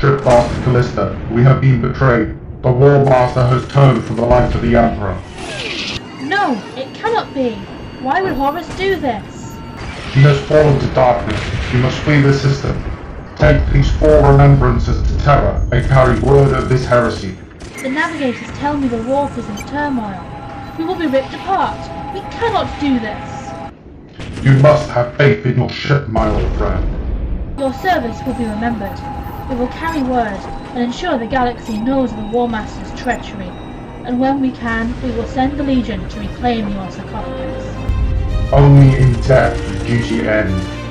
Shipmaster Callista. We have been betrayed. The War Master has turned from the light of the Emperor. No, it cannot be. Why would Horus do this? He has fallen to darkness. We must flee the system. Take these four remembrances to Terra and carry word of this heresy. The navigators tell me the warp is in turmoil. We will be ripped apart. We cannot do this. You must have faith in your ship, my old friend. Your service will be remembered. We will carry word and ensure the galaxy knows of the War Master's treachery. And when we can, we will send the Legion to reclaim your sarcophagus. Only in death does duty end.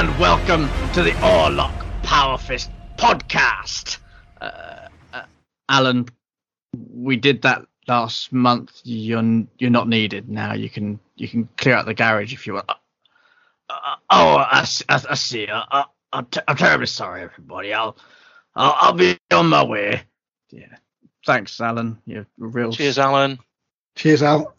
And welcome to the Orlock Power Fist podcast. Uh, uh, Alan, we did that last month. You're you're not needed now. You can you can clear out the garage if you want. Uh, oh, I, see. Uh, uh, I'm, t- I'm terribly sorry, everybody. I'll, I'll I'll be on my way. Yeah. Thanks, Alan. You're real. Cheers, Alan. Cheers, Al.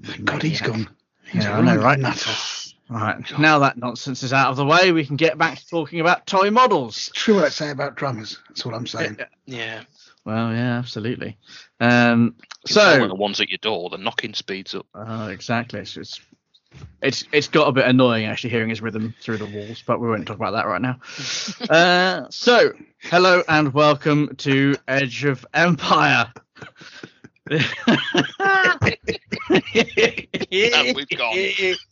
Thank God he's gone. He's Yeah, I a know, right right? Nutter. Right. Now that nonsense is out of the way, we can get back to talking about toy models. True what I say about drummers. That's all I'm saying. Yeah. Well, yeah, absolutely. Um, You can tell when so, the ones at your door, the knocking speeds up. uh, exactly. It's, it's it's it's got a bit annoying actually hearing his rhythm through the walls, but we won't talk about that right now. uh, so, hello and welcome to Edge of Empire. And we've gone.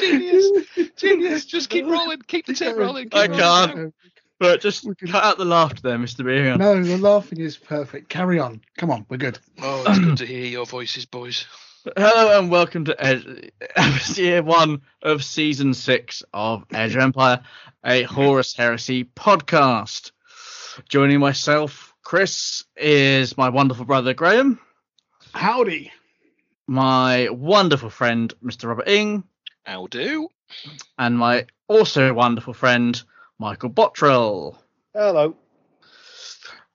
Genius. Genius. Just keep rolling. Keep the tape rolling. Keep I rolling. can't. But just We cut out the laughter there, Mr. B. No, the laughing is perfect. Carry on. Come on, we're good. Oh, it's good to hear your voices, boys. Hello and welcome to Edge, year one of season six of Edge Empire, a Horus Heresy podcast. Joining myself, Chris, is my wonderful brother Graham, Howdy. my wonderful friend Mr. Robert Ing, How do? and my also wonderful friend Michael Bottrell. Hello.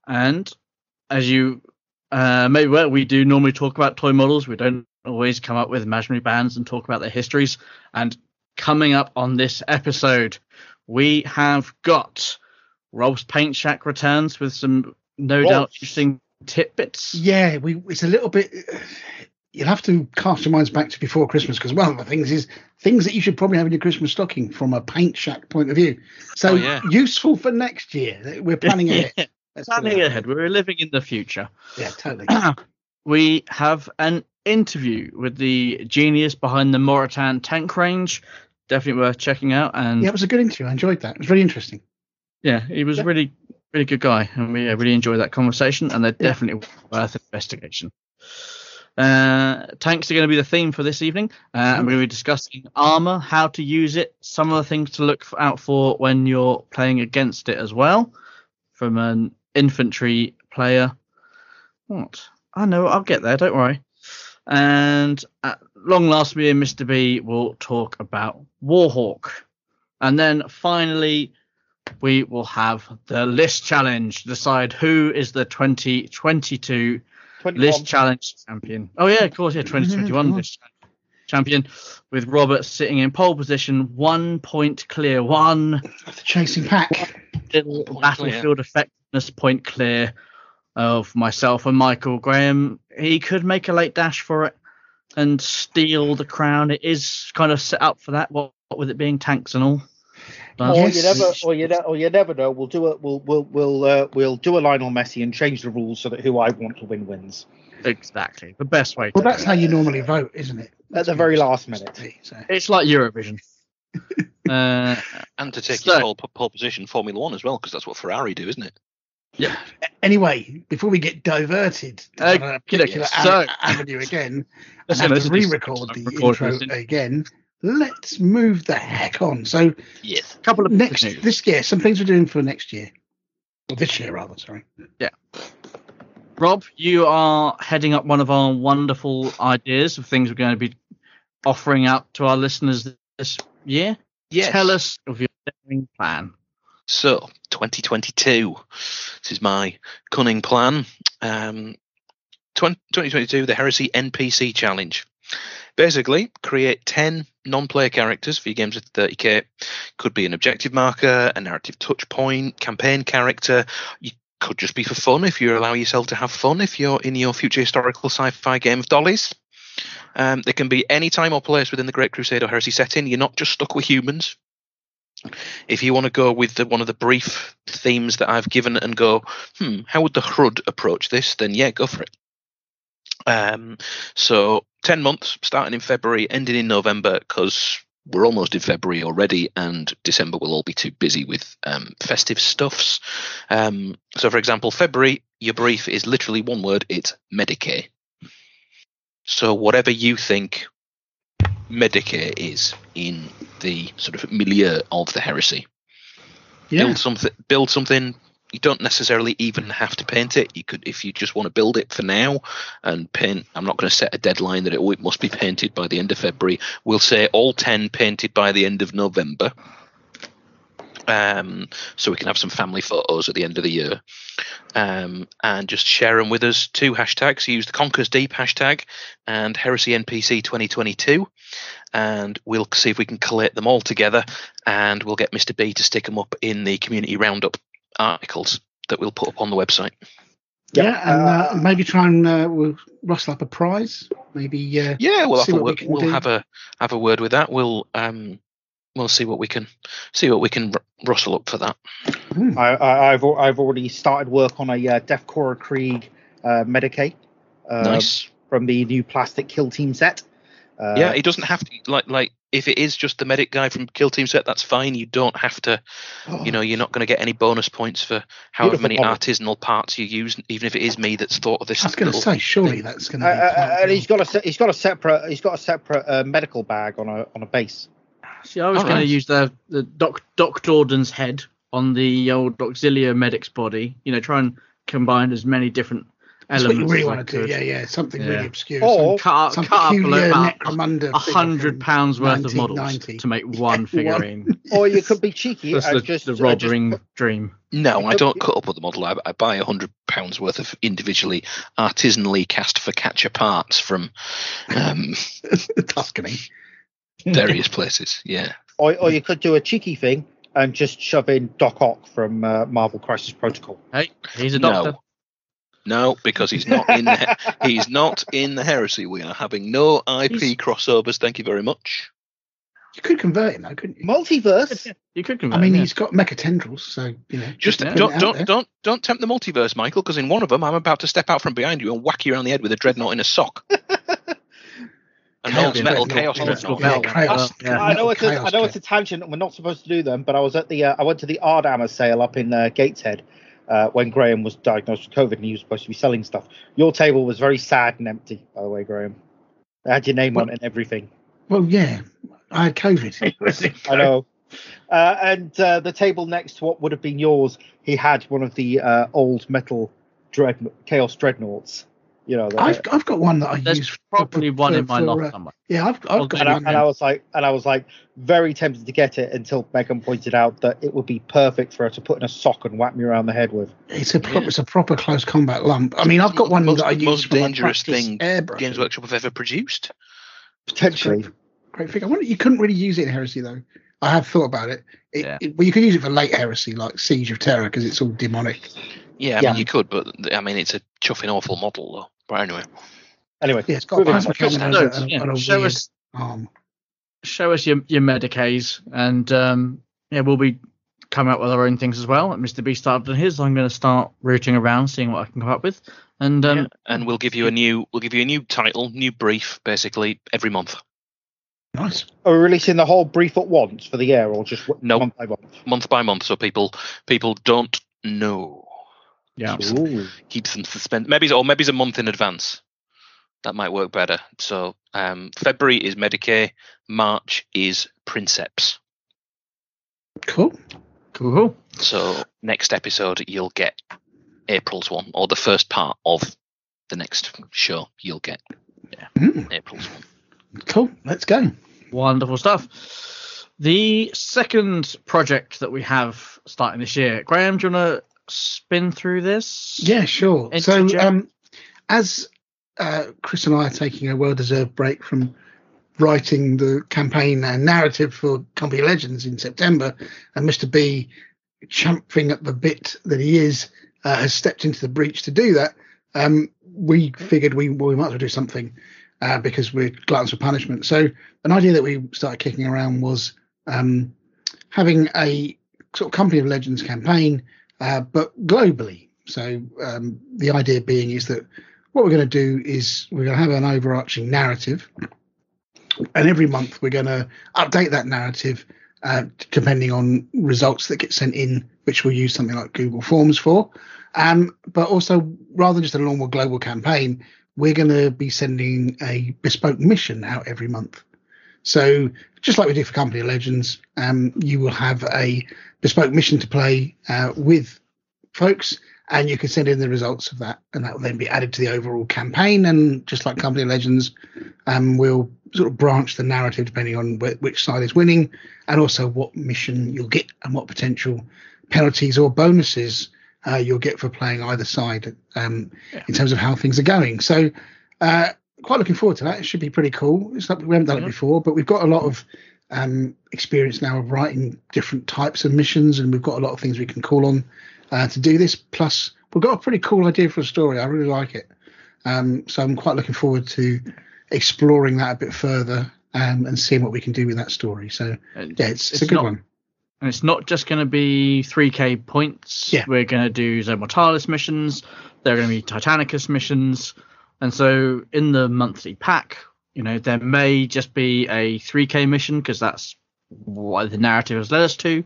And as you uh, may well, we do normally talk about toy models. We don't always come up with imaginary bands and talk about their histories. And coming up on this episode, we have got Rob's Paint Shack returns with some no doubt Rob's. interesting tidbits. Yeah, we. It's a little bit. You'll have to cast your minds back to before Christmas because one of the things is things that you should probably have in your Christmas stocking from a paint shack point of view. So Oh, yeah. useful for next year. We're planning ahead. Yeah, Let's put it planning ahead. We're living in the future. Yeah, totally. we have an interview with the genius behind the Moritan tank range. Definitely worth checking out. And Yeah, it was a good interview. I enjoyed that. It was really interesting. Yeah, he was Yeah. really, really good guy, and we uh, really enjoyed that conversation. And they're Yeah. definitely worth investigation. Uh, tanks are going to be the theme for this evening, uh, and we're going to be discussing armor, how to use it, some of the things to look out for when you're playing against it as well, from an infantry player. What? I know, I'll get there. Don't worry. And at long last, me and Mr. B will talk about Warhawk, and then finally we will have the list challenge. To decide who is the 2022 21. list challenge champion. Oh yeah of course yeah mm-hmm, mm-hmm. 2021 list challenge champion with robert sitting in pole position one point clear one The chasing pack. little Point battlefield effectiveness point clear of myself and michael graham. He could make a late dash for it and steal the crown. It is kind of set up for that what, what with it being tanks and all But- Or Yes. you never, or you, ne- or you never know. We'll do a, we'll, we'll, we'll, uh, we'll do a Lionel Messi and change the rules so that who I want to win wins exactly the best way Well, do that's it. how you normally vote, isn't it? at the very last minute. So. It's like Eurovision. uh, And to take So- your pole, pole position, Formula One as well, because that's what Ferrari do, isn't it? Yeah. Anyway, before we get diverted to Okay, a particular so- avenue again, Let's and have let's to re-record the intro again, let's move the heck on. So Yes. A couple of next news. this year, some things we're doing for next year. Or this year rather, sorry. Yeah. Rob, you are heading up one of our wonderful ideas of things we're going to be offering out to our listeners this year. Yes. Tell us of your daring plan. So, 2022. This is my cunning plan. Um, 20, 2022, the Heresy NPC Challenge. Basically, create 10 non player characters for your games with 30k. Could be an objective marker, a narrative touch point, campaign character. You could just be for fun if you allow yourself to have fun if you're in your future historical sci fi game of dollies. Um, they can be any time or place within the Great Crusade or Heresy setting. You're not just stuck with humans if you want to go with the, one of the brief themes that I've given and go, hmm, how would the HRUD approach this? Then yeah, go for it. Um, so ten months, starting in February, ending in November, because we're almost in February already, and December will all be too busy with um, festive stuffs. Um, so, for example, February, your brief is literally one word: it's Medicae. So, whatever you think Medicae is in the sort of milieu of the heresy, Yeah. build something build something you don't necessarily even have to paint it. You could if you just want to build it for now and paint i'm not going to set a deadline that it, oh, it must be painted by the end of february. We'll say all 10 painted by the end of november. Um, so we can have some family photos at the end of the year. Um, and just share them with us. Two hashtags use the conquers deep hashtag and heresy npc 2022 and we'll see if we can collate them all together and we'll get Mr. B to stick them up in the community roundup articles that we'll put up on the website. Yeah, and uh, maybe try and uh, we'll rustle up a prize. Maybe uh, Yeah, we'll have See a what we word, can we'll have a have a word with that. We'll um we'll see what we can see what we can r- rustle up for that. hmm, I, I, I've I've already started work on a uh, Death Korps of Krieg uh, Medicae uh, nice. from the new plastic kill team set. Uh, yeah, it doesn't have to like like if it is just the medic guy from Kill Team set, that's fine. You don't have to oh, you know you're not going to get any bonus points for however many model. artisanal parts you use, even if it is me that's thought of this. I was going to say, surely that's going Uh, to be. uh, and he's got a he's got a separate he's got a separate uh, medical bag on a on a base. See, I was going right. to use the the Doc Doc Jordan's head on the old Auxiliary medic's body. You know, try and combine as many different That's what you really as want to do. Yeah, yeah, something Yeah. really obscure. Or- Cut up, some, cut up peculiar a, necromunda. a hundred pounds worth of models to make one figurine. Or you could be cheeky That's and the, just the uh, just dream. No, I don't cut up with the model. I, I buy a hundred pounds worth of individually artisanally cast for catcher parts from um, Tuscany. various places. Yeah, or, or you could do a cheeky thing and just shove in Doc Ock from uh, Marvel Crisis Protocol. Hey, he's a doctor. no, no, because he's not in. The, he's not in the heresy. We are having no IP He's- crossovers. Thank you very much. You could convert him though, couldn't you? Multiverse. You could convert. I mean, him, he's got mecha tendrils, so you know. Just Yeah. put it don't don't don't don't tempt the multiverse, Michael, because in one of them I'm about to step out from behind you and whack you around the head with a dreadnought in a sock. A Chaos molten metal chaos dreadnought. Yeah, chaos. Yeah. I know it's a, know it's a tangent and we're not supposed to do them, but I was at the uh, I went to the Ardhammer sale up in uh, Gateshead uh, when Graham was diagnosed with COVID and he was supposed to be selling stuff. Your table was very sad and empty, by the way, Graham. It had your name on it and everything. Well, yeah, I had COVID. I know. Uh, and uh, the table next to what would have been yours, he had one of the uh, old metal dread chaos dreadnoughts. You know, the, I've I've got one that I There's use. for- probably one for- in my for, loft uh, somewhere. Yeah, I've I've got and I, one. and I was like, and I was like, very tempted to get it until Megan pointed out that it would be perfect for her to put in a sock and whack me around the head with. It's a proper, it's a proper close combat lump. I mean, I've got one Most- that I use most dangerous practice thing airbrush. Games Workshop have ever produced. Potentially, Great figure. I wonder, you couldn't really use it in Heresy though. I have thought about it. it, Yeah. it- well, you could use it for late Heresy, like Siege of Terra, because it's all demonic. Yeah, I Yeah. mean you could, but I mean it's a chuffing awful model though. But anyway, anyway. Yeah, it's got a plasma cannon and a- notes, and yeah. and a Show weird us arm. show us your your medicays and um yeah we'll be coming up with our own things as well mr b started on his i'm going to start rooting around seeing what i can come up with and um yeah, and we'll give you a new we'll give you a new title, new brief, basically every month, Nice. Are we releasing the whole brief at once for the year, or just w- No. month by month? month by month, so people people don't know. Yeah Ooh. Keeps them suspended. Maybe it's- or maybe it's a month in advance. That might work better. So um, February is Medicae, March is Princeps. Cool. Cool. cool. So next episode you'll get April's one, or the first part of the next show you'll get Mm, April's one. cool. Let's go. Wonderful stuff. The second project that we have starting this year, Graham, do you want to spin through this? Yeah, sure. So, um, as uh, Chris and I are taking a well-deserved break from writing the campaign and narrative for Company Legends in September, and Mr. B, champing at the bit that he is, uh, has stepped into the breach to do that. Um, we figured we well, we might as well do something uh, because we're gluttons for punishment. So, an idea that we started kicking around was um, having a sort of Company of Legends campaign uh, but globally. So um, the idea being is that what we're going to do is we're going to have an overarching narrative, and every month we're going to update that narrative uh, depending on results that get sent in, which we'll use something like Google Forms for. Um, but also, rather than just a normal global campaign, we're going to be sending a bespoke mission out every month. So just like we do for Company Legends, um, you will have a bespoke mission to play uh, with folks, and you can send in the results of that, and that will then be added to the overall campaign. And just like Company of Legends, um, we'll sort of branch the narrative depending on wh- which side is winning, and also what mission you'll get and what potential penalties or bonuses uh, you'll get for playing either side um, Yeah. in terms of how things are going. So. Uh, Quite looking forward to that. It should be pretty cool. It's not, we haven't done it before, but we've got a lot of um, experience now of writing different types of missions, and we've got a lot of things we can call on uh, to do this. Plus, we've got a pretty cool idea for a story. I really like it. Um, so I'm quite looking forward to exploring that a bit further um, and seeing what we can do with that story. So And yeah, it's, it's, a good not, one. And it's not just going to be 3k points. Yeah. We're going to do Zone Mortalis missions. There are going to be Titanicus missions. And so in the monthly pack, you know, there may just be a 3k mission because that's what the narrative has led us to.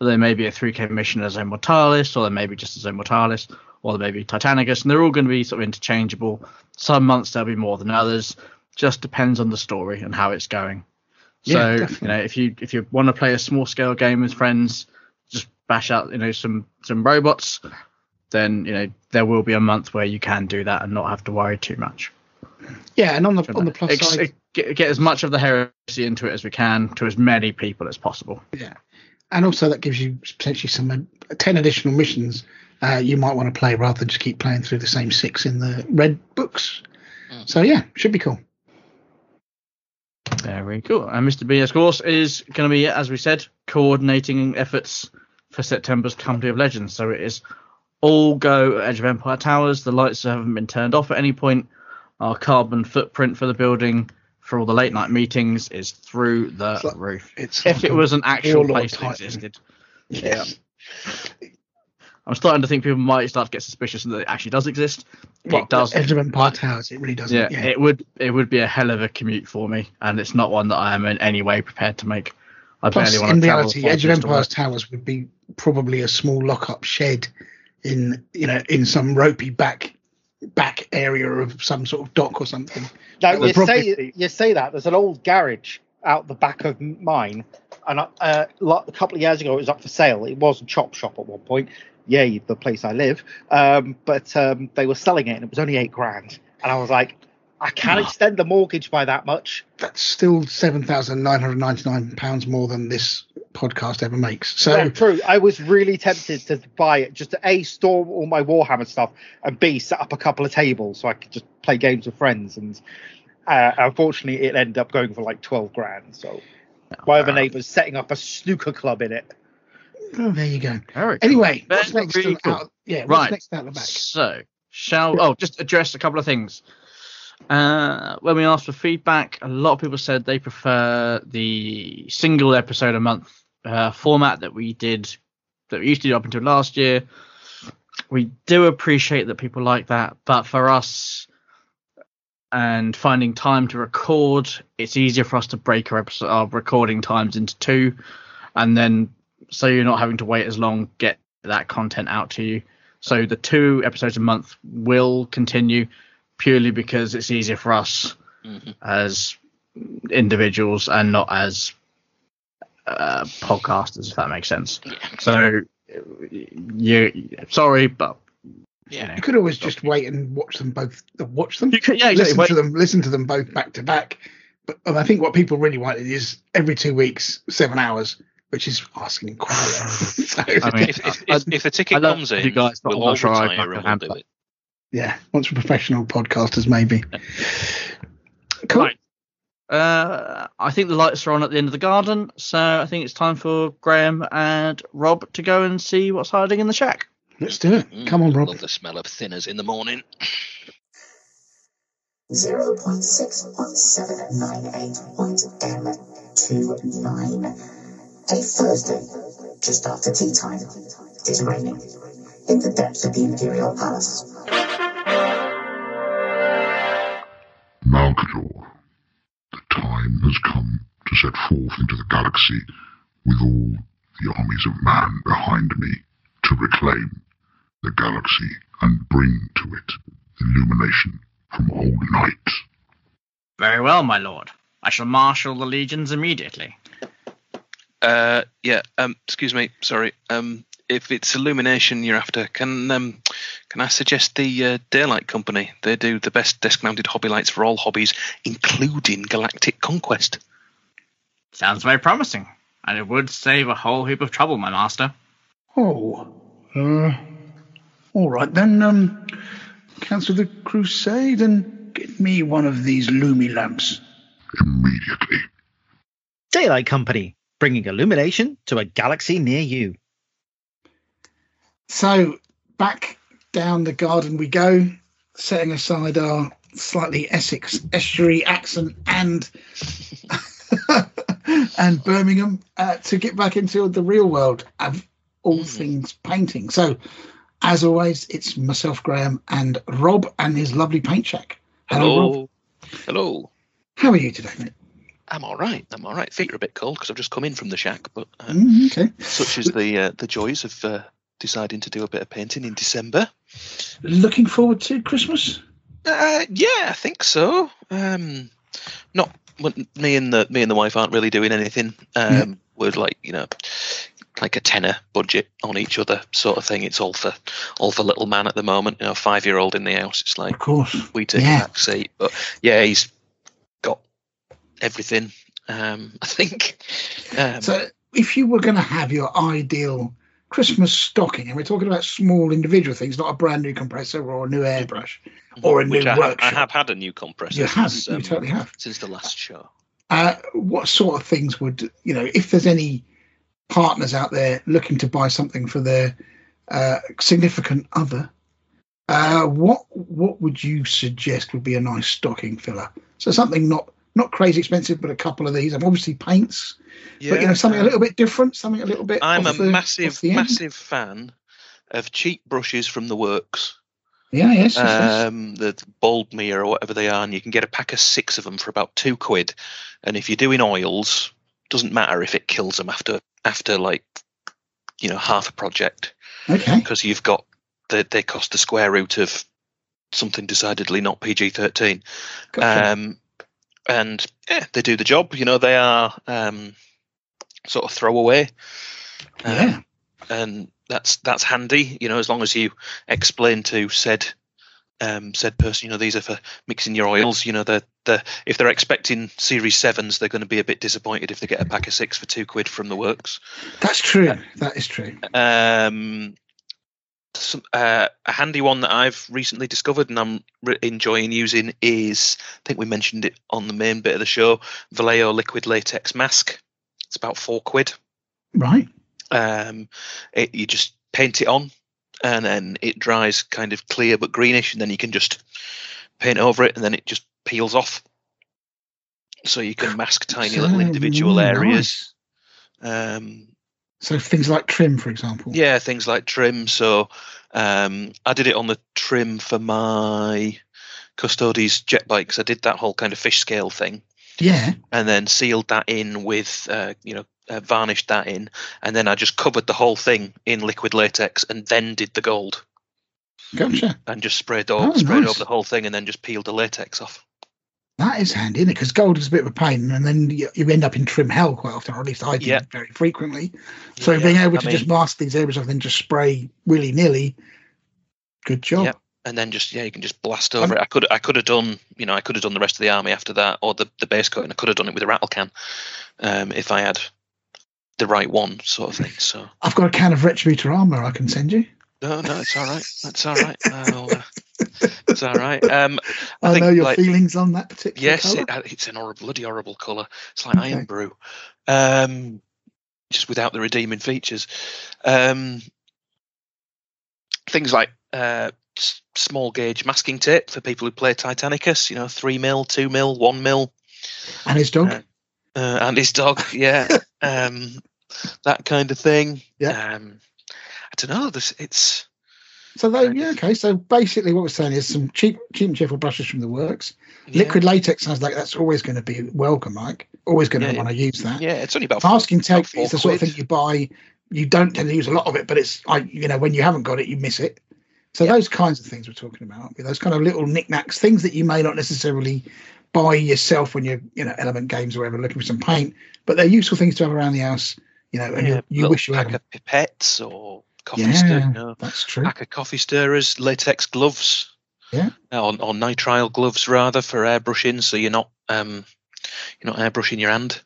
Or there may be a 3k mission as Zone Mortalis, or there may be just as a Mortalis, or there may be Titanicus. And they're all going to be sort of interchangeable. Some months there'll be more than others. Just depends on the story and how it's going. Yeah, So definitely. you know, if you if you want to play a small scale game with friends, just bash out you know some some robots. Then you know there will be a month where you can do that and not have to worry too much. Yeah, and on the on the plus Ex- side, get, get as much of the heresy into it as we can to as many people as possible. Yeah, and also that gives you potentially some uh, ten additional missions uh, you might want to play rather than just keep playing through the same six in the red books. Mm. So yeah, should be cool. Very cool. And Mr. B, of course, is going to be, as we said, coordinating efforts for September's Company of Legends. So it is all go at Edge of Empire Towers. The lights haven't been turned off at any point. Our carbon footprint for the building for all the late night meetings is through the It's like- roof. It's If like it was an actual place that existed. Yes. I'm starting to think people might start to get suspicious that it actually does exist. Well, it does. Edge of Empire Towers. It really doesn't. Yeah, Yeah. it would it would be a hell of a commute for me, and it's not one that I am in any way prepared to make. I Plus, barely want in to travel reality, Edge of Empires. Towers would be probably a small lock-up shed in you know in some ropey back back area of some sort of dock or something. Now you say you say that there's an old garage out the back of mine, and uh, a couple of years ago it was up for sale. It was a chop shop at one point. Yay, the place I live. Um, but um, they were selling it, and it was only eight grand. And I was like, I can't Oh. extend the mortgage by that much. That's still seven thousand nine hundred ninety-nine pounds more than this podcast ever makes. So Yeah, true. I was really tempted to buy it just to a store all my Warhammer stuff and b set up a couple of tables so I could just play games with friends. And uh, unfortunately, it ended up going for like twelve grand. So my other neighbour's setting up a snooker club in it. oh, there you go. Very. Anyway, Very, what's next? really cool. out, yeah, what's Right. next out the back? So, shall oh just address a couple of things. Uh, when we asked for feedback, a lot of people said they prefer the single episode a month uh, format that we did that we used to do up until last year. We do appreciate that people like that, but for us and finding time to record, it's easier for us to break our episode our recording times into two, and then so you're not having to wait as long, get that content out to you. So the two episodes a month will continue purely because it's easier for us Mhm. as individuals and not as uh, podcasters, if that makes sense. Yeah. So, you sorry, but Yeah. You could always just wait and watch them both. Watch them. you could, yeah, exactly. listen Wait- to them. Listen to them both back to back. But I think what people really wanted is every two weeks, seven hours, which is asking quite a lot. so, I mean, If, if, if, if the ticket I love comes you guys, but we'll all not sure retire and we'll handle do it. it. yeah, once we're professional podcasters, maybe. Cool. Right. Uh, I think the lights are on at the end of the garden, so I think it's time for Graham and Rob to go and see what's hiding in the shack. Let's do it. Mm, Come on, Rob. Love the smell of thinners in the morning. 0.6178.M29. A Thursday, just after tea time. It is raining in the depths of the Imperial Palace. Malcador, the time has come to set forth into the galaxy with all the armies of man behind me to reclaim the galaxy and bring to it illumination from old night. Very well, my lord. I shall marshal the legions immediately. Uh, yeah. Um, excuse me. Sorry. Um, if it's illumination you're after, can um, can I suggest the uh, Daylight Company? They do the best desk-mounted hobby lights for all hobbies, including galactic conquest. Sounds very promising, and it would save a whole heap of trouble, my master. Oh, uh, all right then. Um, cancel the crusade and get me one of these Lumi lamps. Immediately. Daylight Company, bringing illumination to a galaxy near you. So back down the garden we go, setting aside our slightly Essex estuary accent and and Birmingham uh, to get back into the real world of all Mhm. things painting. So, as always, it's myself, Graham, and Rob and his lovely paint shack. Hello, Rob. Hello. Hello. How are you today, mate? I'm all right. I'm all right. Feet are a bit cold because I've just come in from the shack, but uh, Mm, okay. such is the uh, the joys of uh, deciding to do a bit of painting in December. Looking forward to Christmas. Uh, yeah, I think so. Um, not me and the me and the wife aren't really doing anything. Um, Yeah. We're like you know, like a tenner budget on each other sort of thing. It's all for all for little man at the moment. You know, five year old in the house. It's like Of course. we take Yeah. a back seat, but yeah, he's got everything. Um, I think. Um, So, if you were going to have your ideal Christmas stocking, and we're talking about small individual things, not a brand new compressor or a new airbrush or a which new I have, workshop. I have had a new compressor. you have, since, you um, totally have. since the last show. Uh, what sort of things would you know? If there's any partners out there looking to buy something for their uh, significant other, uh, what what would you suggest would be a nice stocking filler? So something not not crazy expensive, but a couple of these. And obviously paints, but you know something a little bit different, something a little bit. I'm a the- massive, massive fan of cheap brushes from the works. Yeah, yes, yes, yes. Um, the Baldmere or whatever they are, and you can get a pack of six of them for about two quid. And if you're doing oils, doesn't matter if it kills them after after like you know half a project Okay. because you've got they they cost the square root of something decidedly not PG-13. Gotcha. Um, and yeah, they do the job. You know, they are um, sort of throwaway. Um, yeah. and that's that's handy. You know, as long as you explain to said um, said person, you know, these are for mixing your oils. You know, the the if they're expecting Series Sevens, they're going to be a bit disappointed if they get a pack of six for two quid from the works. That's true. That is true. Um, some, uh, a handy one that I've recently discovered and I'm re- enjoying using is I think we mentioned it on the main bit of the show Vallejo liquid latex mask. It's about four quid. Right. Um, it, you just paint it on and then it dries kind of clear but greenish, and then you can just paint over it and then it just peels off. So you can mask tiny little individual mm, areas. nice. Um, So things like trim, for example. Yeah, things like trim. So um, I did it on the trim for my Custodes jet bikes. I did that whole kind of fish scale thing, Yeah. and then sealed that in with uh, you know uh, varnished that in, and then I just covered the whole thing in liquid latex, and then did the gold. Gotcha. and just sprayed, o- Oh, sprayed nice. over the whole thing, and then just peeled the latex off. That is handy, isn't it? Because gold is a bit of a pain, and then you, you end up in trim hell quite often, or at least I do very frequently. So being able I to mean- just mask these areas and then just spray willy nilly, good job. Yep. and then just yeah, you can just blast over it. I could I could have done you know I could have done the rest of the army after that, or the the base coat, and I could have done it with a rattle can, um, if I had the right one, sort of thing. So I've got a can of Retributor armor I can send you. no, no, it's all right. That's all right. I'll, uh, it's all right. Um, I, I, think know your like, feelings on that particular yes, it, it's an horrible, bloody horrible colour. It's like Okay. Irn-Bru, um, just without the redeeming features. Um, things like uh, small gauge masking tape for people who play Titanicus. You know, three mil, two mil, one mil, and his dog. uh, uh, and his dog. Yeah, um, that kind of thing. Yeah. Um, I don't know. This it's so they, yeah, okay. So basically, what we're saying is some cheap, cheap and cheerful brushes from the works. yeah, Liquid latex sounds like that's always going to be welcome, Mike. Always going to Yeah, want to use that. Yeah, it's only about Masking tape is the sort of thing you buy. You don't tend to use a lot of it, but it's I, you know, when you haven't got it, you miss it. So Yeah. those kinds of things we're talking about, aren't we? those kind of little knickknacks, things that you may not necessarily buy yourself when you're, you know, element games or whatever, looking for some paint, but they're useful things to have around the house, you know, and you, you wish you had pipettes or coffee stir, Yeah, you know, that's true. pack of coffee stirrers, latex gloves. Yeah. Or, or nitrile gloves rather for airbrushing, so you're not um you're not airbrushing your hand.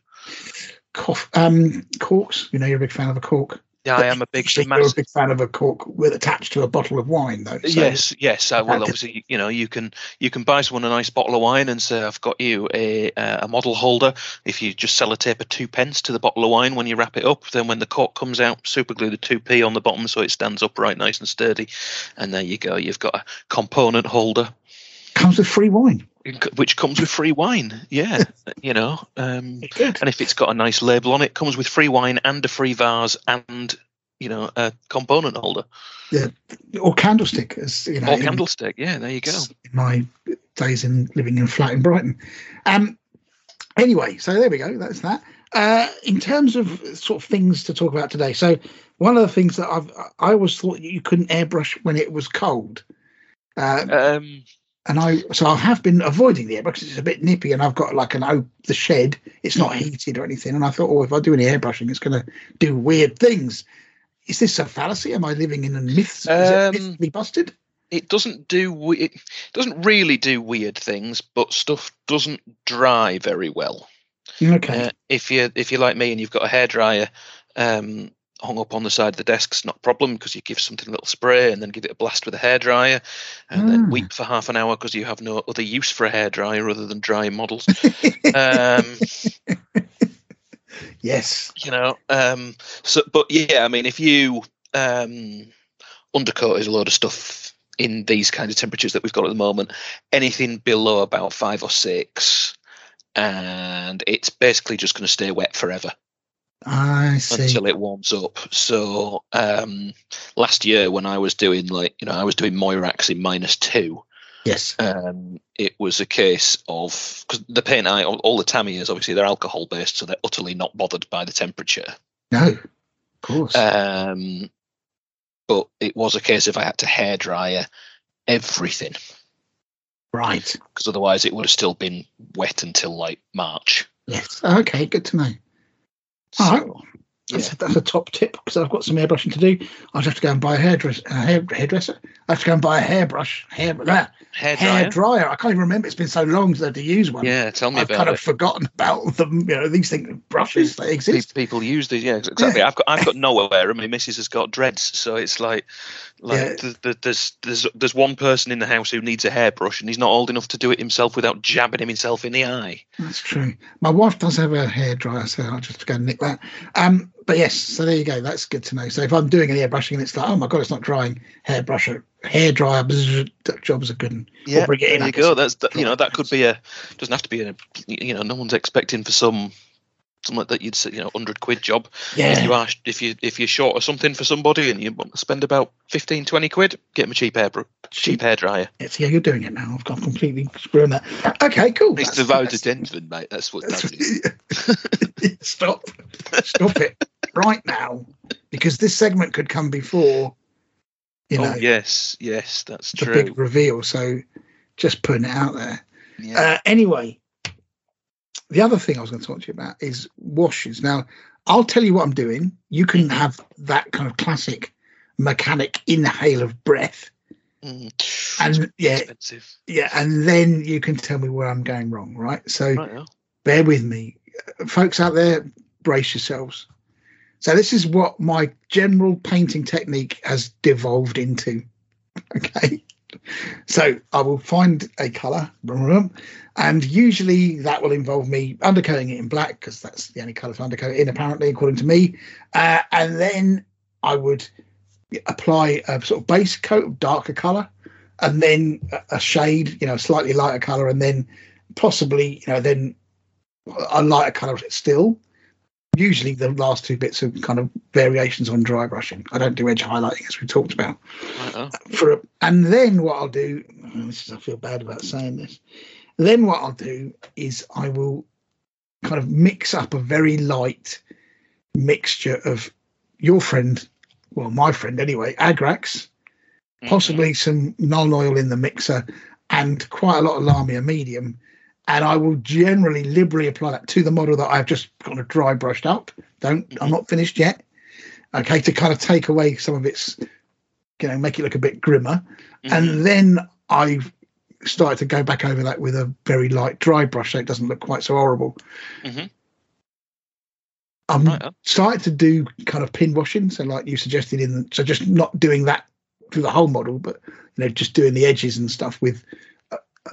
Cough, um, corks. You know, you're a big fan of a cork. Yeah, I am a big you're a big fan of a cork with attached to a bottle of wine, though. So- yes, yes. I will. Obviously, you know, you can you can buy someone a nice bottle of wine and say, "I've got you a uh, a model holder." If you just sellotape a two pence to the bottle of wine when you wrap it up, then when the cork comes out, super glue the two p on the bottom so it stands upright, nice and sturdy, and there you go. You've got a component holder, Comes with free wine. Which comes with free wine. Yeah, you know. Um, and if it's got a nice label on it, comes with free wine and a free vase and you know a component holder Yeah, Or candlestick, as you know. or in- candlestick. Yeah, there you go. in my days in living in a flat in Brighton. Um, anyway, so there we go. That's that. Uh, in terms of sort of things to talk about today, so one of the things that I've I always thought you couldn't airbrush when it was cold. Uh, Um, and I so I have been avoiding the airbrush it's a bit nippy, and I've got like an oh the shed. It's not heated or anything, and I thought, oh, if I do any airbrushing, it's going to do weird things. Is this a fallacy? Am I living in a myth? Is Um, it mythically busted? it doesn't do we- it doesn't really do weird things, but stuff doesn't dry very well. Okay. Uh, if you if you're like me and you've got a hairdryer um, hung up on the side of the desk, it's not a problem because you give something a little spray and then give it a blast with a hairdryer, and Ah. then weep for half an hour because you have no other use for a hairdryer other than drying models. um, yes. you know um so but yeah i mean if you um undercoat is a load of stuff in these kind of temperatures that we've got at the moment anything below about five or six and it's basically just going to stay wet forever I see. until it warms up so um last year when i was doing like you know i was doing moirax in minus two Yes. um, it was a case of because the paint I all, all the Tamiya's obviously they're alcohol based, so they're utterly not bothered by the temperature. No. Of course. Um, but it was a case if I had to hairdryer everything right. because otherwise it would have still been wet until like March. Yes. Okay. Good to know. All So, That's, a top tip because I've got some airbrushing to do. I'll have to go and buy a hairdresser. A hair, hairdresser. I have to go and buy a hairbrush. Hair, blah, hair hair dryer. dryer. I can't even remember. It's been so long since I had to use one. Yeah, tell me. I've about kind it. of forgotten about them. You know, these things, brushes, they exist. People use these, yeah, exactly. I've got I've got no hair, and my missus has got dreads, so it's like, like Yeah. th- th- there's there's there's one person in the house who needs a hairbrush, and he's not old enough to do it himself without jabbing himself in the eye. That's true. My wife does have a hair dryer, so I'll just go and nick that. Um, but yes, so there you go. That's good to know. So if I'm doing an airbrushing and it's like, oh my god, it's not drying, hairbrusher, hair dryer, bzz, job's a good one. Yeah, bring it in, there you go. That's that, you know that could be a doesn't have to be a you know no one's expecting for some something that you'd say you know hundred quid job. If you Yeah. are if you if you're short of something for somebody and you want to spend about 15, 20 quid, get them a cheap hair cheap hair dryer. It's, yeah, you're doing it now. I've got completely screwing that. Okay, cool. It's That's- the vow that's- to Denton, mate. That's what that is. Stop. Stop it right now. Because this segment could come before You know, oh yes, yes, that's the true. big reveal. So just putting it out there. Yeah. Uh, anyway, the other thing I was going to talk to you about is washes. Now, I'll tell you what I'm doing. You can have that kind of classic mechanic inhale of breath, Mm. and yeah, expensive. yeah, and then you can tell me where I'm going wrong. Right. So Right, yeah. bear with me, folks out there. Brace yourselves. So this is what my general painting technique has devolved into. Okay. So I will find a color, and usually that will involve me undercoating it in black because that's the only color to undercoat in, apparently, according to me. Uh, and then I would apply a sort of base coat of darker color, and then a- a shade, you know, slightly lighter color, and then possibly, you know, then a lighter color still. Usually, the last two bits are kind of variations on dry brushing. I don't do edge highlighting as we talked about Right, oh. for a, and then what I'll do this is I feel bad about saying this then what I'll do is I will kind of mix up a very light mixture of your friend well my friend anyway Agrax possibly mm-hmm. some non oil in the mixer and quite a lot of Lahmian medium and I will generally liberally apply that to the model that I've just kind of dry brushed up don't I'm not finished yet okay to kind of take away some of its you know make it look a bit grimmer Mhm. and then I've started to go back over that with a very light dry brush so it doesn't look quite so horrible. Mhm. I'm Right, starting to do kind of pin washing, so like you suggested in the, so just not doing that through the whole model, but you know just doing the edges and stuff with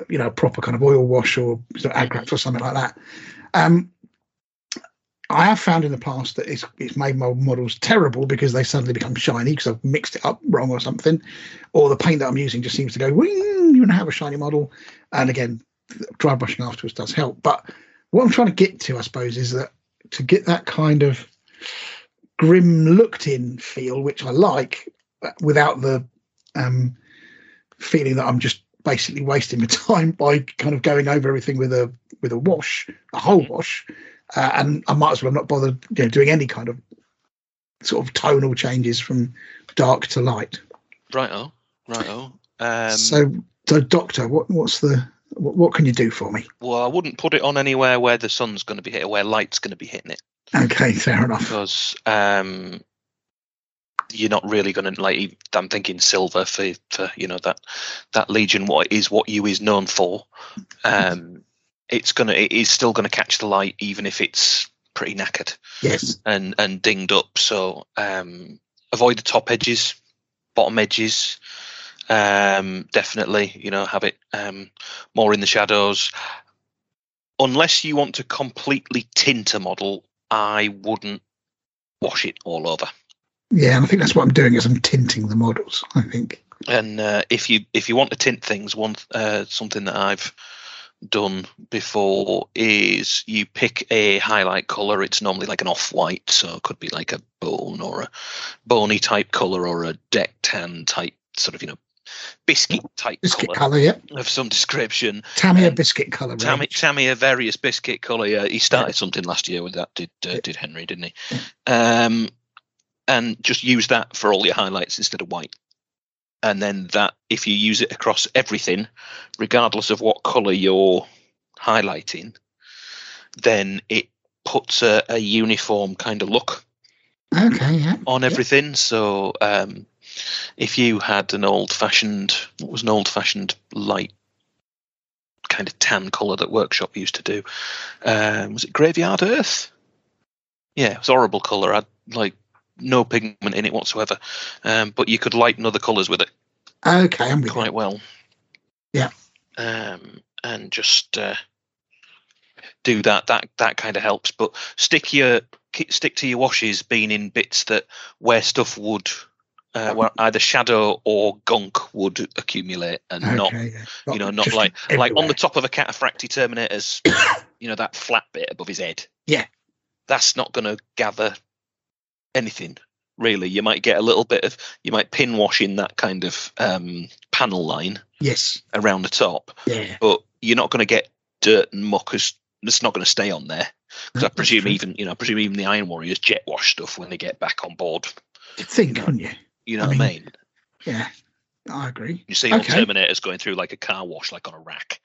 you know proper kind of oil wash or of Agrax or something like that. Um, I have found in the past that it's it's made my models terrible because they suddenly become shiny because I've mixed it up wrong or something, or the paint that I'm using just seems to go wing. You have a shiny model, and again, dry brushing afterwards does help. But what I'm trying to get to, I suppose, is that to get that kind of grim looked in feel, which I like, without the um, feeling that I'm just basically wasting my time by kind of going over everything with a with a wash, a whole wash, uh, and I might as well not bother you know, doing any kind of sort of tonal changes from dark to light. Right, oh. Right, oh. Um, so, so doctor, what what's the what, what can you do for me? well, I wouldn't put it on anywhere where the sun's going to be hit, where light's going to be hitting it, Okay, fair enough. because um, you're not really going to like. I'm thinking silver for for you know that that Legion. What is what you is known for. Um, it's gonna. It is still going to catch the light, even if it's pretty knackered Yes. and and dinged up. So um, avoid the top edges, bottom edges. Um, definitely, you know, have it um, more in the shadows. Unless you want to completely tint a model, I wouldn't wash it all over. Yeah, and I think that's what I'm doing is I'm tinting the models. I think. And uh, if you if you want to tint things, one uh, something that I've done before is you pick a highlight color. It's normally like an off white, so it could be like a bone or a bony type color or a deck tan type sort of you know biscuit type Biscuit color colour, yeah. of some description. Tamiya Um, biscuit colour. Tammy, range. Tammy, a various biscuit colour. Yeah, he started something last year with that. Did uh, did Henry? Didn't he? Um, and just use that for all your highlights instead of white. And then that, if you use it across everything, regardless of what colour you're highlighting, then it puts a, a uniform kind of look Okay, yeah. on everything. So um, if you had an old-fashioned, what was an old-fashioned light kind of tan color that Workshop used to do? Um, was it Graveyard Earth? Yeah, it was horrible color. i had like no pigment in it whatsoever, um, but you could lighten other colors with it Okay, I'm with you. quite well. Yeah. Um, and just uh, do that. That that kind of helps. But stick your stick to your washes being in bits that where stuff would. Uh, where either shadow or gunk would accumulate and not Okay, yeah. you know not like like on the top of a cataphracti terminator's you know that flat bit above his head Yeah. that's not going to gather anything really you might get a little bit of you might pin wash in that kind of um, panel line Yes. around the top Yeah. but you're not going to get dirt and muck as it's not going to stay on there because I presume even you know I presume even the Iron Warriors jet wash stuff when they get back on board think, wouldn't you? you know I what I mean, mean Yeah, I agree. You see all Terminators going through like a car wash, like on a rack.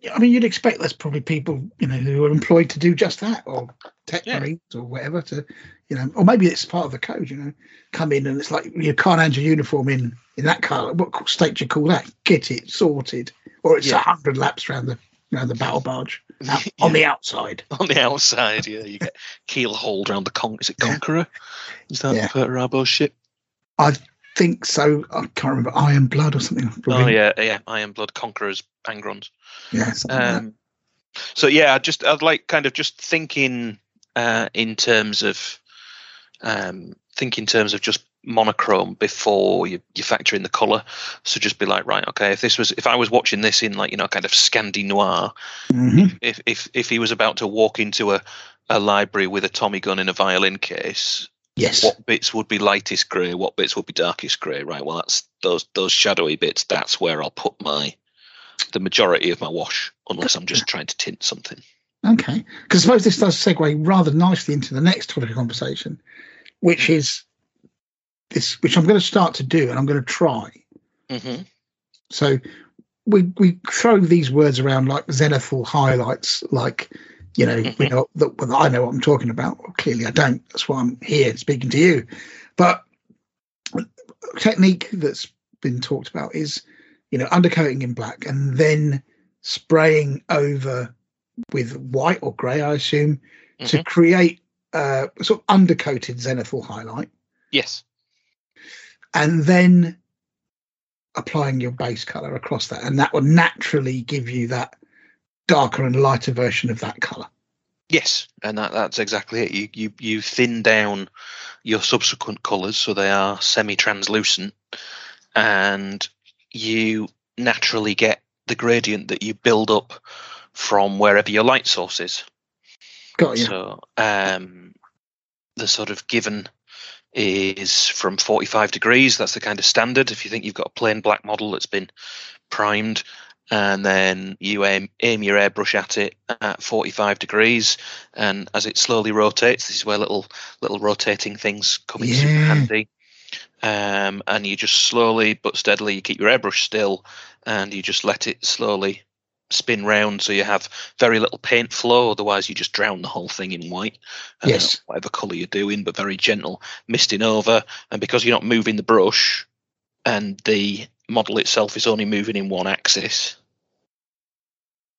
Yeah, I mean, you'd expect there's probably people, you know, who are employed to do just that, or tech Yeah. marines or whatever. To, you know, or maybe it's part of the code. You know, come in and it's like you can't hand your uniform in in that colour. What state do you call that? Get it sorted, or it's a Yeah. hundred laps around the around the battle barge out, on the outside. on the outside. Yeah, you get keel hauled around the con. Is it Yeah. Conqueror? Is that Yeah. Rabo's ship? Think so. I can't remember Iron Blood or something. Oh yeah, yeah. Iron Blood Conquerors, Angrons. yeah. something like. Um, so yeah, I just I'd like kind of just thinking uh, in terms of um, think in terms of just monochrome before you, you factor in the color. So just be like, right, okay, if this was if I was watching this in like you know kind of Scandi noir, Mhm. if if if he was about to walk into a a library with a Tommy gun in a violin case, Yes. what bits would be lightest grey, what bits would be darkest grey, right? Well, that's those those shadowy bits. That's where I'll put my the majority of my wash, unless I'm just trying to tint something. Okay. Because I suppose this does segue rather nicely into the next topic of conversation, which is this, which I'm going to start to do and I'm going to try. hmm So we we throw these words around like zenithal highlights, like you know, Mhm. know that well, I know what I'm talking about. Well, clearly, I don't. That's why I'm here speaking to you. But technique that's been talked about is, you know, undercoating in black and then spraying over with white or grey, I assume, to create uh, a sort of undercoated zenithal highlight, Yes. and then applying your base color across that, and that will naturally give you that darker and lighter version of that color. Yes, and that, that's exactly it. You, you you thin down your subsequent colours so they are semi-translucent, and you naturally get the gradient that you build up from wherever your light source is. Got you. So um, the sort of given is from 45 degrees. That's the kind of standard. If you think you've got a plain black model that's been primed, and then you aim, aim your airbrush at it at 45 degrees, and as it slowly rotates, this is where little little rotating things come in super Yeah. handy. Um, and you just slowly but steadily you keep your airbrush still, and you just let it slowly spin round so you have very little paint flow otherwise you just drown the whole thing in white uh, Yes. whatever color you're doing but very gentle misting over and because you're not moving the brush and the model itself is only moving in one axis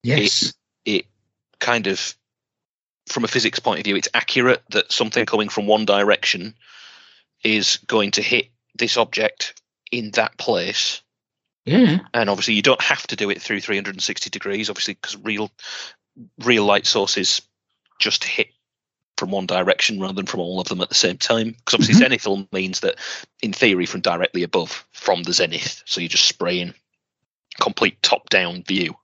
Yes. it kind of from a physics point of view it's accurate that something coming from one direction is going to hit this object in that place Yeah. and obviously you don't have to do it through 360 degrees obviously because real real light sources just hit from one direction rather than from all of them at the same time because obviously zenithal means that in theory from directly above from the zenith so you're just spraying complete top down view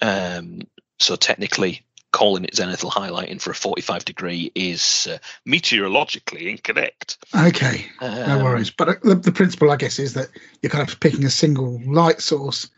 um, so technically calling it zenithal highlighting for a 45 degree is uh, meteorologically incorrect Okay. No Um, worries. But uh, the, the principle, I guess, is that you're kind of picking a single light source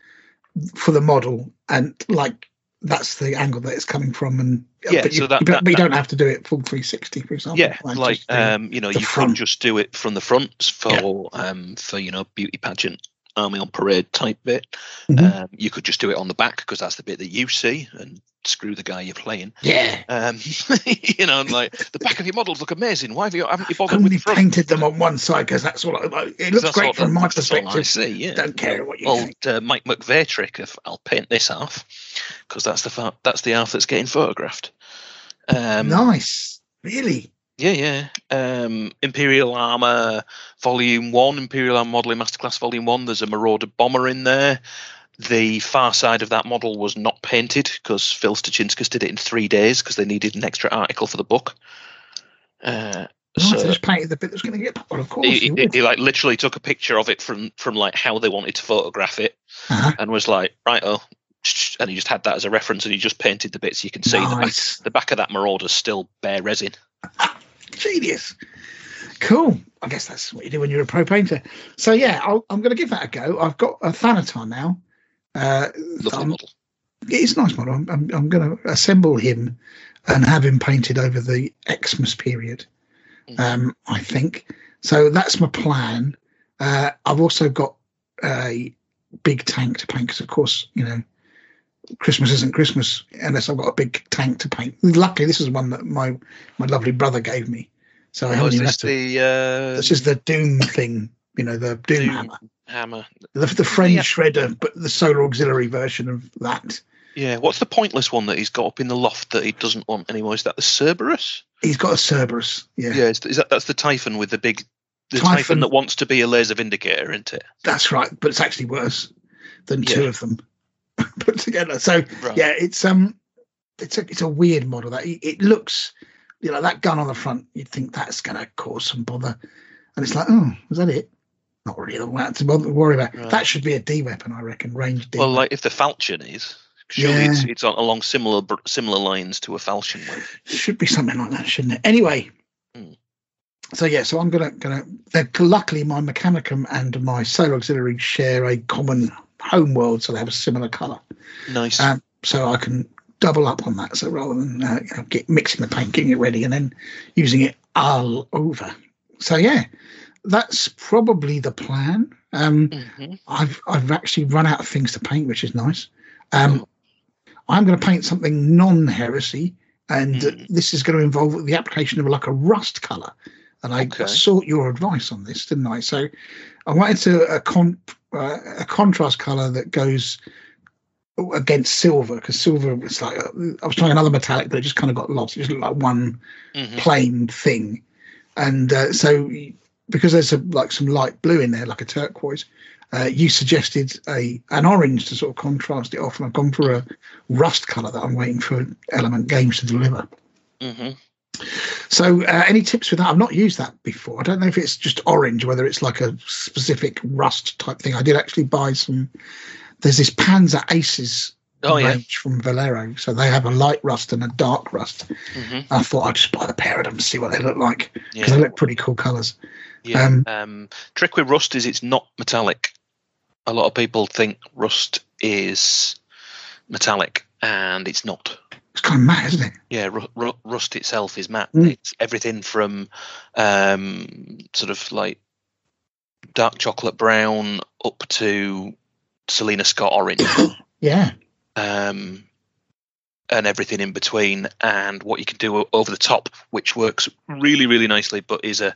for the model, and like that's the angle that it's coming from. And Yeah, but you, so that- you don't- that- but you that- don't have to do it full 360, for example. Yeah, Like like um, you know, you front. could just do it from the front for um for you know beauty pageant army on parade type bit. Mhm. Um, you could just do it on the back because that's the bit that you see, and screw the guy you're playing. yeah. Um, you know, like the back of your models look amazing. Why have you haven't you bothered with Only the front? painted them on one side because that's what I, it looks great all- from my all I perspective. see, yeah. Don't care what you Old think. uh, Mike McVey trick of I'll paint this half because that's the fa- that's the half that's getting photographed. Um, nice. Really? Yeah, yeah. Um, Imperial Armor Volume One, Imperial Armor Modeling Masterclass Volume One. There's a Marauder bomber in there. The far side of that model was not painted because Phil Stutcinskas did it in three days because they needed an extra article for the book. Uh, Nice. I so just painted the bit that's going to get. Well, of course. he, he, he, like literally took a picture of it from from like how they wanted to photograph it Uh-huh. and was like, right, oh, and he just had that as a reference and he just painted the bits. You can see the back, Nice. the back of that Marauder's still bare resin. Genius. Cool. I guess that's what you do when you're a pro painter. So yeah, I'll, I'm going to give that a go. I've got a Thanatar now. Uh, Lovely model. it's a nice model. I'm, I'm, I'm going to assemble him and have him painted over the Xmas period. Mhm. Um, I think so. That's my plan. Uh, I've also got a big tank to paint because, of course, you know, Christmas isn't Christmas unless I've got a big tank to paint. Luckily, this is one that my my lovely brother gave me, so I is this the uh, This is the Doom thing, you know, the Doom, Doom hammer, hammer? the, the friend Yeah. shredder, but the solar auxiliary version of that. Yeah. What's the pointless one that he's got up in the loft that he doesn't want anymore? Is that the Cerberus? He's got a Cerberus, yeah, Yeah. Is, that that's the Typhon with the big the Typhon. Typhon that wants to be a laser vindicator, isn't it? that's right. But it's actually worse than two of them put together. So Right. yeah, it's um, it's a it's a weird model. That it, it looks, you know, that gun on the front. You'd think that's going to cause some bother, and it's like, oh, was that it? Not really one to bother worry about. Right. That should be a D weapon, I reckon. Range D. Well, like if the Falchion is, surely it's, Yeah. it's on, along similar similar lines to a Falchion. Should be something like that, shouldn't it? Anyway. Hmm. So yeah, so I'm gonna gonna. Luckily, my Mechanicum and my Solar Auxiliary share a common home world, so they have a similar color. Nice. Um, so I can double up on that. So rather than uh, you know, get mixing the paint, getting it ready, and then using it all over. So yeah, that's probably the plan. Um, Mhm. I've I've actually run out of things to paint, which is nice. Um. I'm going to paint something non-heresy, and Mm. this is going to involve the application of like a rust color. And I Okay. sought your advice on this, didn't I? So I wanted to a con uh, a contrast color that goes against silver because silver was like I was trying another metallic, but it just kind of got lost. It just looked like one Mhm. plain thing, and uh, so because there's a, like some light blue in there, like a turquoise, uh, you suggested a an orange to sort of contrast it off, and I've gone for a rust color that I'm waiting for Element Games to deliver. Mhm. So, uh, any tips with that? I've not used that before. I don't know if it's just orange, whether it's like a specific rust type thing. I did actually buy some. There's this Panzer Aces Oh yeah. range from Vallejo, so they have a light rust and a dark rust. Mhm. I thought I'd just buy the pair of them and see what they look like because Yeah. they look pretty cool colours. Yeah. Um, Um, trick with rust is it's not metallic. A lot of people think rust is metallic, and it's not. It's kind of matte, isn't it? Yeah, ru- ru- rust itself is matte. Mm. It's everything from um, sort of like dark chocolate brown up to Selina Scott orange, Yeah. um, and everything in between. And what you can do over the top, which works really, really nicely, but is a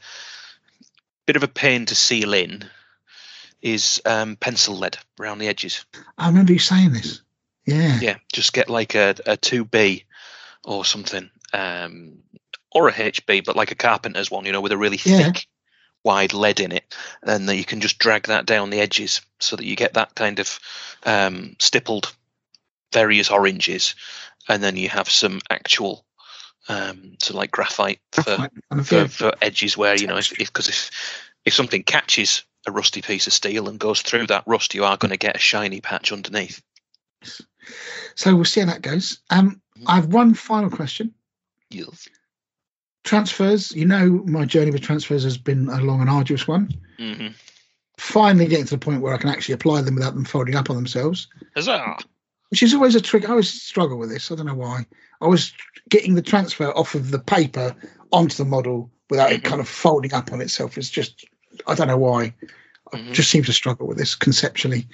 bit of a pain to seal in, is um, pencil lead around the edges. I remember you saying this. Yeah. Yeah, just get like a a two B or something, um, or a HB, but like a carpenter's one, you know, with a really Yeah. thick, wide lead in it, and then you can just drag that down the edges so that you get that kind of um, stippled various oranges, and then you have some actual. Um, so like graphite for, Right, kind of, for, for edges where you know if because if, if something catches a rusty piece of steel and goes through that rust, you are going to get a shiny patch underneath. So we'll see how that goes. Um, I have one final question. Yes. Transfers. You know, my journey with transfers has been a long and arduous one. hmm Finally, getting to the point where I can actually apply them without them folding up on themselves. Huzzah! which is always a trick. I always struggle with this. I don't know why. I was getting the transfer off of the paper onto the model without it Mhm. kind of folding up on itself. It's just, I don't know why. I Mhm. just seem to struggle with this conceptually.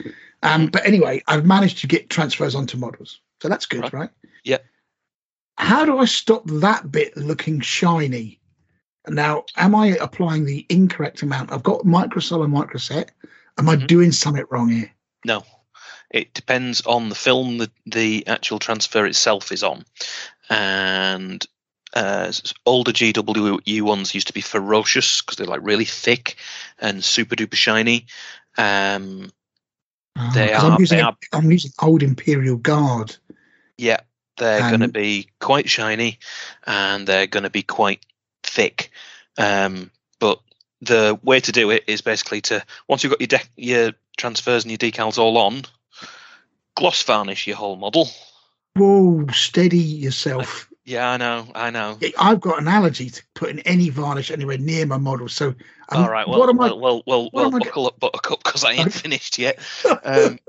Um, but anyway, I've managed to get transfers onto models. So that's good, Right. right? Yep. How do I stop that bit looking shiny? Now, am I applying the incorrect amount? I've got microsol and microset. Am I Mhm. doing something wrong here? No, it depends on the film that the actual transfer itself is on, and uh, older GWU ones used to be ferocious because they're like really thick and super duper shiny. Um, Ah, They are- I'm using, they are- I'm using old Imperial Guard. yeah, they're going to be quite shiny and they're going to be quite thick. Um, but the way to do it is basically to once you've got your de- your transfers and your decals all on, gloss varnish your whole model. Whoa, steady yourself. Yeah, I know, I know. I've got an allergy to putting any varnish anywhere near my model. So, um, All right, well, what am well, well, well, am well I- buckle up, buttercup, because I ain't finished yet. Um,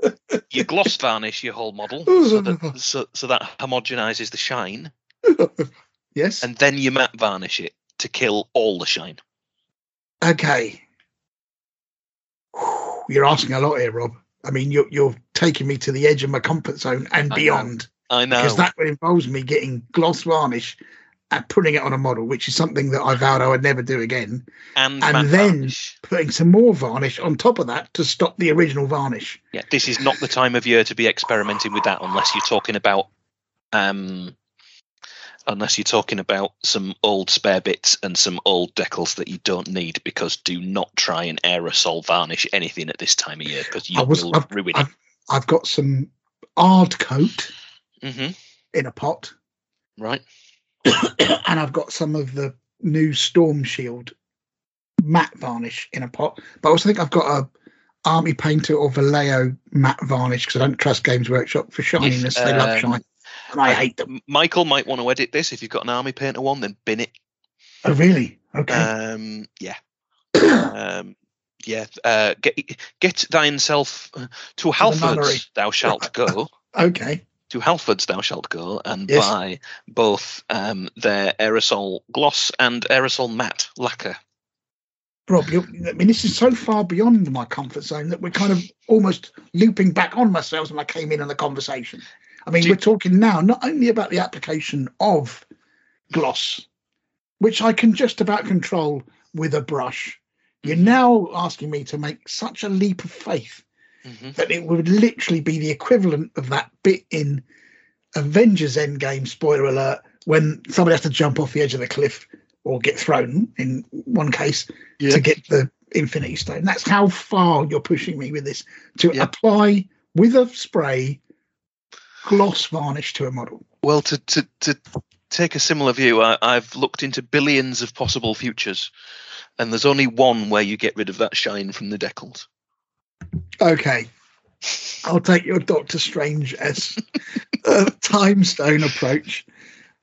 you gloss varnish your whole model so that so, so that homogenizes the shine, yes. and then you matte varnish it to kill all the shine. okay. you're asking a lot here, Rob. I mean, you're you're taking me to the edge of my comfort zone and I know. I know. because that involves me getting gloss varnish and putting it on a model, which is something that I vowed I would never do again. and and then- varnish. Putting some more varnish on top of that to stop the original varnish. Yeah, this is not the time of year to be experimenting with that unless you're talking about um unless you're talking about some old spare bits and some old decals that you don't need because do not try and aerosol varnish anything at this time of year because you I was- will I've- ruin it. I've, I've got some ard coat hmm in a pot, Right. and I've got some of the new Storm Shield matte varnish in a pot. But I also think I've got a Army Painter or Vallejo matte varnish because I don't trust Games Workshop for shininess. they love um, shine, and I hate them. Michael might want to edit this if you've got an army painter one, then bin it. Oh, really? Okay. Um, yeah. um, yeah. Uh, get get thynself uh, to nunnery. Halfords thou shalt go. okay. To Halfords thou shalt go and Yes. buy both um, their aerosol gloss and aerosol matte lacquer. Rob, you're, I mean, this is so far beyond my comfort zone that we're kind of almost looping back on myself when I came in on the conversation. I mean, Do- we're talking now not only about the application of gloss, which I can just about control with a brush. You're now asking me to make such a leap of faith hmm that it would literally be the equivalent of that bit in Avengers Endgame, spoiler alert, when somebody has to jump off the edge of the cliff or get thrown in one case to get the Infinity Stone. That's how far you're pushing me with this to Yeah. apply with a spray gloss varnish to a model. Well, to, to to take a similar view, I, I've looked into billions of possible futures, and there's only one where you get rid of that shine from the decals. Okay. I'll take your Doctor Strange as a time stone approach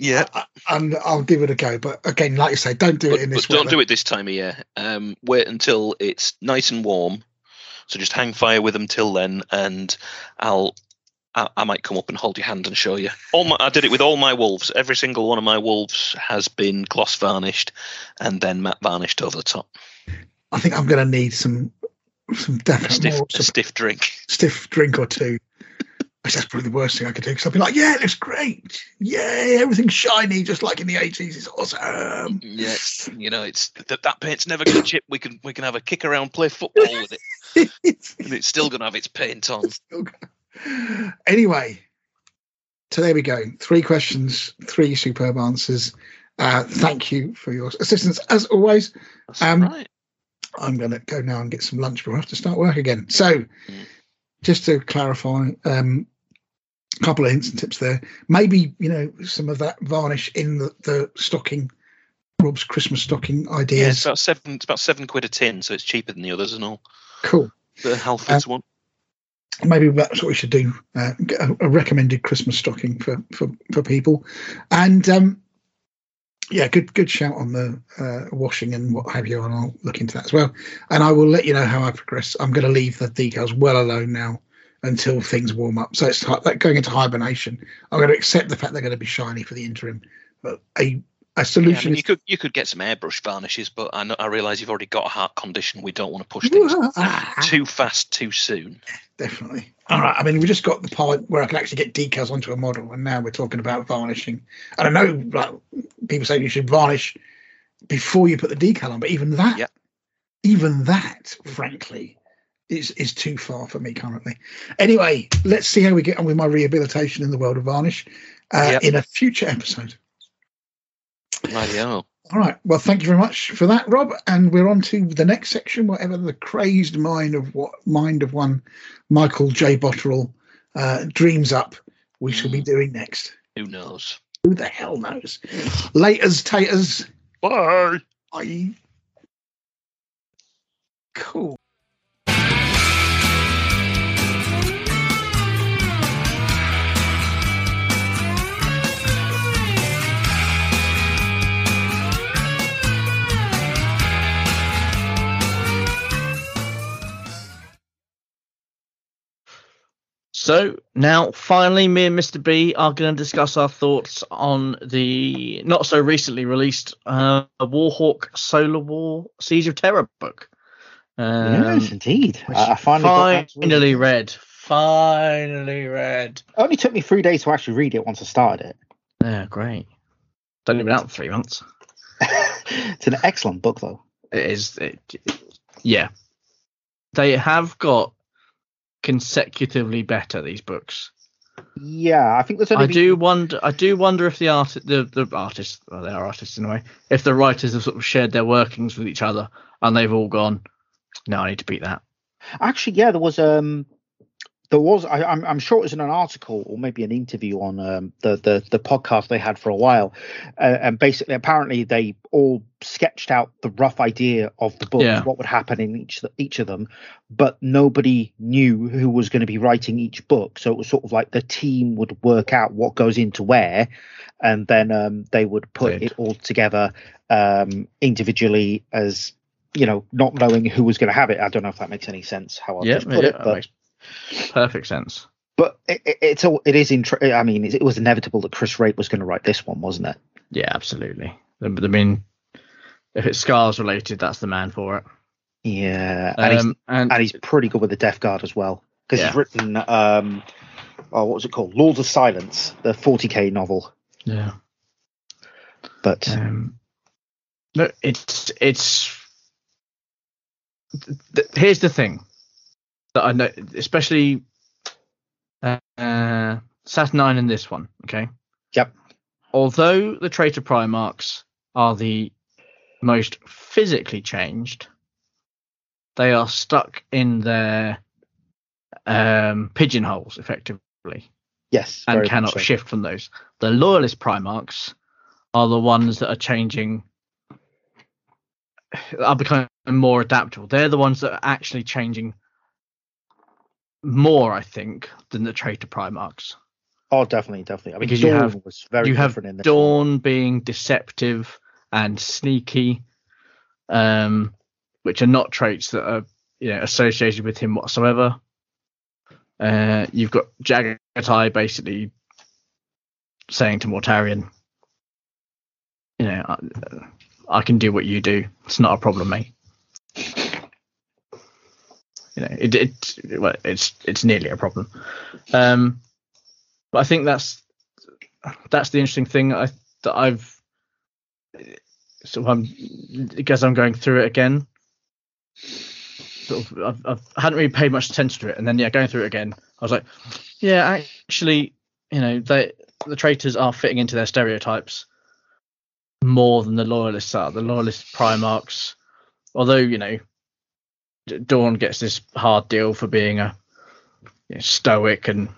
Yeah, and I'll give it a go. But again, like you say, don't do it in this but don't weather. do it this time of year. Um, wait until it's nice and warm. So just hang fire with them till then, and I'll. I, I might come up and hold your hand and show you. All my, I did it with all my wolves. Every single one of my wolves has been gloss varnished, and then matte varnished over the top. I think I'm going to need some some definite stiff, more a some stiff drink. stiff drink or two. Which That's probably the worst thing I could do because I'll be like, yeah, it looks great. Yay, everything's shiny, just like in the 80s. It's awesome. Yeah, it's- you know, it's that that paint's never going to chip. We can we can have a kick around, play football with it, and it's still going to have its paint on. anyway, so there we go. Three questions, three superb answers. Uh, thank you for your assistance as always. Um, right. I'm going to go now and get some lunch before I have to start work again. So, just to clarify, um, a couple of hints and tips there. Maybe you know some of that varnish in the, the stocking, Rob's Christmas stocking Yeah, it's ideas. about seven. It's about seven quid a tin, so it's cheaper than the others and all. cool. The Halfords one. Maybe that's what we should do. Uh, a, a recommended Christmas stocking for for for people, and um, yeah, good good shout on the uh, washing and what have you, and I'll look into that as well. And I will let you know how I progress. I'm going to leave the decals well alone now until things warm up. So it's like going into hibernation. I'm going to accept the fact they're going to be shiny for the interim, but a a Yeah, I solution mean, you could you could get some airbrush varnishes, but I know, I realise you've already got a heart condition. We don't want to push things too fast too soon. definitely. All right. I mean, we just got the part where I can actually get decals onto a model, and now we're talking about varnishing. And I know, like people say, you should varnish before you put the decal on, but even that, even that, frankly, is is too far for me currently. Anyway, let's see how we get on with my rehabilitation in the world of varnish uh, Yep. in a future episode. Rightio. All right. Well, thank you very much for that, Rob. And we're on to the next section, whatever the crazed mind of what mind of one Michael J. Botterill uh, dreams up, we shall be doing next. Who knows? Who the hell knows? Laters, taters. Bye. Bye. Cool. So now, finally, me and Mr. B are going to discuss our thoughts on the not so recently released uh, Warhawk Solar War Siege of Terra book. Um, yes, indeed. I, I finally, got around to reading finally read. Finally read. It only took me three days to actually read it once I started it. Yeah, great. It's only been out for three months. it's an excellent book, though. It is. It, yeah, they have got consecutively better these books. Yeah, I think there's only I been- do wonder. I do wonder if the art, the the artists, well, they are artists in a way. If the writers have sort of shared their workings with each other, and they've all gone, no, I need to beat that. Actually, yeah, there was um, there was. I, I'm I'm sure it was in an article or maybe an interview on um the the the podcast they had for a while, uh, and basically apparently they all sketched out the rough idea of the book, Yeah. what would happen in each each of them, but nobody knew who was going to be writing each book. So it was sort of like the team would work out what goes into where, and then um they would put Right. it all together um individually as you know, not knowing who was going to have it. I don't know if that makes any sense how I Yeah, just put yeah, it, but makes perfect sense. but it, it- it's all it is. Intr- I mean, it, it was inevitable that Chris Wraight was going to write this one, wasn't it? Yeah, absolutely. I mean, if it's scars related, that's the man for it. Yeah, and, he's, Um, and and he's pretty good with the Death Guard as well because Yeah. he's written. Um, oh, what was it called? Lords of Silence, the 40k novel. yeah. But Um, no, it's it's. Th- th- here's the thing that I know, especially uh, uh, Saturnine and this one. Okay. Yep. Although the traitor Primarchs are the most physically changed, they are stuck in their um, pigeonholes effectively yes, and cannot so. shift from those. The loyalist Primarchs are the ones that are changing, are becoming more adaptable. They're the ones that are actually changing more, I think, than the traitor Primarchs. Oh, definitely, definitely. I mean, Because you have- was very you have different in this. one. Dorn being deceptive and sneaky, um, which are not traits that are you know associated with him whatsoever. Uh, you've got Jaghatai basically saying to Mortarion, you know, I, I can do what you do. It's not a problem, mate. You know, it, it well, it's it's nearly a problem. Um, but I think that's that's the interesting thing I that I've so I'm because I'm going through it again. Sort of, I've, I've I hadn't really paid much attention to it, and then yeah, going through it again, I was like, yeah, actually, you know, they the traitors are fitting into their stereotypes more than the loyalists are. The loyalist Primarchs, although you know, Dorn gets this hard deal for being a you know, stoic and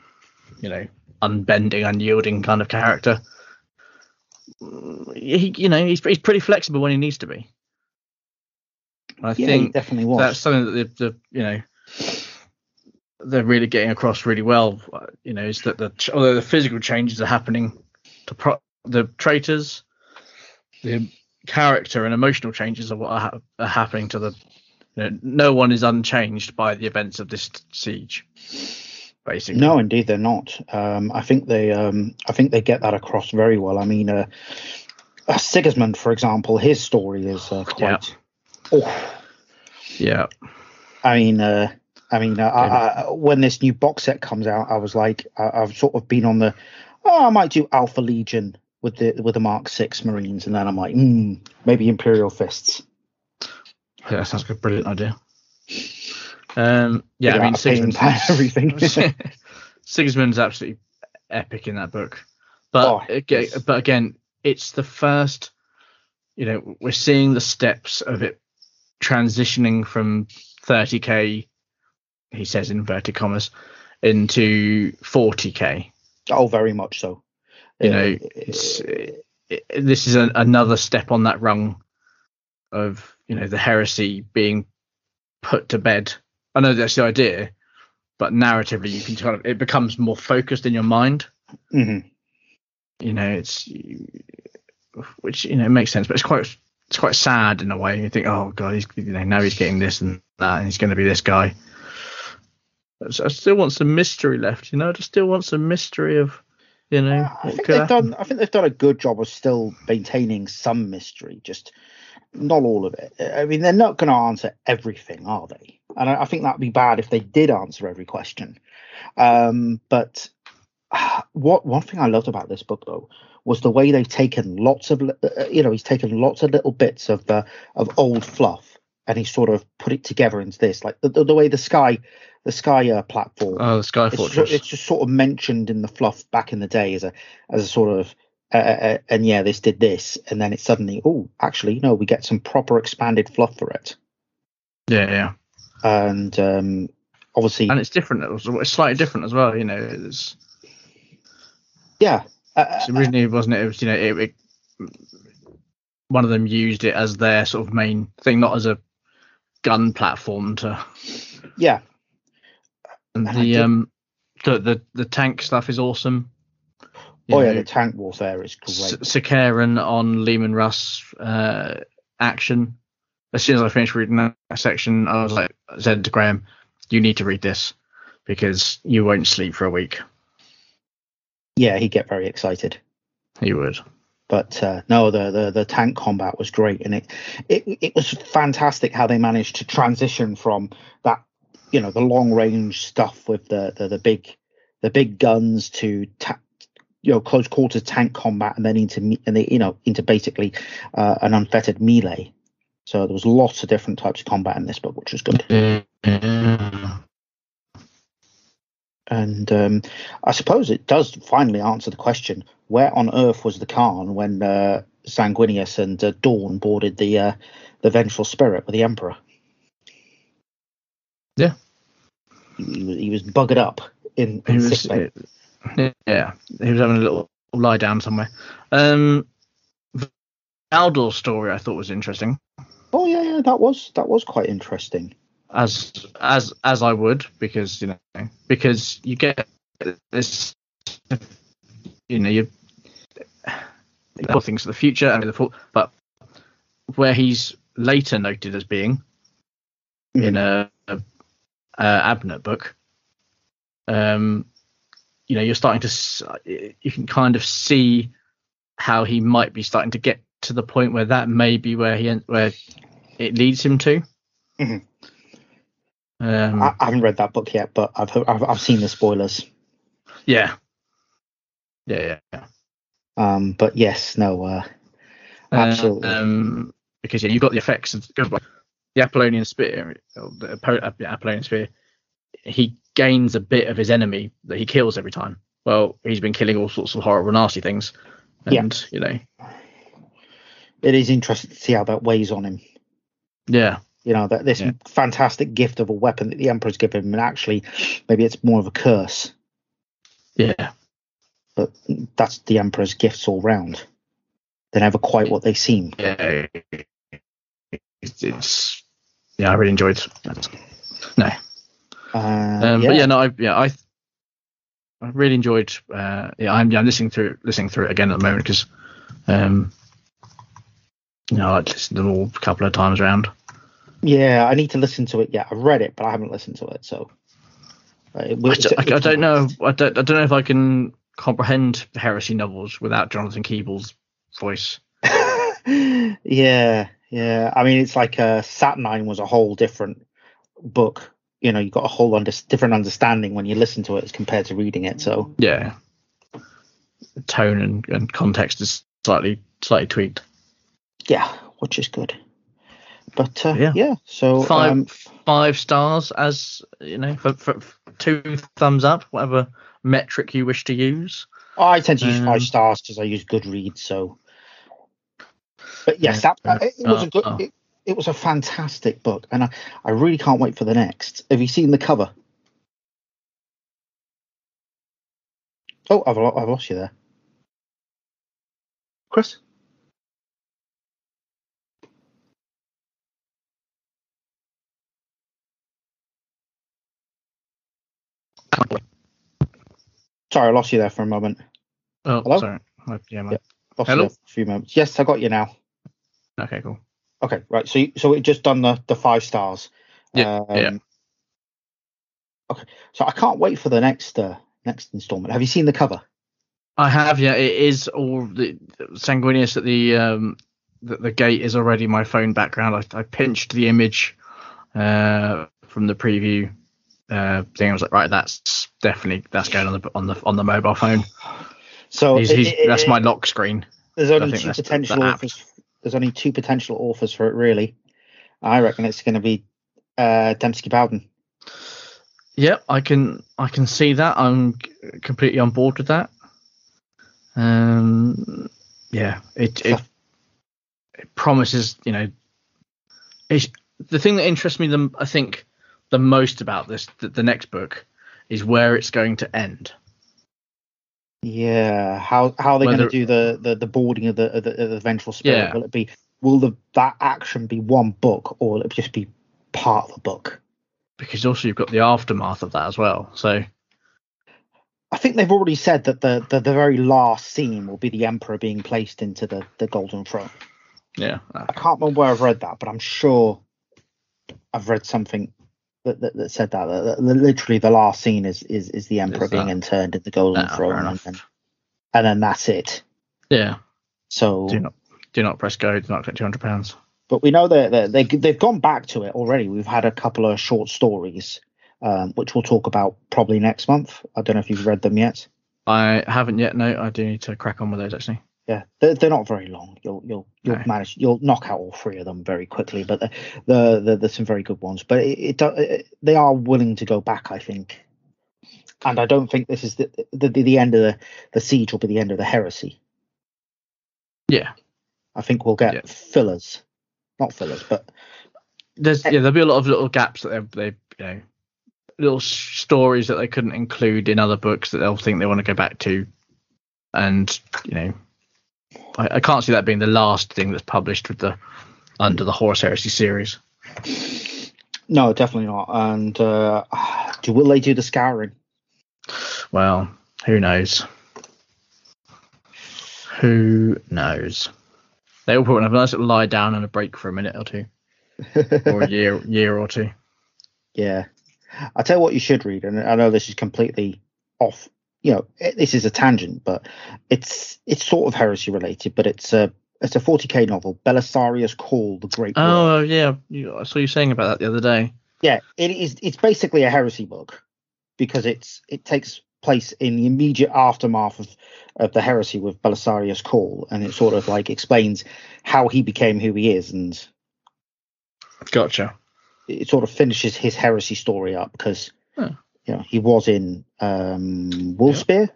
you know unbending, unyielding kind of character. He, you know, he's he's pretty flexible when he needs to be. I yeah, think definitely was. that's something that the, the you know they're really getting across really well. uh, You know, is that the although the physical changes are happening to pro- the traitors, the character and emotional changes are what are, ha- are happening to the. You know, no one is unchanged by the events of this siege. Basically, No, indeed, they're not. Um, I think they, um, I think they get that across very well. I mean, uh, uh, Sigismund, for example, his story is uh, Yeah. Oh, Yeah, I mean, uh, I mean, uh, I, I, when this new box set comes out, I was like, I, I've sort of been on the, oh, I might do Alpha Legion with the with the Mark Six Marines, and then I'm like, mm, maybe Imperial Fists. Yeah, that sounds like a brilliant idea. Um, yeah, I mean, out a payment Sigismund, everything. Sigismund's absolutely epic in that book. But Oh, again, yes. but again, it's the first. You know, we're seeing the steps of it transitioning from 30k, he says in inverted commas, into 40k. oh, very much so. You Uh, know, it's it, this is an, another step on that rung of you know the heresy being put to bed. I know that's the idea, but narratively, you can kind of it becomes more focused in your mind. mhm. you know it's which you know makes sense but it's quite it's quite sad in a way you think oh god he's you know now he's getting this and that and he's going to be this guy I still want some mystery left you know I just still want some mystery of you know I think they've happen. done. I think they've done a good job of still maintaining some mystery. Just not all of it. I mean, they're not going to answer everything, are they? And I, I think that'd be bad if they did answer every question. Um, but what one thing I loved about this book though was the way they've taken lots of uh, you know he's taken lots of little bits of uh, of old fluff and he sort of put it together into this like the, the, the way the sky the sky uh, platform Oh, the Sky it's, Fortress. it's just sort of mentioned in the fluff back in the day as a as a sort of uh, uh, and yeah this did this and then it suddenly oh actually no we get some proper expanded fluff for it Yeah, yeah. and um obviously And it's different. It's slightly different as well. You know, it's, yeah uh, it's originally wasn't it? It was you know it, it, one of them used it as their sort of main thing, not as a gun platform to. yeah And And the um the, the the tank stuff is awesome. Oh yeah the tank warfare is great Sicaran on Leman Russ uh, action. As soon as I finished reading that section, I was like, said to Graham, "You need to read this because you won't sleep for a week." yeah he'd get very excited He would. but uh, no, the, the the tank combat was great, and it, it it was fantastic how they managed to transition from that, you know, the long range stuff with the the, the big the big guns to ta- you know close quarters tank combat, and then into me- and they, you know into basically uh, an unfettered melee. So there was lots of different types of combat in this book, which was good. And um, I suppose it does finally answer the question: Where on earth was the Khan when uh, Sanguinius and uh, Dorn boarded the uh, the Vengeful Spirit with the Emperor? Yeah. he, he was he was buggered up in, He was. Yeah, he was having a little lie down somewhere. Um, Valdor's story I thought was interesting, Oh yeah, yeah, that was that was quite interesting. as as as I would because you know because you get this, you know you other things for the future and the but where he's later noted as being in a, a, a Abnett book, um, you know, you're starting to you can kind of see how he might be starting to get to the point where that may be where he where it leads him to. Mhm. Um, I, I haven't read that book yet, but I've heard, I've, I've seen the spoilers. yeah, yeah, yeah. Um, but yes, no, uh, absolutely. Uh, um, because yeah, you've got the effects of the Apollonian spear, the uh, Apollonian spear. He gains a bit of his enemy that he kills every time. Well, he's been killing all sorts of horrible, nasty things, and you know, it is interesting to see how that weighs on him. yeah, You know that this Yeah. fantastic gift of a weapon that the Emperor's given him, and actually, maybe it's more of a curse. yeah, But that's the Emperor's gifts all round. They're never quite what they seem. yeah. It's, it's yeah, I really enjoyed. That. No, Uh, um, but yeah, no, I yeah, I I really enjoyed. Uh, yeah, I'm yeah, I'm listening through listening through it again at the moment because, um, you know, I listened to them all a couple of times around. yeah, I need to listen to it. Yeah, I've read it, but I haven't listened to it. So uh, it, I, don't- I, don't know. I don't, I don't know if I can comprehend heresy novels without Jonathan Keeble's voice. yeah, yeah. I mean, it's like uh, Saturnine was a whole different book. You know, you've got a whole under- different understanding when you listen to it as compared to reading it. So Yeah, tone and, and context is slightly slightly tweaked. yeah, which is good. But uh, Yeah. yeah. so Five um, five stars as you know for, for, for two thumbs up, whatever metric you wish to use. I tend to use Um, five stars because I use Goodreads. So, but yes, Yeah. that it, it was a good. Uh, uh. It, it was a fantastic book, and I, I really can't wait for the next. Have you seen the cover? Oh, I've, I've lost you there, Chris. Sorry, I lost you there for a moment. Oh, Hello? sorry. Yeah, Yeah. Lost Hello? you there for a few moments. Yes, I got you now. Okay, cool. Okay, right. So, you, so it just done the the five stars. Yeah, yeah. Okay, so I can't wait for the next uh, next installment. Have you seen the cover? I have, yeah. It is all the Sanguinius at the um, that the gate is already my phone background. I, I pinched the image uh, from the preview uh, thing. I was like, right, that's definitely that's going on the on the on the mobile phone. So He's, it- he's, it- that's it- my lock screen. There's only two the- potential the authors. There's only two potential authors for it, really. I reckon it's going to be uh, Dembski Bowden. Yep, I can I can see that. I'm completely on board with that. Um, yeah, it it, it promises, you know, it's, the thing that interests me the I think the most about this the, the next book is where it's going to end. Yeah, how how are they going to do the, the the boarding of the of the, of the vengeful spirit? Yeah. Will it be will the that action be one book or will it just be part of the book? Because also you've got the aftermath of that as well. So I think they've already said that the, the the very last scene will be the emperor being placed into the the golden throne. yeah, I can't remember where I've read that, but I'm sure I've read something that that, that said that, that, that literally the last scene is is is the emperor Is being that- interned in the golden fair throne, and then, and then that's it. yeah. So, Do not do not press go. Do not get two hundred pounds. but we know that that they they've gone back to it already. We've had a couple of short stories, um, which we'll talk about probably next month. I don't know if you've read them yet. I haven't yet. No, I do need to crack on with those actually. Yeah, they're, they're not very long. You'll you'll you'll No. manage. You'll knock out all three of them very quickly. But the, the, the there's some very good ones. But it, it, it they are willing to go back, I think. And I don't think this is the the, the end of the the siege will be the end of the heresy. Yeah. I think we'll get Yeah. fillers, not fillers, but there's eh. yeah there'll be a lot of little gaps that they they you know little stories that they couldn't include in other books that they'll think they want to go back to and you know I, I can't see that being the last thing that's published with the under the Horus Heresy series no, definitely not. And uh, do will they do the scouring? well who knows who knows they all probably have a nice little lie down and a break for a minute or two or a year year or two Yeah. I tell you what you should read, and I know this is completely off. You know, this is a tangent, but it's it's sort of heresy related. But it's a it's a 40k novel, Belisarius Cawl: The Great. War. oh uh, yeah you, I saw you saying about that the other day yeah, it is. It's basically a heresy book because it's it takes place in the immediate aftermath of of the heresy with Belisarius Cawl, and it sort of like explains how he became who he is, and gotcha it sort of finishes his heresy story up because Huh. You know he was in um Wolfspear.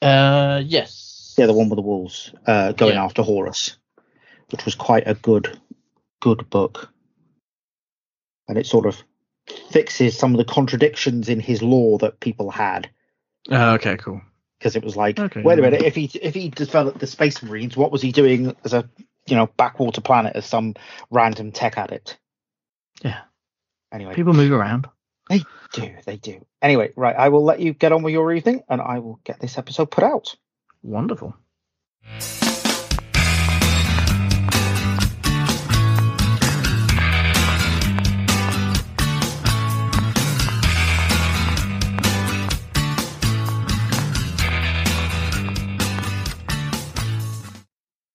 uh yes Yeah, the one with the wolves uh, going Yeah. after Horus, which was quite a good, good book, and it sort of fixes some of the contradictions in his lore that people had Oh, okay, cool. because it was like, Okay, wait a minute, if he if he developed the Space Marines, what was he doing as a you know backwater planet as some random tech addict? Yeah. Anyway, People move around. They do, they do. Anyway, right, I will let you get on with your evening, and I will get this episode put out. Wonderful.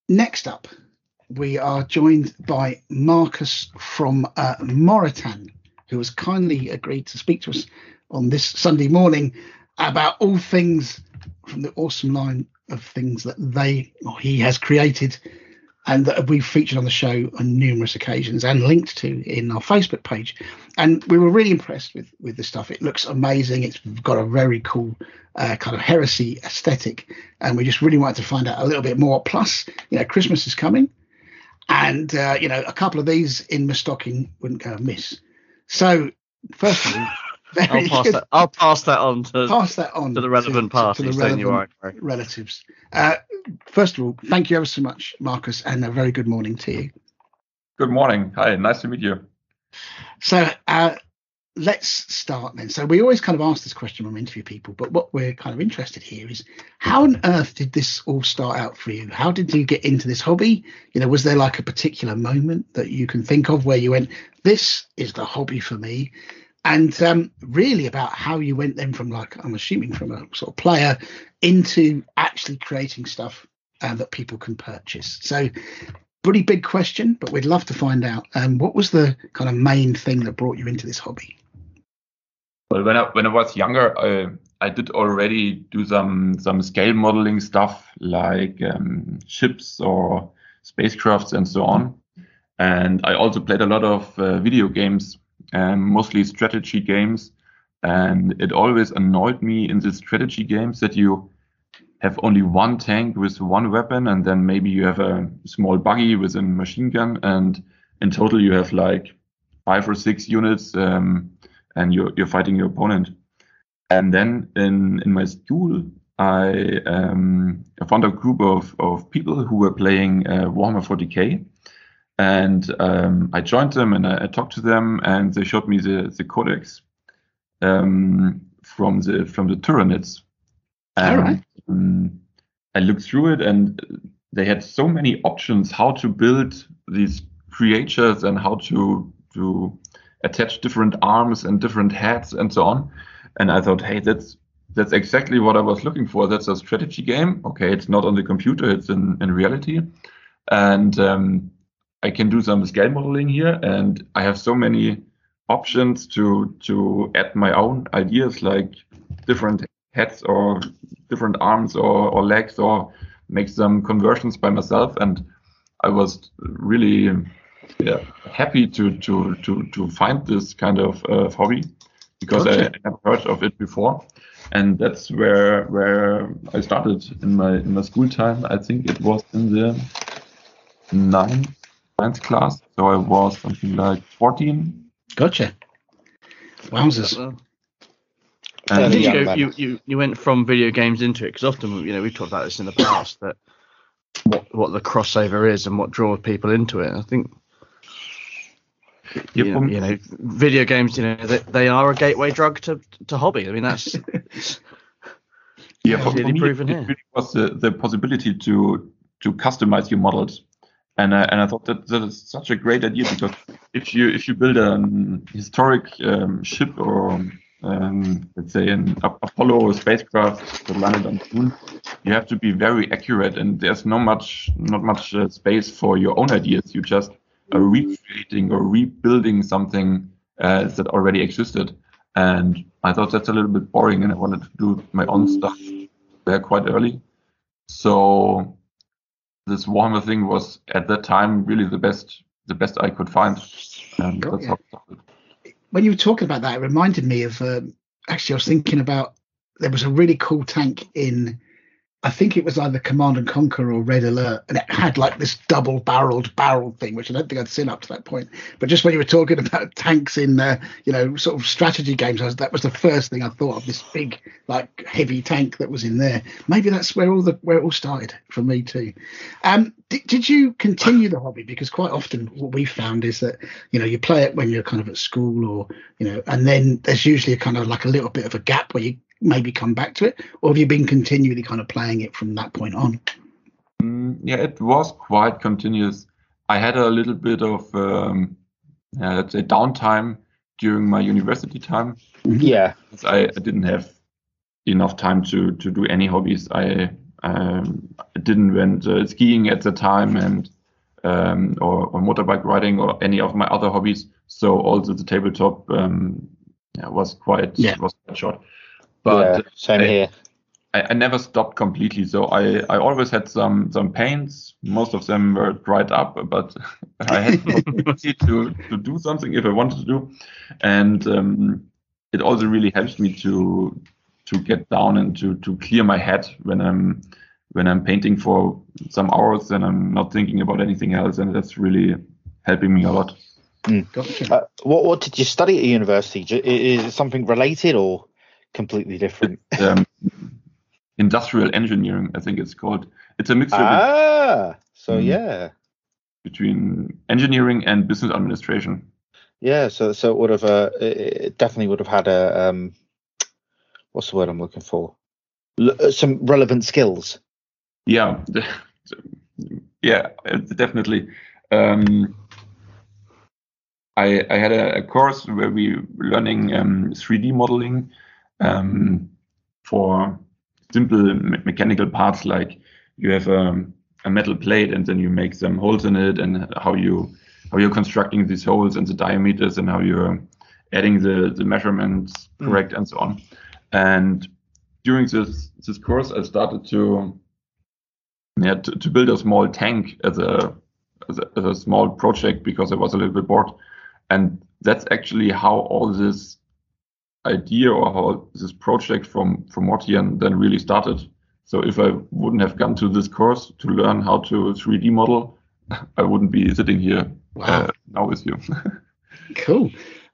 Next up, we are joined by Marcus from uh, Moritan, who has kindly agreed to speak to us on this Sunday morning about all things from the awesome line of things that they or he has created and that we've featured on the show on numerous occasions and linked to in our Facebook page. And we were really impressed with with the stuff. It looks amazing. It's got a very cool uh, kind of heresy aesthetic, and we just really wanted to find out a little bit more. Plus, you know, Christmas is coming, and uh, you know, a couple of these in my stocking wouldn't go amiss. So, first of all, I'll pass that. I'll pass that on to, pass that on to the relevant to, to the don't you relevant relatives. Uh, first of all, thank you ever so much, Marcus, and a very good morning to you. Good morning. Hi, nice to meet you. So uh, let's start then. So we always kind of ask this question when we interview people, but what we're kind of interested here is how on earth did this all start out for you? How did you get into this hobby? You know, was there like a particular moment that you can think of where you went, "This is the hobby for me"? And um, really about how you went then from like I'm assuming from a sort of player into actually creating stuff uh, that people can purchase. So, pretty big question, but we'd love to find out. Um, what was the kind of main thing that brought you into this hobby? Well, when I when I was younger, I I did already do some some scale modeling stuff like um, ships or spacecrafts and so on. And I also played a lot of uh, video games, um, mostly strategy games. And it always annoyed me in the strategy games that you have only one tank with one weapon, and then maybe you have a small buggy with a machine gun, and in total you have like five or six units, um, and you're you're fighting your opponent. And then in in my school, I, um, I found a group of of people who were playing uh, Warhammer 40k, and um, I joined them and I, I, talked to them, and they showed me the the codex um, from the from the Tyranids. All right. Um, I looked through it, and they had so many options how to build these creatures and how to to attach different arms and different heads and so on. And I thought, hey, that's that's exactly what I was looking for. That's a strategy game. Okay, it's not on the computer; it's in in reality, and um, I can do some scale modeling here. And I have so many options to to add my own ideas, like different heads or different arms or, or legs, or make some conversions by myself. And I was really yeah, happy to to to to find this kind of uh, hobby because I, I never heard of it before, and that's where where I started in my in my school time. I think it was in the ninth ninth class, so I was something like fourteen Gotcha. Wowzers. And you, go, you, you, you went from video games into it because often you know we've talked about this in the past that what what the crossover is and what draws people into it. I think you, know, you know, video games, you know, they, they are a gateway drug to to hobby. I mean, that's yeah, for, for me, it, it really was the, the possibility to to customize your models and I, and I thought that that is such a great idea because if you if you build a historic um, ship or um, let's say an Apollo spacecraft that landed on the moon, you have to be very accurate, and there's no much not much uh, space for your own ideas. You just recreating or rebuilding something uh, that already existed, and I thought that's a little bit boring, and I wanted to do my own stuff there quite early. So this Warhammer thing was at that time really the best the best I could find. And that's how when you were talking about that, it reminded me of um, actually I was thinking about there was a really cool tank in I think it was either Command and Conquer or Red Alert, and it had like this double-barreled barrel thing, which I don't think I'd seen up to that point. But just when you were talking about tanks in, uh, you know, sort of strategy games, was, that was the first thing I thought of. This big, like, heavy tank that was in there. Maybe that's where all the where it all started for me too. Um, did, did you continue the hobby? Because quite often what we found is that you know you play it when you're kind of at school or you know, and then there's usually a kind of like a little bit of a gap where you maybe come back to it, or have you been continually kind of playing it from that point on? Mm, yeah, it was quite continuous. I had a little bit of um, yeah, let's say downtime during my university time. Mm-hmm. Yeah, I, I, didn't have enough time to to do any hobbies. I um, didn't went uh, skiing at the time and um, or, or, motorbike riding or any of my other hobbies. So also the tabletop um, yeah, was quite yeah. was quite short. But yeah, same I, here. I, I, never stopped completely. So I, I always had some some pains. Most of them were dried up, but I had the opportunity to to do something if I wanted to do, and um, it also really helps me to to get down and to to clear my head when I'm when I'm painting for some hours and I'm not thinking about anything else, and that's really helping me a lot. Mm. Gotcha. Uh, what what did you study at university? Is it something related or? Completely different. Um, industrial engineering, I think it's called. It's a mixture. Ah, so mm, yeah. Between engineering and business administration. Yeah, so so it would have uh, it definitely would have had a um, what's the word I'm looking for? L- uh, some relevant skills. Yeah, yeah, definitely. Um, I I had a, a, course where we were learning um, 3D modeling um, for simple me mechanical parts like you have um, a metal plate and then you make some holes in it and how you how you're constructing these holes and the diameters and how you're adding the the measurements correct and so on. And during this this course, I started to yeah to, to build a small tank as a, as a as a small project because I was a little bit bored, and that's actually how all this idea or how this project from from Mortian then really started. So if I wouldn't have gone to this course to learn how to 3D model, I wouldn't be sitting here Wow. uh, now with you. Cool.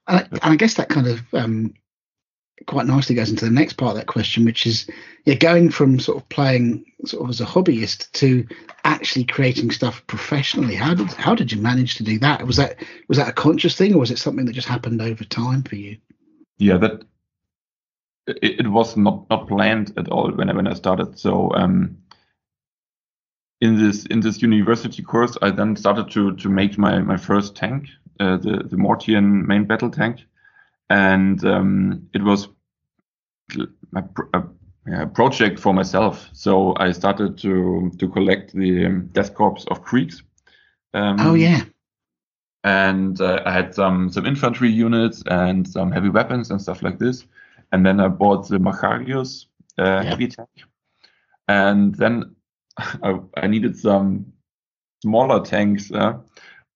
And, I- and I guess that kind of um, quite nicely goes into the next part of that question, which is yeah, going from sort of playing sort of as a hobbyist to actually creating stuff professionally. How did how did you manage to do that? Was that was that a conscious thing, or was it something that just happened over time for you? Yeah, that it, it was not not planned at all when I, when I started. So um, in this in this university course, I then started to to make my my first tank, uh, the the Mortian main battle tank, and um, it was a, a, yeah, project for myself. So I started to to collect the um, Death Korps of Kriegs. Um, Oh yeah, and uh, I had some some infantry units and some heavy weapons and stuff like this. And then I bought the Macharius uh, heavy tank, and then I, I needed some smaller tanks, uh,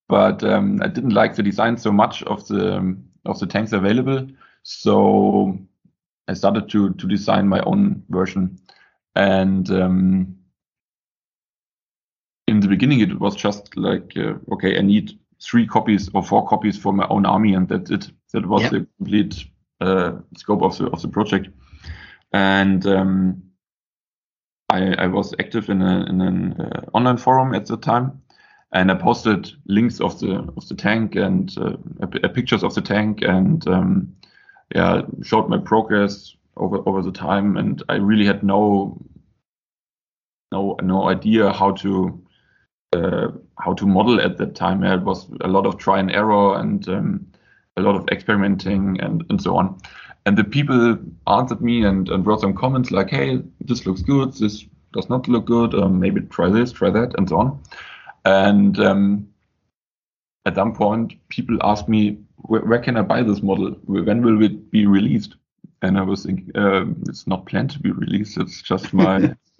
but um, I didn't like the design so much of the of the tanks available. So I started to to design my own version, and um, in the beginning it was just like uh, okay, I need three copies or four copies for my own army, and that's it. That was Yep. the complete uh, scope of the of the project, and um, I, I was active in, a, in an uh, online forum at the time, and I posted links of the of the tank and uh, pictures of the tank, and um, yeah, showed my progress over over the time, and I really had no no no idea how to uh, how to model at that time. It was a lot of try and error and um, a lot of experimenting and, and so on. And the people answered me and, and wrote some comments like, hey, this looks good, this does not look good, um, maybe try this, try that, and so on. And um, at some point, people asked me, where, can I buy this model? When will it be released? And I was thinking, um, it's not planned to be released. It's just my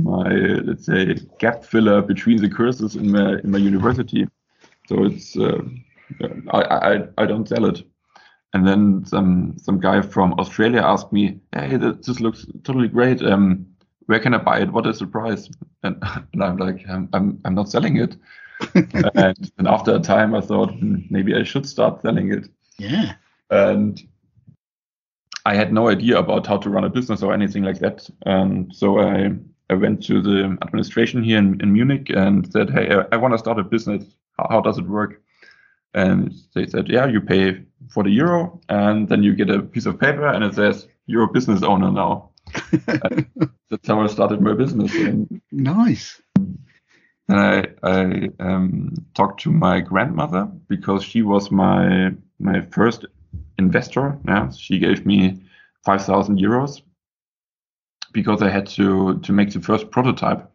my let's say gap filler between the courses in my in my university. So it's uh, I, I I don't sell it. And then some some guy from Australia asked me, "Hey, this looks totally great. Um, where can I buy it? What is the price?" And, and I'm like, I'm, I'm I'm not selling it. and, and after a time, I thought hmm, maybe I should start selling it. yeah. And I had no idea about how to run a business or anything like that. Um, so I I went to the administration here in, in Munich and said, "Hey, I, I want to start a business. How, how does it work?" And they said, "Yeah, you pay for the euro, and then you get a piece of paper, and it says you're a business owner now." That's how I started my business. And Nice. and I, I um, talked to my grandmother because she was my my first investor. Yeah, she gave me five thousand euros because I had to to make the first prototype,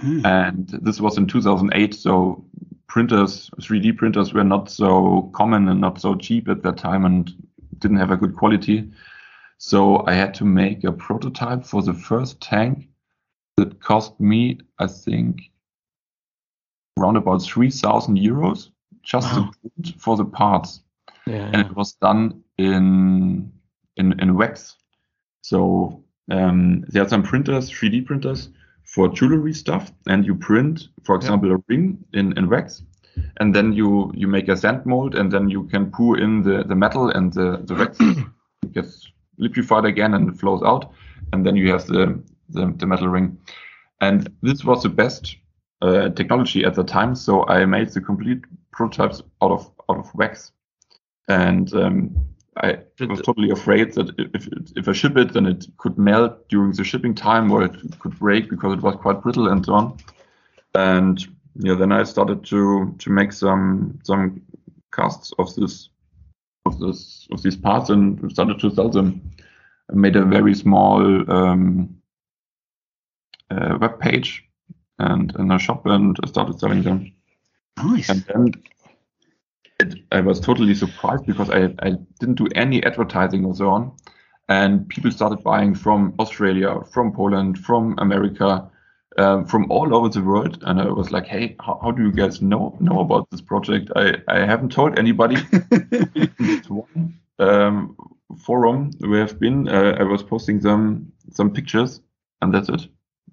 Hmm. and this was in 2008. So printers, 3D printers, were not so common and not so cheap at that time, and didn't have a good quality. So I had to make a prototype for the first tank that cost me, I think, around about 3,000 euros just Wow. to print for the parts. Yeah. And it was done in in, in wax. So um, there are some printers, 3D printers for jewelry stuff, and you print, for example, a ring in, in wax, and then you you make a sand mold, and then you can pour in the, the metal, and the, the wax gets liquefied again and it flows out, and then you have the, the, the metal ring. And this was the best uh, technology at the time, so I made the complete prototypes out of out of wax, and um, I was totally afraid that if if I ship it, then it could melt during the shipping time, or it could break because it was quite brittle and so on. And yeah, then I started to to make some some casts of this of this of these parts and started to sell them. I made a very small um, uh, web page and in a shop and I started selling them. Nice. And then it, I was totally surprised because I, I didn't do any advertising or so on. And people started buying from Australia, from Poland, from America, um, from all over the world. And I was like, hey, how, how do you guys know know about this project? I, I haven't told anybody. One um, forum we have been. Uh, I was posting some some pictures, and that's it.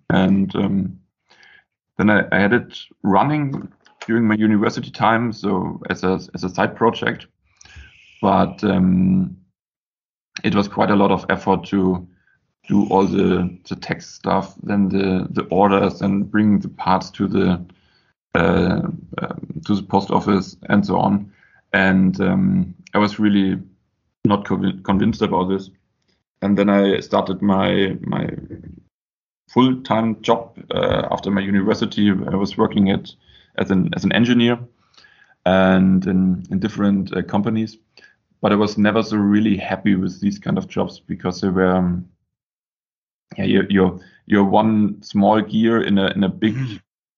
And um, then I, I had it running during my university time, so as a as a side project. But um, it was quite a lot of effort to do all the the text stuff, then the the orders, and bring the parts to the uh, um, to the post office and so on. And um, I was really not conv- convinced about this. And then I started my my full time job uh, after my university. I was working at as an as an engineer and in, in different uh, companies. But I was never so really happy with these kind of jobs because they were um, yeah you're, you're you're one small gear in a in a big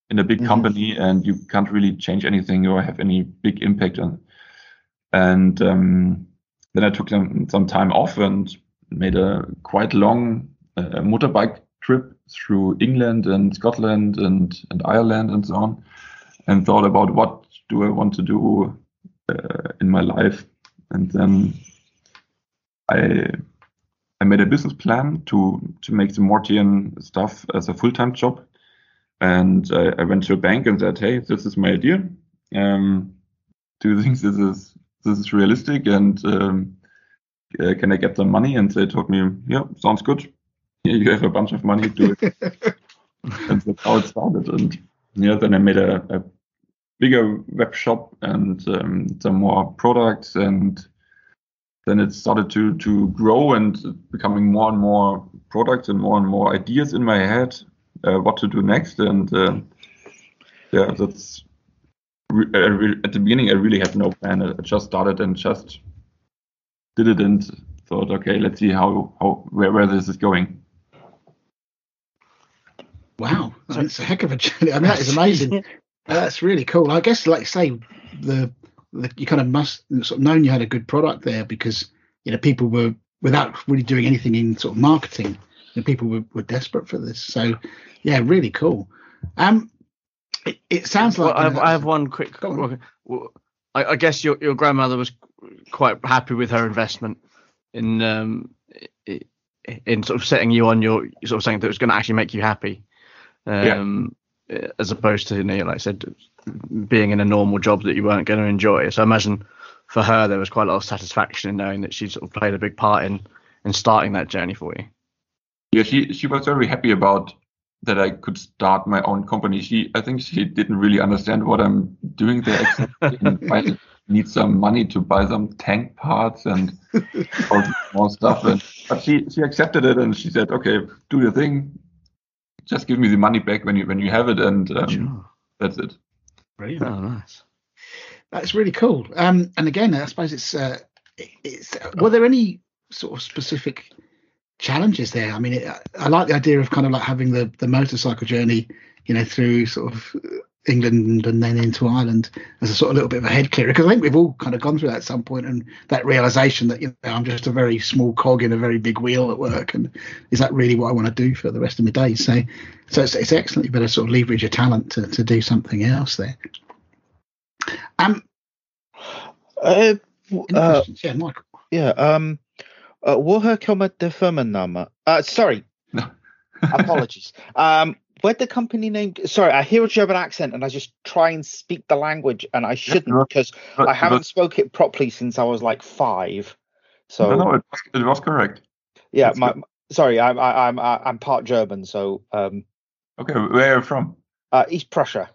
in a big Mhm. company and you can't really change anything or have any big impact on. And um, then I took some some time off and made a quite long uh, motorbike trip through England and Scotland and and Ireland and so on, and thought about what do I want to do uh, in my life, and then I I made a business plan to to make the Mortian stuff as a full time job, and I, I went to a bank and said, hey, this is my idea. Um, do you think this is this is realistic and um, uh, can I get some money? And they told me, yeah, sounds good. Here you have a bunch of money, to do it. and that's how it started. And yeah, then I made a, a bigger web shop and um, some more products and then it started to to grow and becoming more and more products and more and more ideas in my head uh, what to do next and uh, yeah that's re- re- at the beginning I really had no plan I just started and just did it and thought okay let's see how how where, where this is going Wow, that's a heck of a journey. I mean, that is amazing. That's really cool. I guess, like you say, the, the you kind of must sort of known you had a good product there because you know people were without really doing anything in sort of marketing, and people were, were desperate for this. So, yeah, really cool. Um, it, it sounds like Well, I, have, I have one quick. On. well, I, I guess your your grandmother was quite happy with her investment in um i- i- in sort of setting you on your sort of saying that it was going to actually make you happy, um, as opposed to you know, like I said, being in a normal job that you weren't going to enjoy. So I imagine for her there was quite a lot of satisfaction in knowing that she sort of played a big part in in starting that journey for you. yeah she she was very happy about that I could start my own company she I think she didn't really understand what I'm doing there I need some money to buy some tank parts and all small stuff and but she she accepted it and she said okay do your thing just give me the money back when you when you have it and um, Sure. that's it brilliant. Oh, nice. That's really cool. Um, and again, I suppose it's uh, it's. Were there any sort of specific challenges there? I mean, it, I like the idea of kind of like having the the motorcycle journey, you know, through sort of England and then into Ireland as a sort of little bit of a head clearer because I think we've all kind of gone through that at some point and that realization that you know I'm just a very small cog in a very big wheel at work and is that really what I want to do for the rest of my days? So, so it's, it's excellent. You better sort of leverage your talent to, to do something else there. Um, Uh, uh? Yeah, Michael. ja, um, uh, woher kommt der Firmenname? Uh, sorry, no apologies. um, where'd the company name? Sorry, I hear a German accent and I just try and speak the language and I shouldn't because But- I haven't but- spoke it properly since I was like five. So no, no it, was- it was correct yeah, that's my, good. sorry, I'm I, I'm I- I'm part German, so um, okay where are you from uh, East Prussia.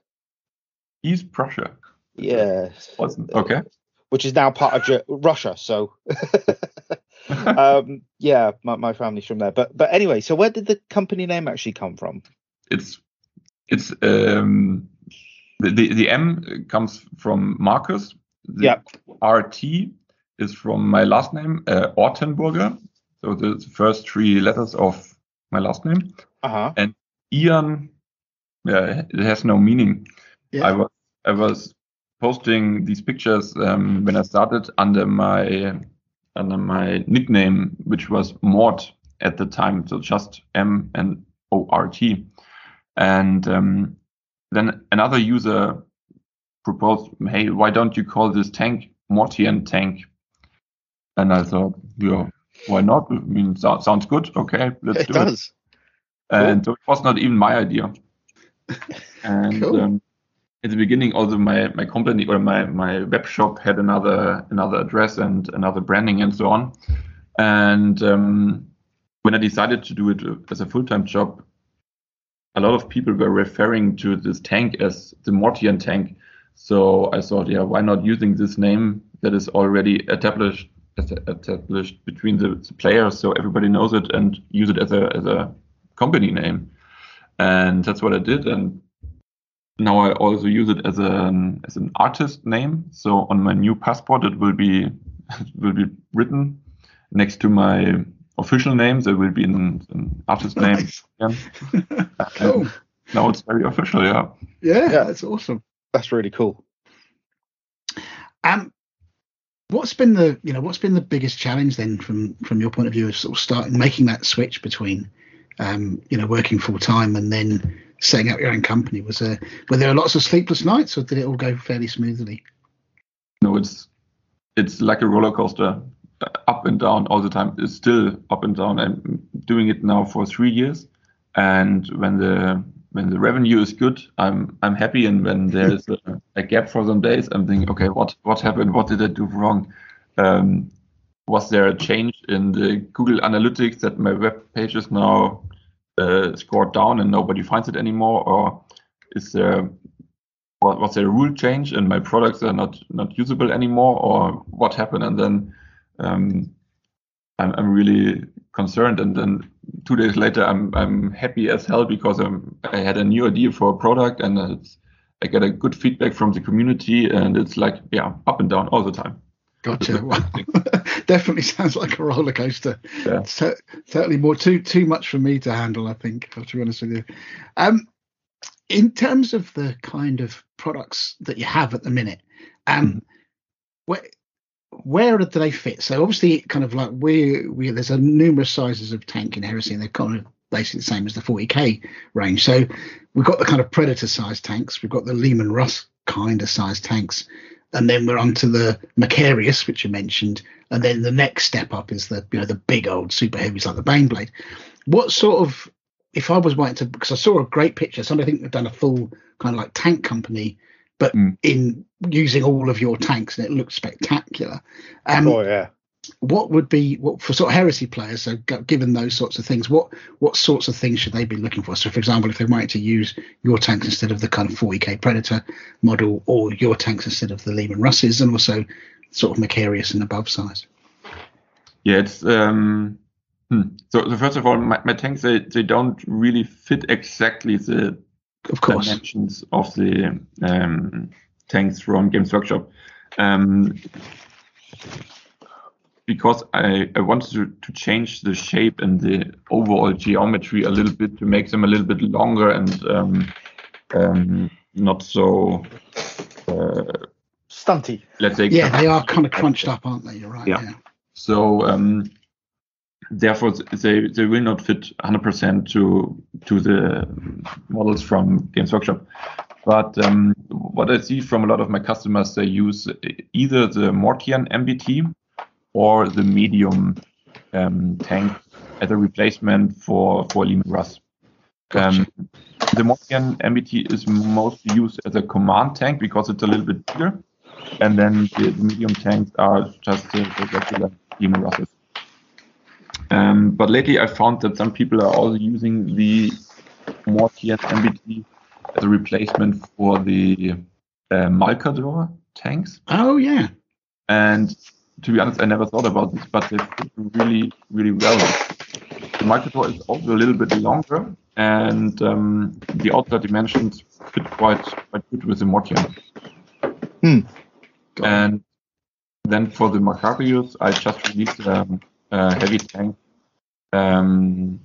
East Prussia Yes. wasn't okay which is now part of Ge- Russia. So, um, yeah, my, my family's from there. But but anyway, so where did the company name actually come from? It's it's um the, the the M comes from Marcus. The Yeah. RT is from my last name, uh, Ortenburger. So the first three letters of my last name. Uh huh. And Ian yeah, it has no meaning. Yeah. I was I was posting these pictures um, when I started under my under my nickname, which was Mort at the time, so just M and O R T. And um, then another user proposed, "Hey, why don't you call this tank Mortian tank?" And I thought, yeah, why not? I mean, so, sounds good. Okay, let's It do it. does. And so it was not even my idea. And Cool. um, at the beginning, also my, my company or my, my web shop had another another address and another branding and so on. And um, when I decided to do it as a full time job, a lot of people were referring to this tank as the Mortian tank. So I thought, yeah, why not using this name that is already established established between the, the players, so everybody knows it, and use it as a as a company name. And that's what I did. And now I also use it as an as an artist name. So on my new passport, it will be it will be written next to my official name. There will be an, an artist name. Nice. again. Cool. Now it's very official. Yeah. Yeah, Yeah. that's awesome. That's really cool. Um, what's been the you know what's been the biggest challenge then from from your point of view of sort of starting making that switch between um, you know working full time and then setting up your own company? Was there were there lots of sleepless nights or did it all go fairly smoothly? No, it's it's like a roller coaster, up and down all the time. It's still up and down. I'm doing it now for three years, and when the when the revenue is good, I'm I'm happy, and when there's a, a gap for some days, I'm thinking, okay, what what happened? What did I do wrong? Um, was there a change in the Google Analytics that my web page is now uh, scored down and nobody finds it anymore, or is there was, there a rule change and my products are not not usable anymore, or what happened? And then um, I'm I'm really concerned, and then two days later I'm I'm happy as hell because I'm I had a new idea for a product and it's I get a good feedback from the community, and it's like yeah up and down all the time. Gotcha. Wow. Definitely sounds like a roller coaster. Yeah. Cer- certainly more too too much for me to handle. I think. To be honest with you, um, in terms of the kind of products that you have at the minute, um, where where do they fit? So obviously, kind of like we we there's a numerous sizes of tank in Heresy, and they're kind of basically the same as the 40k range. So we've got the kind of Predator size tanks, we've got the Leman Russ kind of size tanks, and then we're onto the Macharius, which you mentioned, and then the next step up is the you know the big old super heavies like the Baneblade. What sort of if I was wanting to because I saw a great picture, somebody I think they've done a full kind of like tank company, but Mm. in using all of your tanks and it looks spectacular. Um, oh yeah. what would be what for sort of heresy players so given those sorts of things what what sorts of things should they be looking for so for example if they wanted to use your tanks instead of the kind of 40k predator model or your tanks instead of the Leman Russes and also sort of Macharius and above size Yeah, it's um. hmm. So, so first of all, my, my tanks they, they don't really fit exactly the of course dimensions of the um, tanks from Games Workshop. Um, because I, I wanted to, to change the shape and the overall geometry a little bit to make them a little bit longer and um, um, not so, uh, Stunty. let's say, yeah they are kind of crunched up aren't they you're right Yeah. yeah, So um, therefore, they they will not fit 100% to to the models from Games Workshop. But um, what I see from a lot of my customers, they use either the Mortian MBT or the medium um, tank as a replacement for for Leman Russ. Um, the Mortian MBT is mostly used as a command tank because it's a little bit bigger, and then the, the medium tanks are just the, the regular Leman Russes. Um, but lately, I found that some people are also using the Mortian MBT as a replacement for the uh, Malcador tanks. oh yeah And to be honest, I never thought about this, but they fit really, really well. The Malcador is also a little bit longer, and um, the outside dimensions fit quite quite good with the Mortian. Hmm. And then for the Macharius, I just released um, heavy tank um,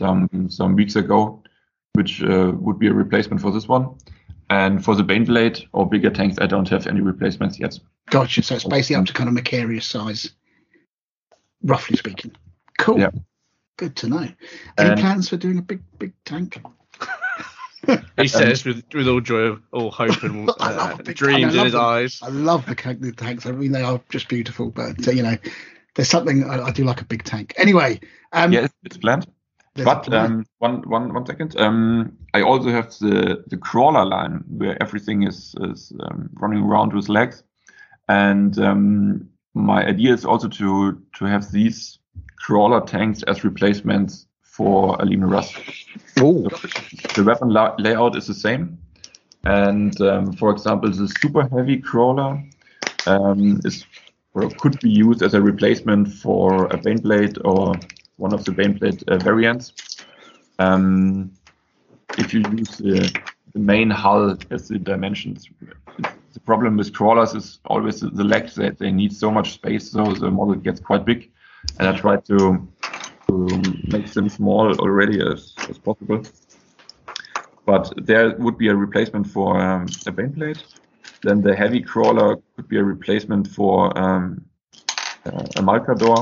some some weeks ago, which uh, would be a replacement for this one. And for the Baneblade or bigger tanks, I don't have any replacements yet. Gotcha. So it's basically up to kind of Macharius size, roughly speaking. Cool. Yeah. Good to know. Any And- plans for doing a big, big tank? He says with with all joy, all hope, and uh, dreams I in love his them. eyes. I love the, the tanks. I mean, they are just beautiful. But uh, you know, there's something I, I do like a big tank. Anyway, um, yeah, it's, planned. But um, one, one, one second. Um, I also have the the crawler line where everything is is um, running around with legs, and um, my idea is also to to have these crawler tanks as replacements for a Leman Russ. Ooh. The weapon la- layout is the same, and um, for example, the super heavy crawler um, is could be used as a replacement for a Baneblade or one of the Baneblade uh, variants. Um, if you use the, the main hull as the dimensions, the problem with crawlers is always the, legs that they need so much space, so the model gets quite big. And I try to, to make them small already as, as possible. But there would be a replacement for um, a Baneblade. Then the heavy crawler could be a replacement for um, uh, a Malcador,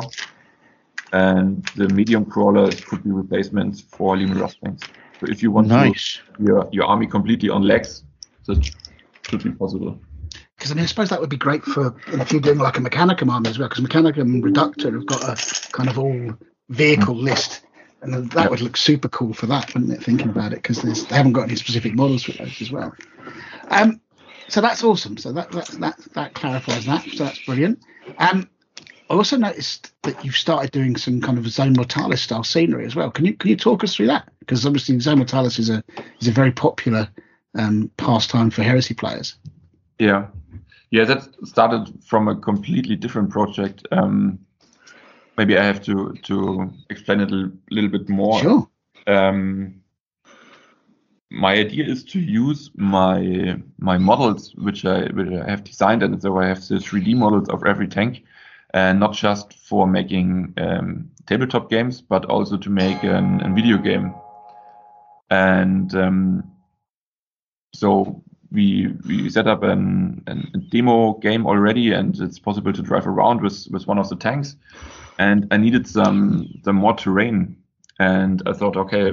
and the medium crawlers could be replacements for Lemur tanks. So if you want Nice. to your your army completely on legs, that should be possible. Because I mean, I suppose that would be great for if you're doing like a Mechanicum army as well. Because Mechanicum and Reductor have got a kind of all vehicle list, and that Yeah. would look super cool for that, wouldn't it? Thinking about it, because they haven't got any specific models for those as well. Um, so that's awesome. So that that that, that clarifies that. So that's brilliant. Um, I also noticed that you've started doing some kind of Zone Mortalis style scenery as well. Can you can you talk us through that? Because obviously Zone Mortalis is a is a very popular um, pastime for heresy players. Yeah, yeah, that started from a completely different project. Um, maybe I have to to explain it a little, little bit more. Sure. um, my idea is to use my my models which I which I have designed and so I have the 3D models of every tank and not just for making um, tabletop games but also to make an, a video game. And um, so we we set up an, an, a demo game already and it's possible to drive around with with one of the tanks. And I needed some some more terrain. And I thought okay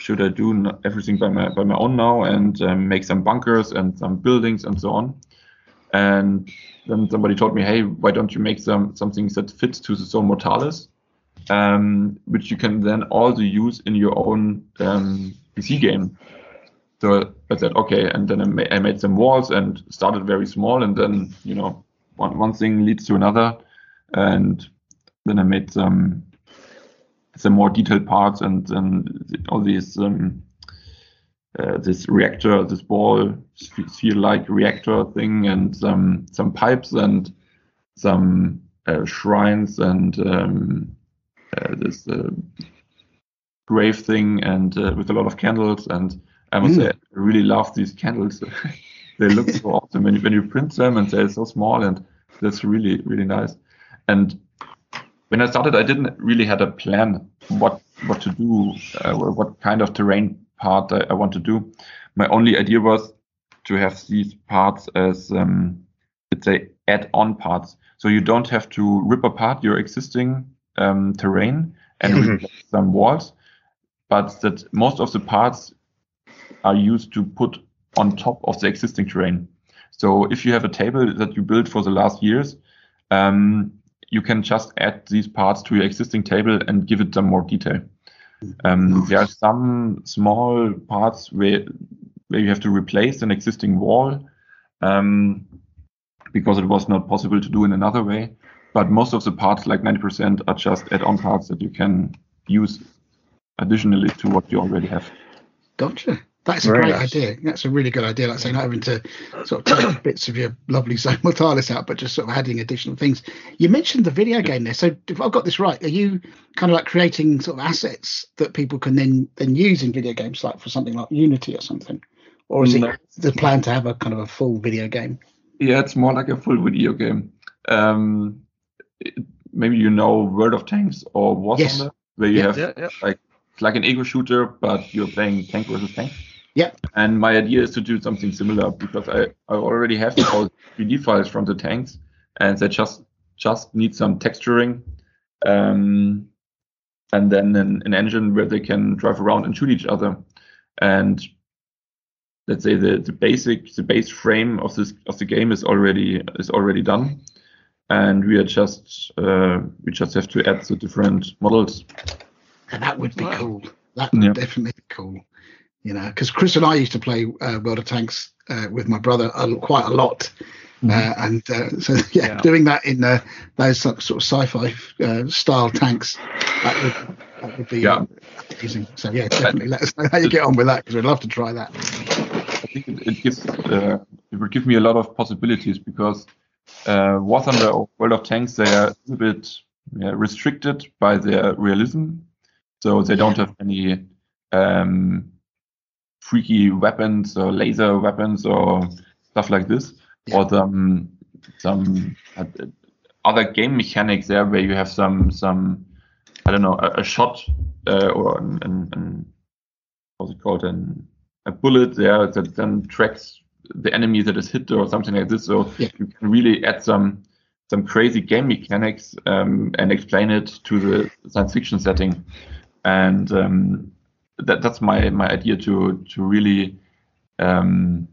should I do everything by my by my own now and um, make some bunkers and some buildings and so on? And then somebody told me, hey, why don't you make some something that fits to the Zone Mortalis, um, which you can then also use in your own um, PC game. So I said, okay, and then I, ma- I made some walls and started very small, and then you know one one thing leads to another, and then I made some some more detailed parts and and all these um, uh, this reactor, this ball sphere like reactor thing, and some some pipes and some uh, shrines and um, uh, this uh, grave thing, and uh, with a lot of candles. And I must Mm. say, I really love these candles. they look so awesome when you when you print them, and they're so small, and that's really really nice. And when I started, I didn't really had a plan what what to do, uh, what kind of terrain part I, I want to do. My only idea was to have these parts as um, let's say add-on parts, so you don't have to rip apart your existing um, terrain and replace some walls, but that most of the parts are used to put on top of the existing terrain. So if you have a table that you built for the last years, um, you can just add these parts to your existing table and give it some more detail. Um, there are some small parts where where you have to replace an existing wall um, because it was not possible to do in another way. But most of the parts, like 90%, are just add-on parts that you can use additionally to what you already have. Gotcha. That's a Very great nice. idea. That's a really good idea. Like saying, not having to sort of take bits of your lovely Zone Mortalis out, but just sort of adding additional things. You mentioned the video game there. So if I've got this right, are you kind of like creating sort of assets that people can then then use in video games, like for something like Unity or something? Or is No. it the plan to have a kind of a full video game? Yeah, it's more like a full video game. Um, it- maybe you know World of Tanks or War Yes. Thunder, where you Yeah, have Yeah, yeah. like like an ego shooter, but you're playing tank versus tank. Yeah. And my idea is to do something similar because I, I already have all 3D files from the tanks, and they just just need some texturing, um, and then an, an engine where they can drive around and shoot each other. And let's say the, the basic the base frame of this of the game is already is already done, and we are just uh, we just have to add the different models. And that would be Wow. cool. That Yeah. would definitely be cool. You know, because Chris and I used to play uh, World of Tanks uh, with my brother a, quite a lot. Uh, and uh, so, yeah, Yeah. doing that in uh, those sort sort of sci-fi uh, style tanks, that would that would be Yeah. amazing. So yeah, definitely let us know how you get on with that because we'd love to try that. I think it, it gives uh, it will give me a lot of possibilities because uh, War Thunder or World of Tanks they are a bit yeah, restricted by their realism, so they don't have any um, freaky weapons or laser weapons or stuff like this, or some some other game mechanics there where you have some some I don't know a, a shot uh, or an, an, an what's it called an a bullet there that then tracks the enemy that is hit or something like this. So Yeah. you can really add some some crazy game mechanics um, and explain it to the science fiction setting. And um, that that's my my idea to to really um,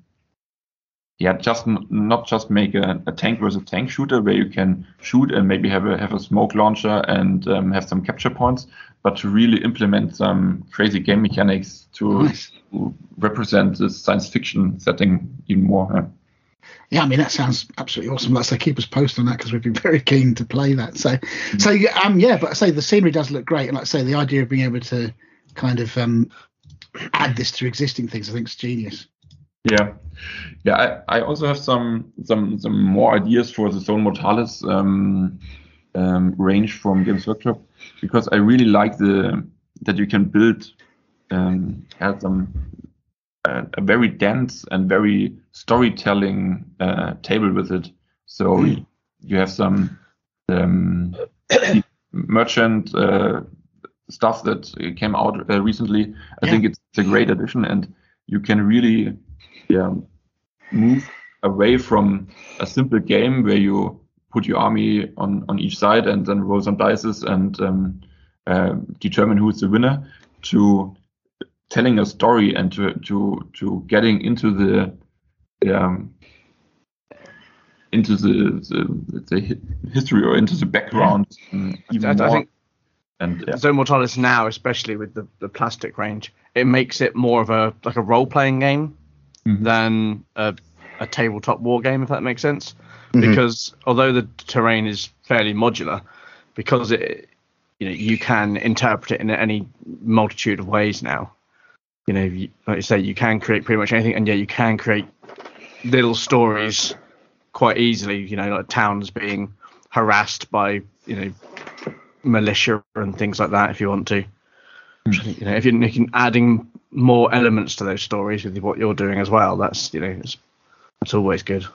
yeah just n- not just make a, a tank versus tank shooter where you can shoot and maybe have a have a smoke launcher and um, have some capture points, but to really implement some crazy game mechanics to Nice. to represent this science fiction setting even more. huh? Yeah, I mean that sounds absolutely awesome. Like I say, keep us posted on that because we'd be very keen to play that. So, so yeah, um, yeah, but I say the scenery does look great, and like I say, the idea of being able to kind of um add this to existing things, I think, it's genius. Yeah, yeah. I, I also have some some some more ideas for the Zone Mortalis um, um, range from Games Workshop because I really like the that you can build um, have some uh, a very dense and very storytelling uh, table with it. So you have some um, merchant uh, stuff that came out uh, recently. I Yeah. think it's, it's a great addition, and you can really yeah, move away from a simple game where you put your army on, on each side and then roll some dices and um, uh, determine who's the winner to telling a story and to to to getting into the um, into the, the let's say history or into the background even I, I more. think and yeah. Zone Mortalis now, especially with the, the plastic range, it makes it more of a like a role playing game Mhm. than a, a tabletop war game, if that makes sense. Mhm. Because although the terrain is fairly modular, because it you know you can interpret it in any multitude of ways now. You know, you, like you say, you can create pretty much anything, and yeah, you can create little stories quite easily. You know, like towns being harassed by you know militia and things like that if you want to. Which You know, if you're making adding more elements to those stories with what you're doing as well, that's you know, it's, it's always good.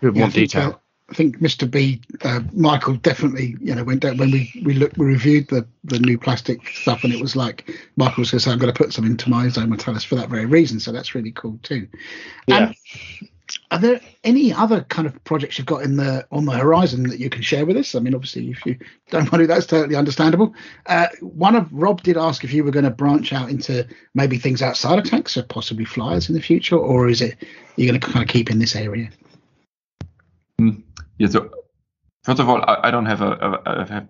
With Yeah, more I think, detail. uh, I think Mr. B, uh, Michael definitely, you know, went down when we we looked, we reviewed the the new plastic stuff, and it was like Michael was going to say, "I'm going to put some into my Zone Mortalis for that very reason." So that's really cool too. Yeah. Um, are there any other kind of projects you've got in the on the horizon that you can share with us? I mean, obviously, if you don't want to, that's totally understandable. Uh, one of Rob did ask if you were going to branch out into maybe things outside of tanks, so possibly flyers in the future, or is it you're going to kind of keep in this area? Yeah. So first of all, I, I don't have a, a, a have,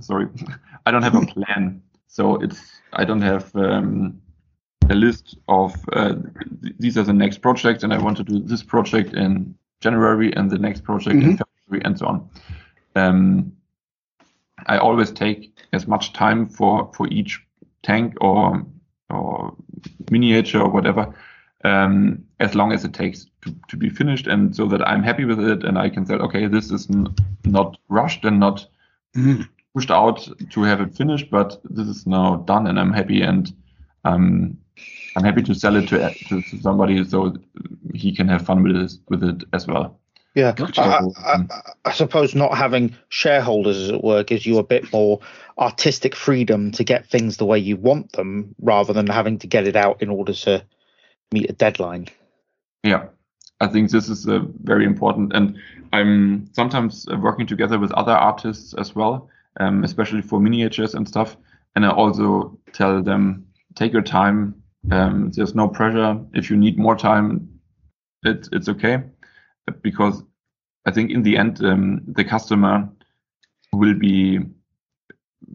sorry, I don't have a plan. So it's I don't have um, a list of uh, th- these are the next projects, and I want to do this project in January and the next project in February, and so on. Um, I always take as much time for for each tank or or miniature or whatever um, as long as it takes to, to be finished and so that I'm happy with it and I can say, okay, this is n- not rushed and not Mhm. pushed out to have it finished, but this is now done and I'm happy and um, I'm happy to sell it to, to, to somebody so he can have fun with it, with it as well. Yeah, Gotcha. I, I, I, I suppose not having shareholders, as it were, gives you a bit more artistic freedom to get things the way you want them, rather than having to get it out in order to meet a deadline. Yeah, I think this is uh, very important, and I'm sometimes uh, working together with other artists as well, um, especially for miniatures and stuff. And I also tell them, take your time. Um, there's no pressure. If you need more time, it, it's okay, because I think in the end, um, the customer will be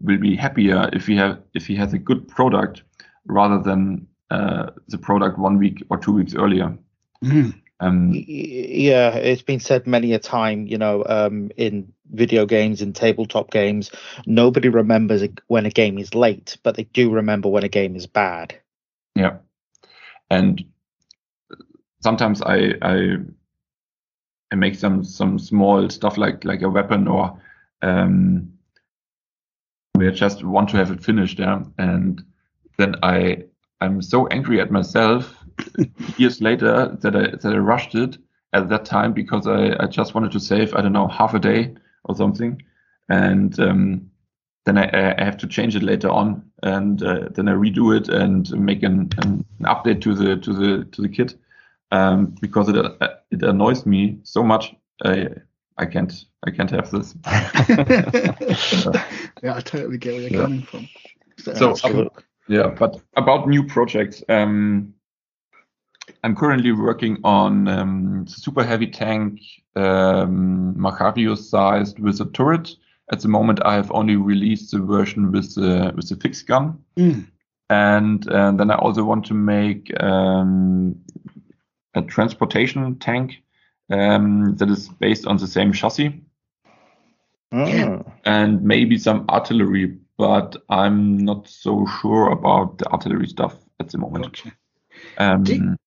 will be happier if he have if he has a good product rather than uh, the product one week or two weeks earlier. Mm. Um, Yeah, it's been said many a time, you know, um, in video games and tabletop games, nobody remembers when a game is late, but they do remember when a game is bad. Yeah, and sometimes I I I make some some small stuff like like a weapon or um, we just want to have it finished. Yeah, and then I I'm so angry at myself years later that I that I rushed it at that time because I I just wanted to save I don't know half a day or something, and um, then I, I have to change it later on, and uh, then I redo it and make an, an, update to the to the to the kit um, because it uh, it annoys me so much. I I can't I can't have this. yeah, I totally get where you're Yeah. coming from. So, Absolutely. Yeah, but about new projects, um, I'm currently working on um, super heavy tank, um, Macharius sized with a turret. At the moment, I have only released the version with the with the fixed gun, Mm. and uh, then I also want to make um, a transportation tank um, that is based on the same chassis Ah. and maybe some artillery, but I'm not so sure about the artillery stuff at the moment. Gotcha. Um,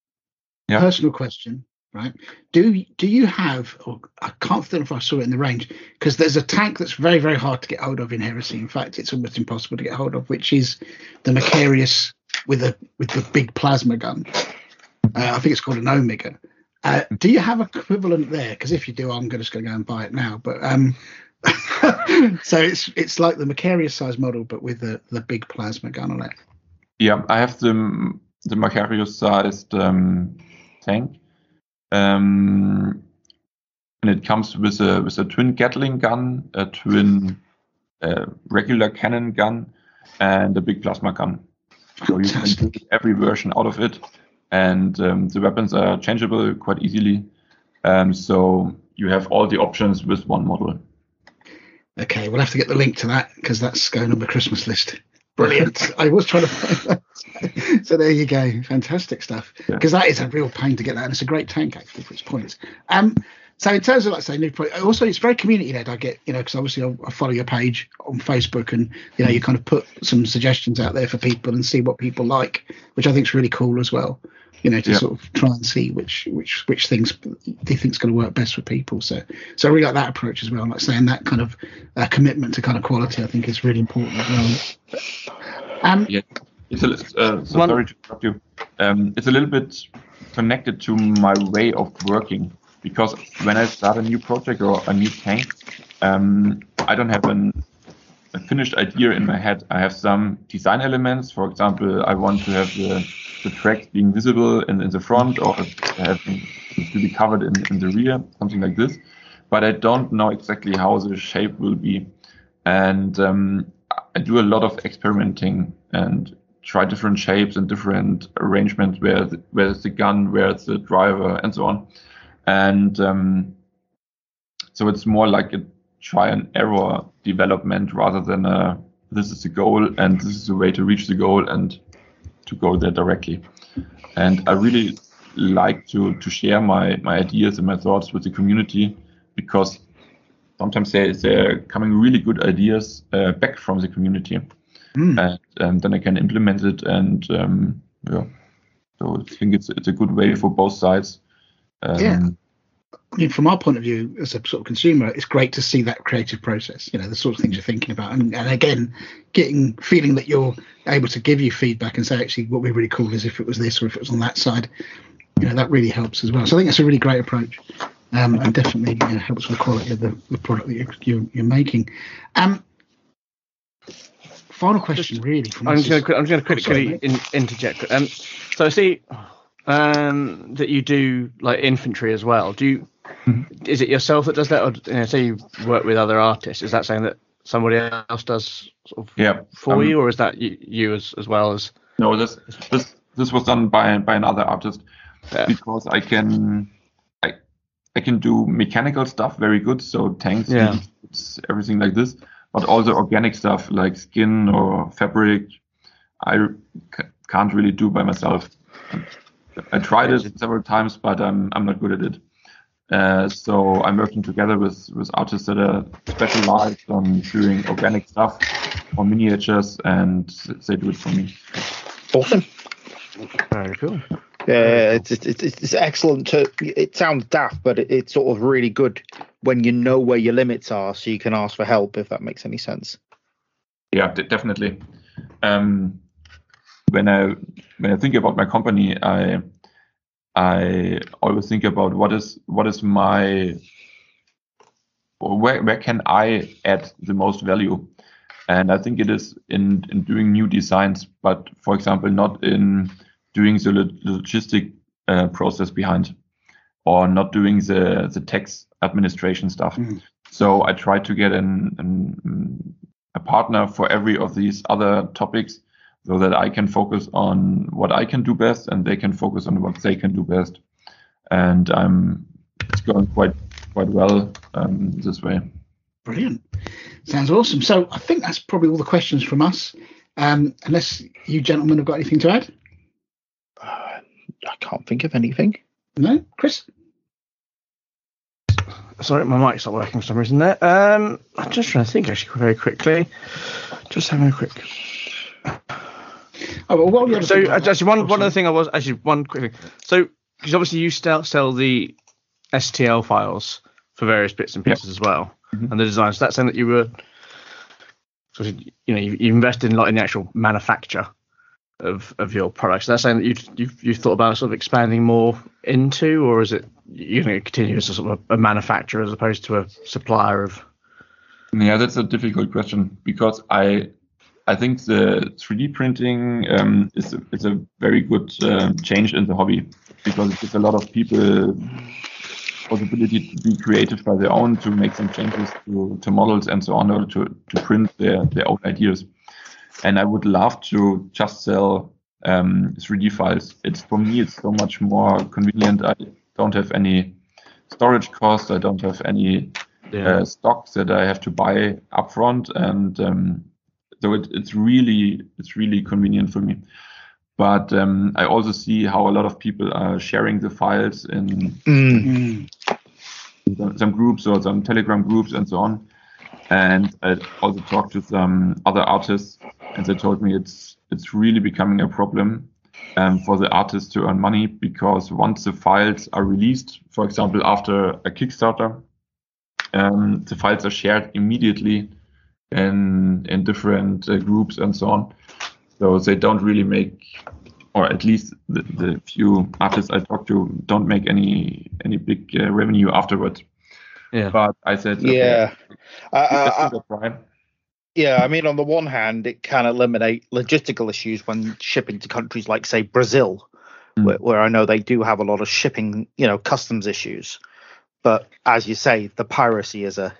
Yeah. Personal question, right? Do do you have? Or I can't think if I saw it in the range because there's a tank that's very very hard to get hold of in Heresy. In fact, it's almost impossible to get hold of, which is the Macharius with a with the big plasma gun. Uh, I think it's called an Omega. Uh, do you have equivalent there? Because if you do, I'm just going to go and buy it now. But um, so it's it's like the Macharius size model, but with the the big plasma gun on it. yeah, I have the the Macharius sized um, tank, um, and it comes with a with a twin Gatling gun, a twin uh, regular cannon gun, and a big plasma gun. So you can Fantastic. every version out of it, and um, the weapons are changeable quite easily. Um, so you have all the options with one model. Okay, we'll have to get the link to that because that's going on the Christmas list. Brilliant. I was trying to find that. So there you go. Fantastic stuff. Yeah. Because that is a real pain to get that. And it's a great tank, actually, for its points. Um, so in terms of, like, say, new pro- also it's very community led. I get, you know, because obviously I, I follow your page on Facebook and, you know, you kind of put some suggestions out there for people and see what people like, which I think is really cool as well. You know, to Yeah. sort of try and see which which which things they you think is going to work best for people. So so I really like that approach as well. Like saying that kind of uh, commitment to kind of quality, I think is really important as well. Um, Yeah. It's a, li- uh, so One- sorry to interrupt you. Um, it's a little bit connected to my way of working because when I start a new project or a new tank, um, I don't have an, a finished idea in my head. I have some design elements. For example, I want to have the, the tracks being visible in, in the front or having to be covered in, in the rear, something like this. But I don't know exactly how the shape will be. And um, I do a lot of experimenting and try different shapes and different arrangements where the, where's the gun, where's the driver, and so on. And um, so it's more like a try and error development rather than a this is the goal and this is the way to reach the goal and to go there directly. And I really like to to share my my ideas and my thoughts with the community because sometimes there there are coming really good ideas uh, back from the community, Mm. and, and then I can implement it. And um, yeah, so I think it's it's a good way for both sides. Um, Yeah. I mean, from our point of view as a sort of consumer, it's great to see that creative process. You know, the sort of things you're thinking about, and, and again, getting feeling that you're able to give you feedback and say, actually, what would be really cool is if it was this or if it was on that side. You know, that really helps as well. So I think that's a really great approach. um, and definitely you know, helps with the quality of the, the product that you're, you're, you're making. Um, final question, really. From I'm just going is- to I'm just going Oh, to quickly in, interject. Um, so I see um, that you do like infantry as well. Do you? Mm-hmm. Is it yourself that does that, or you know, say you work with other artists? Is that saying that somebody else does sort of Yeah. for um, you, or is that you, you as as well as? No, this this this was done by by another artist Yeah. because I can I I can do mechanical stuff very good, so tanks, Yeah. everything like this, but also organic stuff like skin or fabric, I can't really do by myself. I tried it several times, but I'm I'm not good at it. Uh, so I'm working together with with artists that are specialized on doing organic stuff or miniatures, and they do it for me. Awesome. Very cool. Yeah, it's, it's it's it's excellent. To it sounds daft, but it, it's sort of really good when you know where your limits are, so you can ask for help if that makes any sense. Yeah, de- definitely. Um, when I when I think about my company, I I always think about what is what is my where where can I add the most value, and I think it is in in doing new designs, but for example, not in doing the logistic uh, process behind, or not doing the the tax administration stuff. Mm. So I try to get an, an a partner for every of these other topics so that I can focus on what I can do best and they can focus on what they can do best. And um, it's going quite quite well um, this way. Brilliant. Sounds awesome. So I think that's probably all the questions from us. Um, unless you gentlemen have got anything to add? Uh, I can't think of anything. No, Chris. Sorry, my mic's not working for some reason there. Um, I'm just trying to think actually very quickly. Just having a quick. Oh, well, while you're So thinking actually, that- one one sorry. other thing I was actually one quick thing. So because obviously you still sell the STL files for various bits and Yep. pieces as well, Mhm. and the designs. That's saying that you were sort of you know you, you invested in like in the actual manufacture of of your products. So That's saying that you you you thought about sort of expanding more into, or is it you're going to continue as a sort of a manufacturer as opposed to a supplier of? Yeah, that's a difficult question because I I think the 3D printing um, is a, is a very good uh, change in the hobby because it gives a lot of people possibility to be creative by their own, to make some changes to, to models and so on, or to, to print their, their own ideas. And I would love to just sell um, 3D files. It's for me, it's so much more convenient. I don't have any storage costs. I don't have any uh, stocks that I have to buy upfront, and um, so it, it's really it's really convenient for me. But um, I also see how a lot of people are sharing the files in Mm. Some, some groups or some Telegram groups and so on. And I also talked to some other artists, and they told me it's it's really becoming a problem um, for the artists to earn money because once the files are released, for example, after a Kickstarter, um, the files are shared immediately in in different uh, groups and so on. So they don't really make, or at least the, the few artists I talked to don't make any any big uh, revenue afterwards. Yeah. But I said, okay, Yeah. Let's give it a try. Yeah, I mean, on the one hand, it can eliminate logistical issues when shipping to countries like, say, Brazil, Mm. where, where I know they do have a lot of shipping, you know, customs issues. But as you say, the piracy is a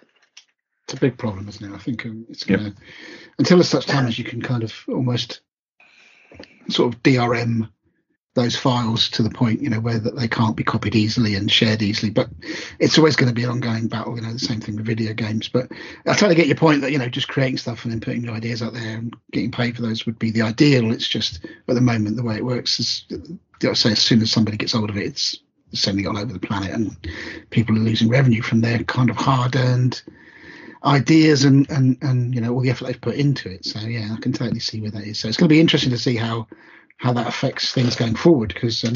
It's a big problem, isn't it? I think um, it's going to, until such time as you can kind of almost sort of DRM those files to the point, you know, where that they can't be copied easily and shared easily. But it's always going to be an ongoing battle, you know, the same thing with video games. But I totally get your point that, you know, just creating stuff and then putting your ideas out there and getting paid for those would be the ideal. It's just at the moment, the way it works is, I say, as soon as somebody gets hold of it, it's sending it all over the planet and people are losing revenue from their kind of hard earned ideas and, and, and, you know, all the effort they've put into it. So, yeah, I can totally see where that is. So it's going to be interesting to see how, how that affects things going forward because um,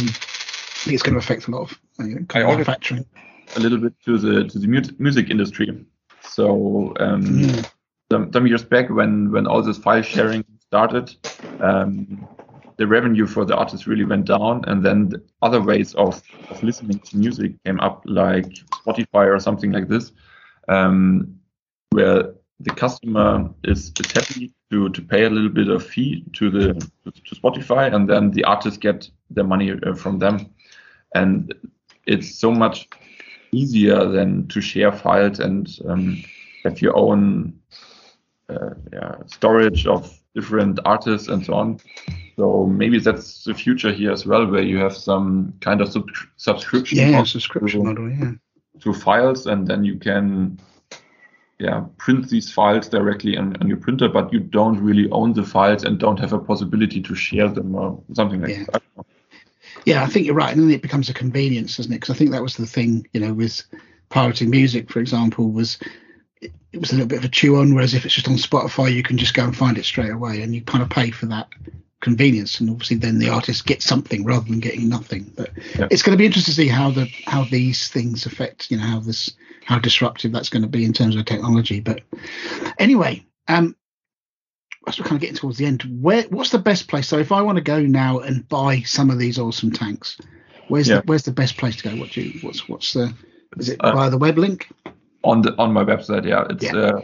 it's going to affect a lot of uh, you know, manufacturing. a little bit to the to the mu- music industry. So um, Mm. some, some years back, when when all this file sharing started, um, the revenue for the artist really went down, and then the other ways of, of listening to music came up, like Spotify or something like this, um, where the customer is, is happy to, to pay a little bit of fee to the to Spotify, and then the artists get their money uh, from them, and it's so much easier than to share files and um, have your own uh, yeah, storage of different artists and so on. So maybe that's the future here as well, where you have some kind of sub- subscription. Yeah, subscription model. Yeah. to files and then you can yeah print these files directly on, on your printer but you don't really own the files and don't have a possibility to share them or something like Yeah. that I. Yeah, I think you're right, and then it becomes a convenience, doesn't it? Because I think that was the thing, you know, with pirating music, for example, was it, it was a little bit of a chew on. Whereas if it's just on Spotify, you can just go and find it straight away, and you kind of pay for that convenience, and obviously then the artist gets something rather than getting nothing. But Yeah. it's going to be interesting to see how the how these things affect, you know, how this how disruptive that's going to be in terms of technology. But anyway, um, as we're kind of getting towards the end, where what's the best place? So if I want to go now and buy some of these awesome tanks, where's Yeah. the where's the best place to go? What do you what's what's the is it Uh, via the web link? on the on my website yeah it's Yeah. uh,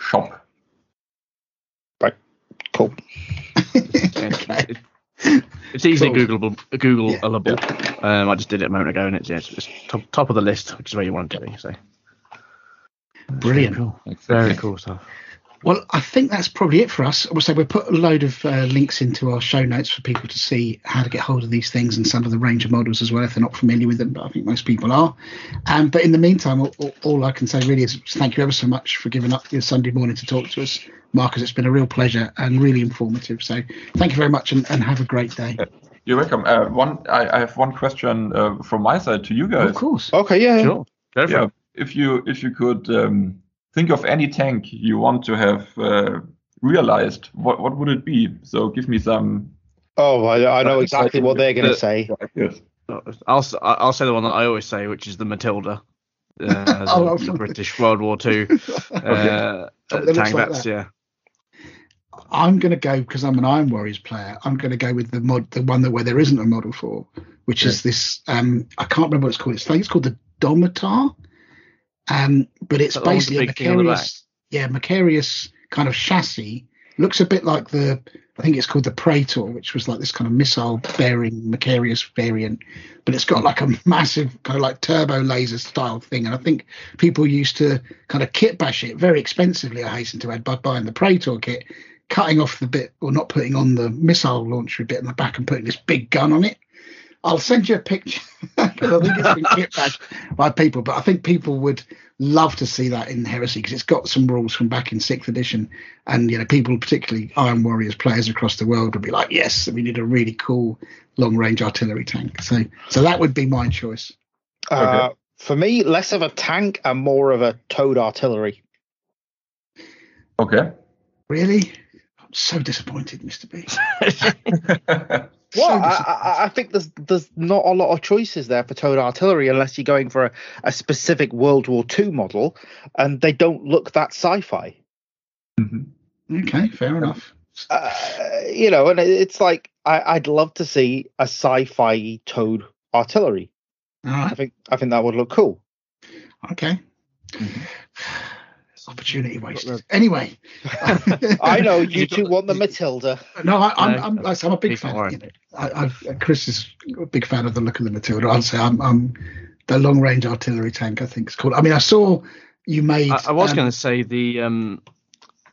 www.mortian.shop Cool. okay. It's easily Cool. Googleable. Googleable. Yeah. Um, I just did it a moment ago, and it's, yeah, it's, it's top, top of the list, which is where you want it to be. So Brilliant. cool. Exactly. Very cool stuff. Well, I think that's probably it for us. We'll say we'll put a load of uh, links into our show notes for people to see how to get hold of these things and some of the range of models as well if they're not familiar with them. But I think most people are. Um, but in the meantime, all, all- all I can say really is thank you ever so much for giving up your Sunday morning to talk to us, Marcus. It's been a real pleasure and really informative. So thank you very much and, and have a great day. you're welcome uh, one I, I have one question uh, from my side to you guys Of course. Okay, yeah. Sure. Go yeah if you if you could um, think of any tank you want to have uh, realized what what would it be so give me some Oh, I, I know exactly what they're going to say. yes. I'll s- I'll say the one that I always say, which is the Matilda. Uh, the, Oh, the okay. British World War Two uh, that looks tank. like That's that. yeah. I'm going to go because I'm an Iron Warriors player. I'm going to go with the mod, the one that where there isn't a model for, which is this. Um, I can't remember what it's called. It's, I think it's called the Domitar. Um, but it's That one with the basically a big thing on the back? Macharius, yeah, Macharius kind of chassis. Looks a bit like the, I think it's called the Praetor, which was like this kind of missile bearing Macharius variant, but it's got like a massive kind of like turbo laser style thing. And I think people used to kind of kit bash it very expensively, I hasten to add, by buying the Praetor kit, cutting off the bit or not putting on the missile launcher bit in the back and putting this big gun on it. I'll send you a picture because I think it's been kit back by people, but I think people would love to see that in Heresy because it's got some rules from back in sixth edition, and you know people, particularly Iron Warriors players across the world, would be like, yes, we need a really cool long range artillery tank. So, so that would be my choice. Uh, for me, less of a tank and more of a towed artillery. okay Really, I'm so disappointed, Mister B. Well, I. I, I think there's there's not a lot of choices there for towed artillery unless you're going for a, a specific World War II model, and they don't look that sci-fi. Mhm. Okay, fair enough. Uh, you know, and it's like I, I'd love to see a sci-fi towed artillery. All I think I think that would look cool. okay. Mhm. Opportunity wasted. Anyway, I know you two want the Matilda. No, I, I'm, No, I'm, I said, I'm a big fan. on You know, I, I've, Chris is a big fan of the look of the Matilda. I'd say I'm, I'm the long range artillery tank. I think it's called. I mean, I saw you made. I, I was um, going to say the um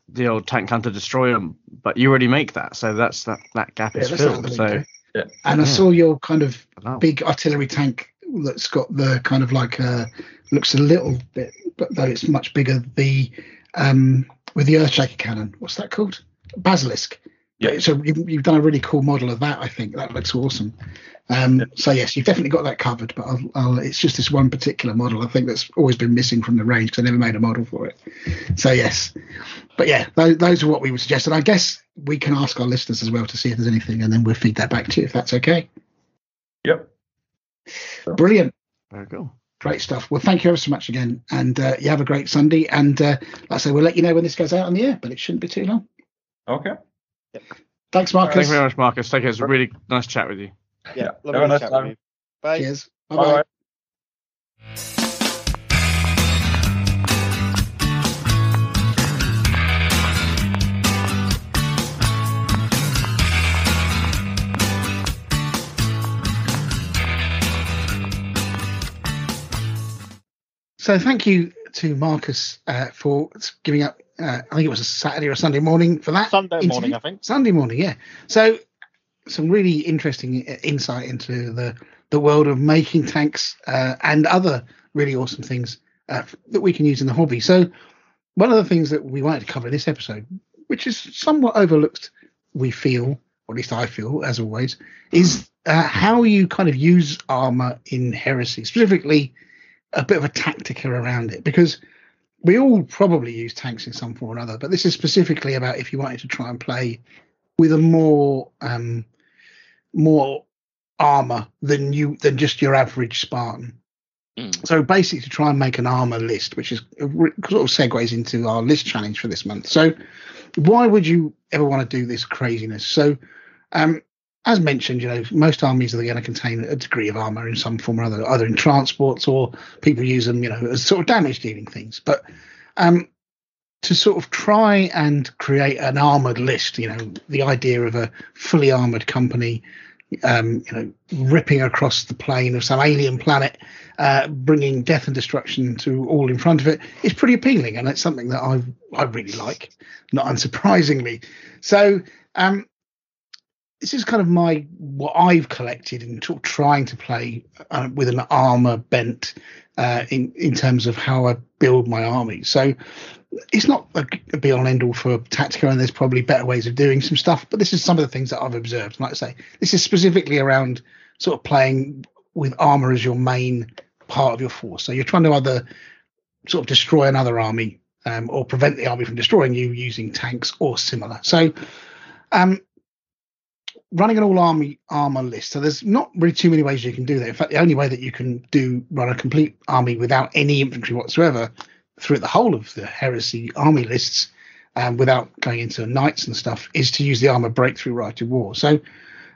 the old tank hunter destroyer, but you already make that, so that's that that gap yeah, is let's have a filled. So. Yeah. and I Yeah. saw your kind of big artillery tank that's got the kind of like uh looks a little bit, but though it's much bigger. The um with the Earthshaker cannon. What's that called? Basilisk. Yeah. So you, you've done a really cool model of that. I think that looks awesome. Um, So yes, you've definitely got that covered. But I'll, I'll, it's just this one particular model. I think that's always been missing from the range because I never made a model for it. So yes, but yeah, those, those are what we would suggest. And I guess we can ask our listeners as well to see if there's anything, and then we'll feed that back to you if that's okay. Yep. Brilliant. Very cool. Great stuff. Well, thank you ever so much again, and uh, you have a great Sunday. And uh, like I say, we'll let you know when this goes out on the air, but it shouldn't be too long. Okay. Thanks, Marcus. Thank you very much, Marcus. Take care. It's a really nice chat with you. Yeah, Have a lovely nice chat time. with you. Bye. Cheers. Bye Bye. bye. So thank you to Marcus uh, for giving up. Uh, I think it was a Saturday or Sunday morning for that. Sunday interview. morning, I think. Sunday morning, yeah. So some really interesting insight into the the world of making tanks uh, and other really awesome things uh, that we can use in the hobby. So one of the things that we wanted to cover in this episode, which is somewhat overlooked, we feel, or at least I feel, as always, is uh, how you kind of use armor in heresy, specifically a bit of a tactica around it, because we all probably use tanks in some form or another, but this is specifically about if you wanted to try and play with a more um, more armor than you than just your average Spartan. Mm. So basically, to try and make an armor list, which is re- sort of segues into our list challenge for this month. So, why would you ever want to do this craziness? So, um, as mentioned, you know, most armies are going to contain a degree of armor in some form or other, either in transports or people use them, you know, as sort of damage dealing things. But um, to sort of try and create an armored list, you know, the idea of a fully armored company, um, you know, ripping across the plane of some alien planet, uh, bringing death and destruction to all in front of it is pretty appealing, and it's something that I I really like, not unsurprisingly. So, um, this is kind of my what I've collected of trying to play uh, with an armor bent uh, in in terms of how I build my army. So it's not a, a be all end all for tactical, and there's probably better ways of doing some stuff. But this is some of the things that I've observed. And like I say, this is specifically around sort of playing with armor as your main part of your force. So you're trying to either sort of destroy another army um, or prevent the army from destroying you using tanks or similar. So um, running an all army armor list. So there's not really too many ways you can do that. In fact, the only way that you can do run a complete army without any infantry whatsoever throughout the whole of the heresy army lists, um, without going into knights and stuff, is to use the armor breakthrough rite of war. So,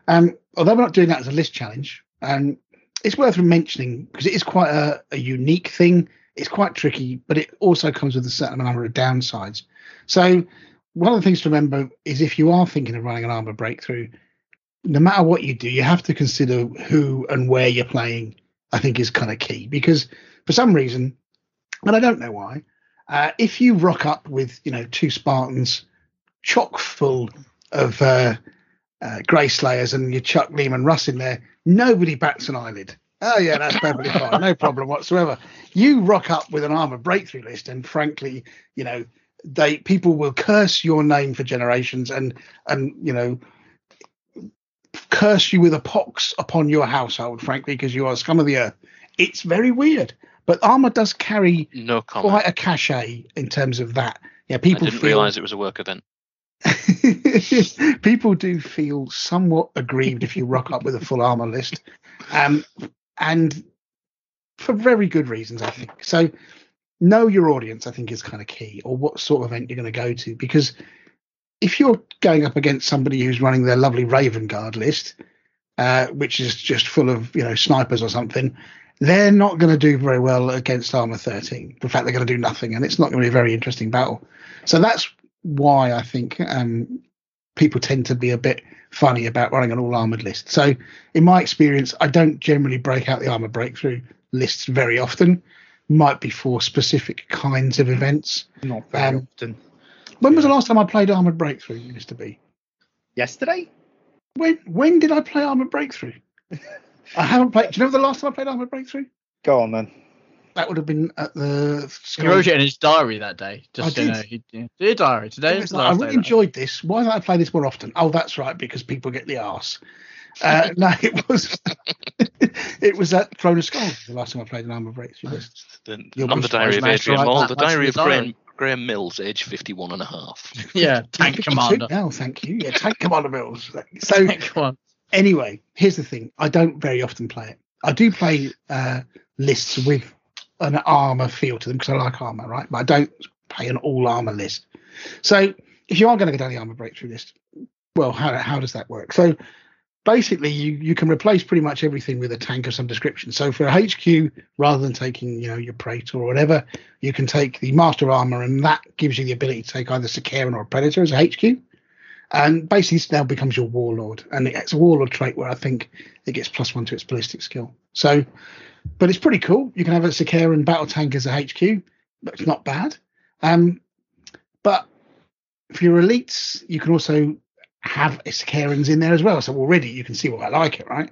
um, although we're not doing that as a list challenge, um, it's worth mentioning because it is quite a, a unique thing. It's quite tricky, but it also comes with a certain number of downsides. So, one of the things to remember is if you are thinking of running an armor breakthrough, no matter what you do, you have to consider who and where you're playing. I think is kind of key because for some reason, and I don't know why, uh, if you rock up with you know two Spartans chock full of uh, uh, Grey Slayers and you chuck Leman Russ in there, nobody bats an eyelid. Oh yeah, that's perfectly fine, no problem whatsoever. You rock up with an armor breakthrough list, and frankly, you know they people will curse your name for generations, and and you know curse you with a pox upon your household, frankly, because you are scum of the earth. It's very weird, but armor does carry No comment. quite a cachet in terms of that. Yeah, I people didn't feel realise it was a work event. people do feel somewhat aggrieved if you rock up with a full armor list, um, and for very good reasons, I think. So, know your audience, I think, is kind of key, or what sort of event you're going to go to, because if you're going up against somebody who's running their lovely Raven Guard list, uh, which is just full of you know snipers or something, they're not going to do very well against Armor 13. In fact, they're going to do nothing, and it's not going to be a very interesting battle. So that's why I think um, people tend to be a bit funny about running an all armored list. So, in my experience, I don't generally break out the armor breakthrough lists very often. Might be for specific kinds of events. Not very Um, often. When was the last time I played armored breakthrough, Mister B? Yesterday? When when did I play armored breakthrough? I haven't played. Do you know the last time I played armored breakthrough? Go on then. That would have been at the. He wrote it in his diary that day. Just I you did. know, he, yeah. Dear diary, today is the like, I last really enjoyed this. Why don't I play this more often? Oh, that's right, because people get the arse. Uh, no, it was it was at Throne of Skulls the last time I played an armor breakthrough list. The, You'll not the diary of Adrian Master, Mole, like the that much in diary of Graham. Graham Mills, age 51 and a half. yeah, tank 52 commander. now, thank you. Yeah, tank commander Mills. So Come anyway, here's the thing. I don't very often play it. I do play uh, lists with an armor feel to them because I like armor, right? But I don't play an all armor list. So if you are going to go down the armor breakthrough list, well, how how does that work? So basically, you you can replace pretty much everything with a tank of some description. So for a HQ, rather than taking you know your Praetor or whatever, you can take the Master Armor, and that gives you the ability to take either Sicaran or a Predator as a HQ. And basically, this now becomes your Warlord, and it's a Warlord trait where I think it gets plus one to its ballistic skill. So, but it's pretty cool. You can have a Sicaran battle tank as a HQ, but it's not bad. Um, but for your elites, you can also have Sicarans in there as well. So already you can see why I like it, right?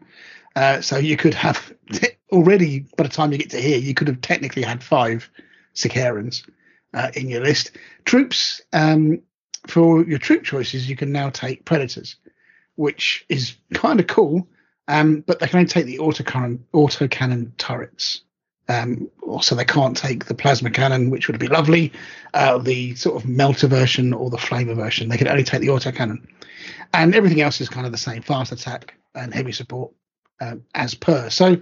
Uh, so you could have already by the time you get to here, you could have technically had five Sicarans uh, in your list. Troops, um, for your troop choices, you can now take Predators, which is kind of cool. Um, but they can only take the autocannon, autocannon turrets. Um, also, they can't take the plasma cannon, which would be lovely, uh, the sort of melter version or the flamer version. They can only take the autocannon and everything else is kind of the same fast attack and heavy support um, as per. So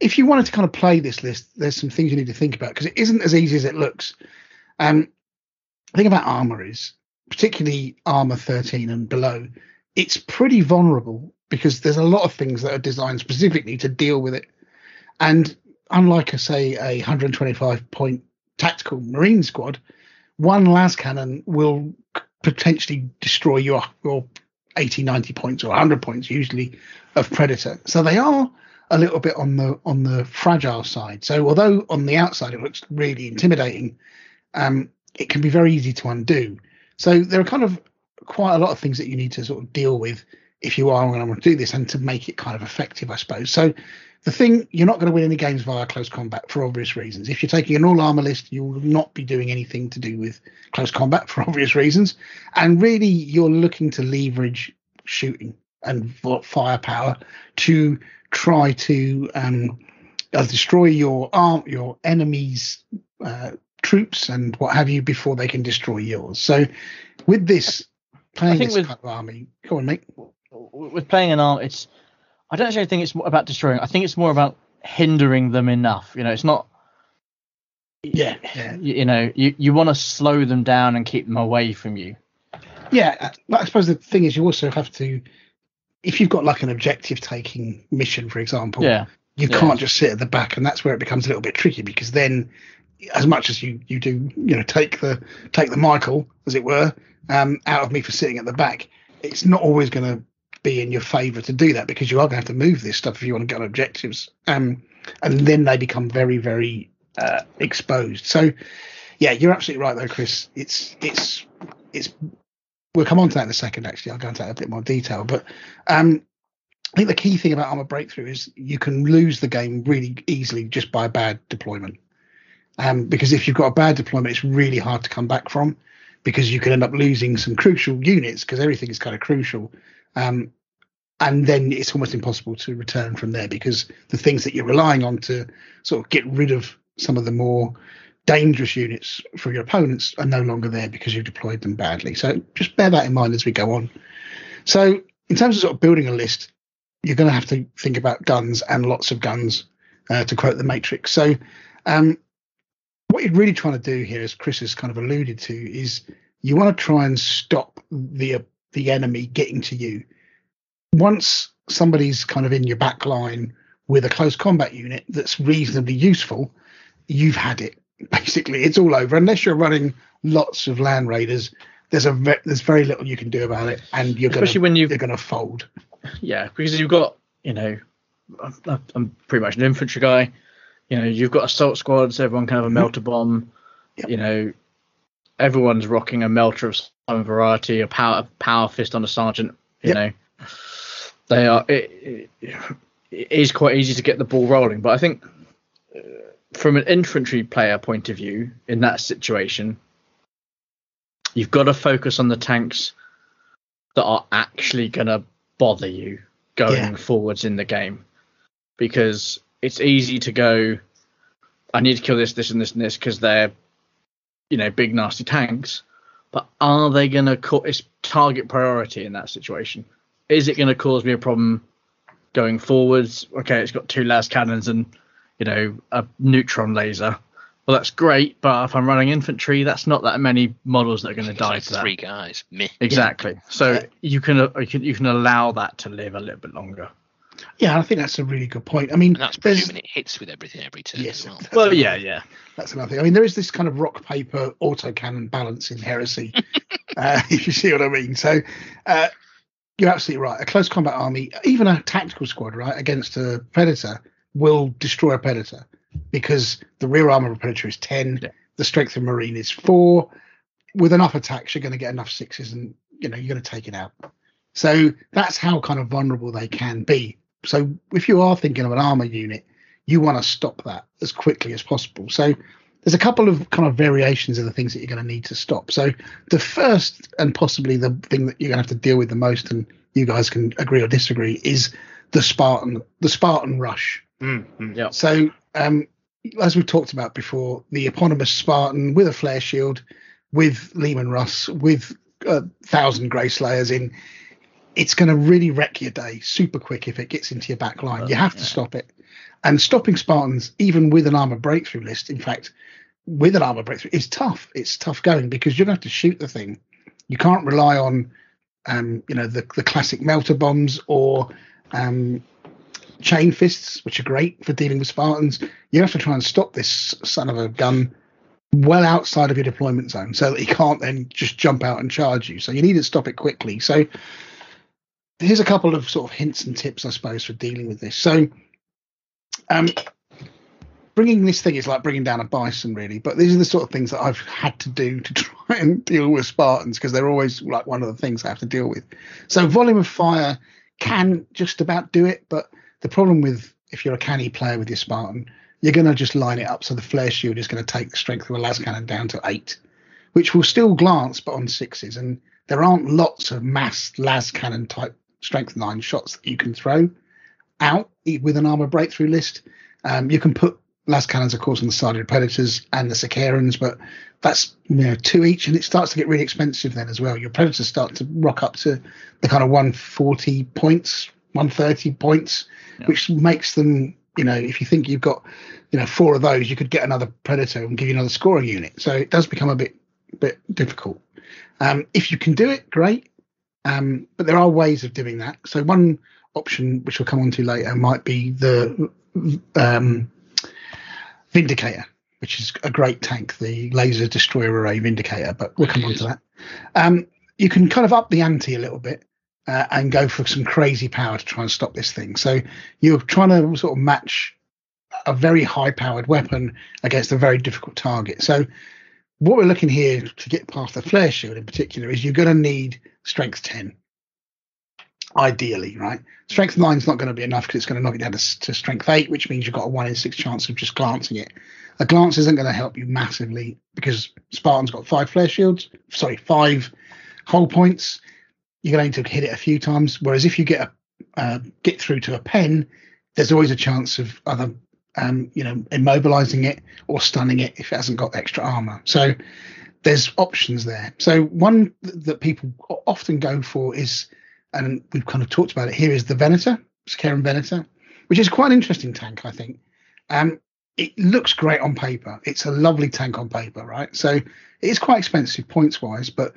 if you wanted to kind of play this list there's some things you need to think about because it isn't as easy as it looks. Um the thing about armor is particularly armor 13 and below it's pretty vulnerable because there's a lot of things that are designed specifically to deal with it. And unlike a say a 125 point tactical marine squad one las cannon will potentially destroy your your 80 90 points or 100 points usually of predator. So they are a little bit on the on the fragile side. So although on the outside it looks really intimidating um, it can be very easy to undo. So there are kind of quite a lot of things that you need to sort of deal with if you are going to do this and to make it kind of effective i suppose. So the thing you're not going to win any games via close combat for obvious reasons. If you're taking an all armor list, you will not be doing anything to do with close combat for obvious reasons. And really, you're looking to leverage shooting and firepower to try to um, uh, destroy your arm, your enemy's uh, troops and what have you before they can destroy yours. So, with this playing this with, kind of army, go on, mate. With playing an arm, it's I don't actually think it's about destroying. I think it's more about hindering them enough. You know, it's not. Yeah, yeah. You, you know, you, you want to slow them down and keep them away from you. Yeah, but I suppose the thing is, you also have to, if you've got like an objective taking mission, for example, yeah, you yeah. can't just sit at the back, and that's where it becomes a little bit tricky because then, as much as you you do, you know, take the take the Michael, as it were, um, out of me for sitting at the back, it's not always going to be in your favour to do that because you are going to have to move this stuff if you want to get on objectives. Um, and then they become very, very uh, exposed. So, yeah, you're absolutely right though, Chris. It's it's it's. We'll come on to that in a second. Actually, I'll go into that in a bit more detail. But um, I think the key thing about armor breakthrough is you can lose the game really easily just by a bad deployment. Um, because if you've got a bad deployment, it's really hard to come back from because you can end up losing some crucial units because everything is kind of crucial. Um, and then it's almost impossible to return from there because the things that you're relying on to sort of get rid of some of the more dangerous units for your opponents are no longer there because you've deployed them badly. So just bear that in mind as we go on. So in terms of sort of building a list, you're going to have to think about guns and lots of guns, uh, to quote the Matrix. So um, what you're really trying to do here, as Chris has kind of alluded to, is you want to try and stop the the enemy getting to you. Once somebody's kind of in your back line with a close combat unit that's reasonably useful, you've had it. Basically, it's all over. Unless you're running lots of land raiders, there's a ve- there's very little you can do about it, and you're especially gonna, when you you're going to fold. Yeah, because you've got you know, I'm, I'm pretty much an infantry guy. You know, you've got assault squads. Everyone can have a melter bomb. Yep. You know, everyone's rocking a melter of some variety, a power power fist on a sergeant. You Yep. know, they are. It, it, it is quite easy to get the ball rolling, but I think uh, from an infantry player point of view, in that situation, you've got to focus on the tanks that are actually going to bother you going Yeah. forwards in the game, because it's easy to go. I need to kill this, this, and this, and this because they're, you know, big nasty tanks. But are they going to cause it's target priority in that situation? Is it going to cause me a problem going forwards? Okay, it's got two las cannons and you know, a neutron laser. Well, that's great, but if I'm running infantry, that's not that many models that are going to die It's to that. three guys. me. Exactly. So you can uh, you can you can allow that to live a little bit longer. Yeah, I think that's a really good point. I mean, And that's there's presuming it hits with everything every turn Yes, as well. that's Well, yeah, yeah. That's another thing. I mean, there is this kind of rock paper autocannon balance in heresy, uh, if you see what I mean. So, uh, you're absolutely right. A close combat army, even a tactical squad, right, against a predator, will destroy a predator because the rear armor of a predator is 10, Yeah. the strength of marine is 4. With enough attacks, you're going to get enough sixes and, you know, you're going to take it out. So, that's how kind of vulnerable they can be. So, if you are thinking of an armor unit, you want to stop that as quickly as possible. So, there's a couple of kind of variations of the things that you're going to need to stop. So the first and possibly the thing that you're going to have to deal with the most, and you guys can agree or disagree, is the Spartan, the Spartan rush. Mm, Yeah. So um, as we talked about before, the eponymous Spartan with a flare shield, with Leman Russ, with a thousand Grey Slayers in, it's going to really wreck your day super quick if it gets into your back line. You have to stop it. And stopping Spartans, even with an armor breakthrough list, in fact, with an armor breakthrough, is tough. It's tough going because you're going to have to shoot the thing. You can't rely on, um, you know, the, the classic melter bombs or um, chain fists, which are great for dealing with Spartans. You have to try and stop this son of a gun well outside of your deployment zone so that he can't then just jump out and charge you. So you need to stop it quickly. So here's a couple of sort of hints and tips, I suppose, for dealing with this. So um, bringing this thing is like bringing down a bison, really. But these are the sort of things that I've had to do to try and deal with Spartans because they're always like one of the things I have to deal with. So volume of fire can just about do it, but the problem with if you're a canny player with your Spartan, you're going to just line it up so the flare shield is going to take the strength of a las cannon down to eight, which will still glance but on sixes. And there aren't lots of mass las cannon type strength nine shots that you can throw out with an armor breakthrough list. Um, you can put las cannons, of course, on the side of the predators and the Sicarans, but that's you know two each, and it starts to get really expensive then as well. Your predators start to rock up to the kind of 140 points, 130 points, which makes them. You know, if you think you've got, you know, four of those, you could get another predator and give you another scoring unit. So it does become a bit, bit difficult. Um, if you can do it, great. Um, but there are ways of doing that. So one option, which we'll come on to later, might be the um, Vindicator, which is a great tank, the laser destroyer array Vindicator. But we'll come on to that. Um, you can kind of up the ante a little bit uh, and go for some crazy power to try and stop this thing. So you're trying to sort of match a very high powered weapon against a very difficult target. So what we're looking here to get past the flare shield in particular is you're going to need strength 10 ideally right? Strength 9 is not going to be enough because it's going to knock you down to, to strength 8 which means you've got a 1 in 6 chance of just glancing it. A glance isn't going to help you massively because spartan's got five flare shields sorry five hull points. You're going to hit it a few times whereas if you get a uh, get through to a pen there's always a chance of other um, you know immobilizing it or stunning it if it hasn't got extra armor. So there's options there so one that people often go for is and we've kind of talked about it here is the Venator, Sicaran Venator, which is quite an interesting tank, I think. Um, it looks great on paper. It's a lovely tank on paper, right? So it is quite expensive points wise, but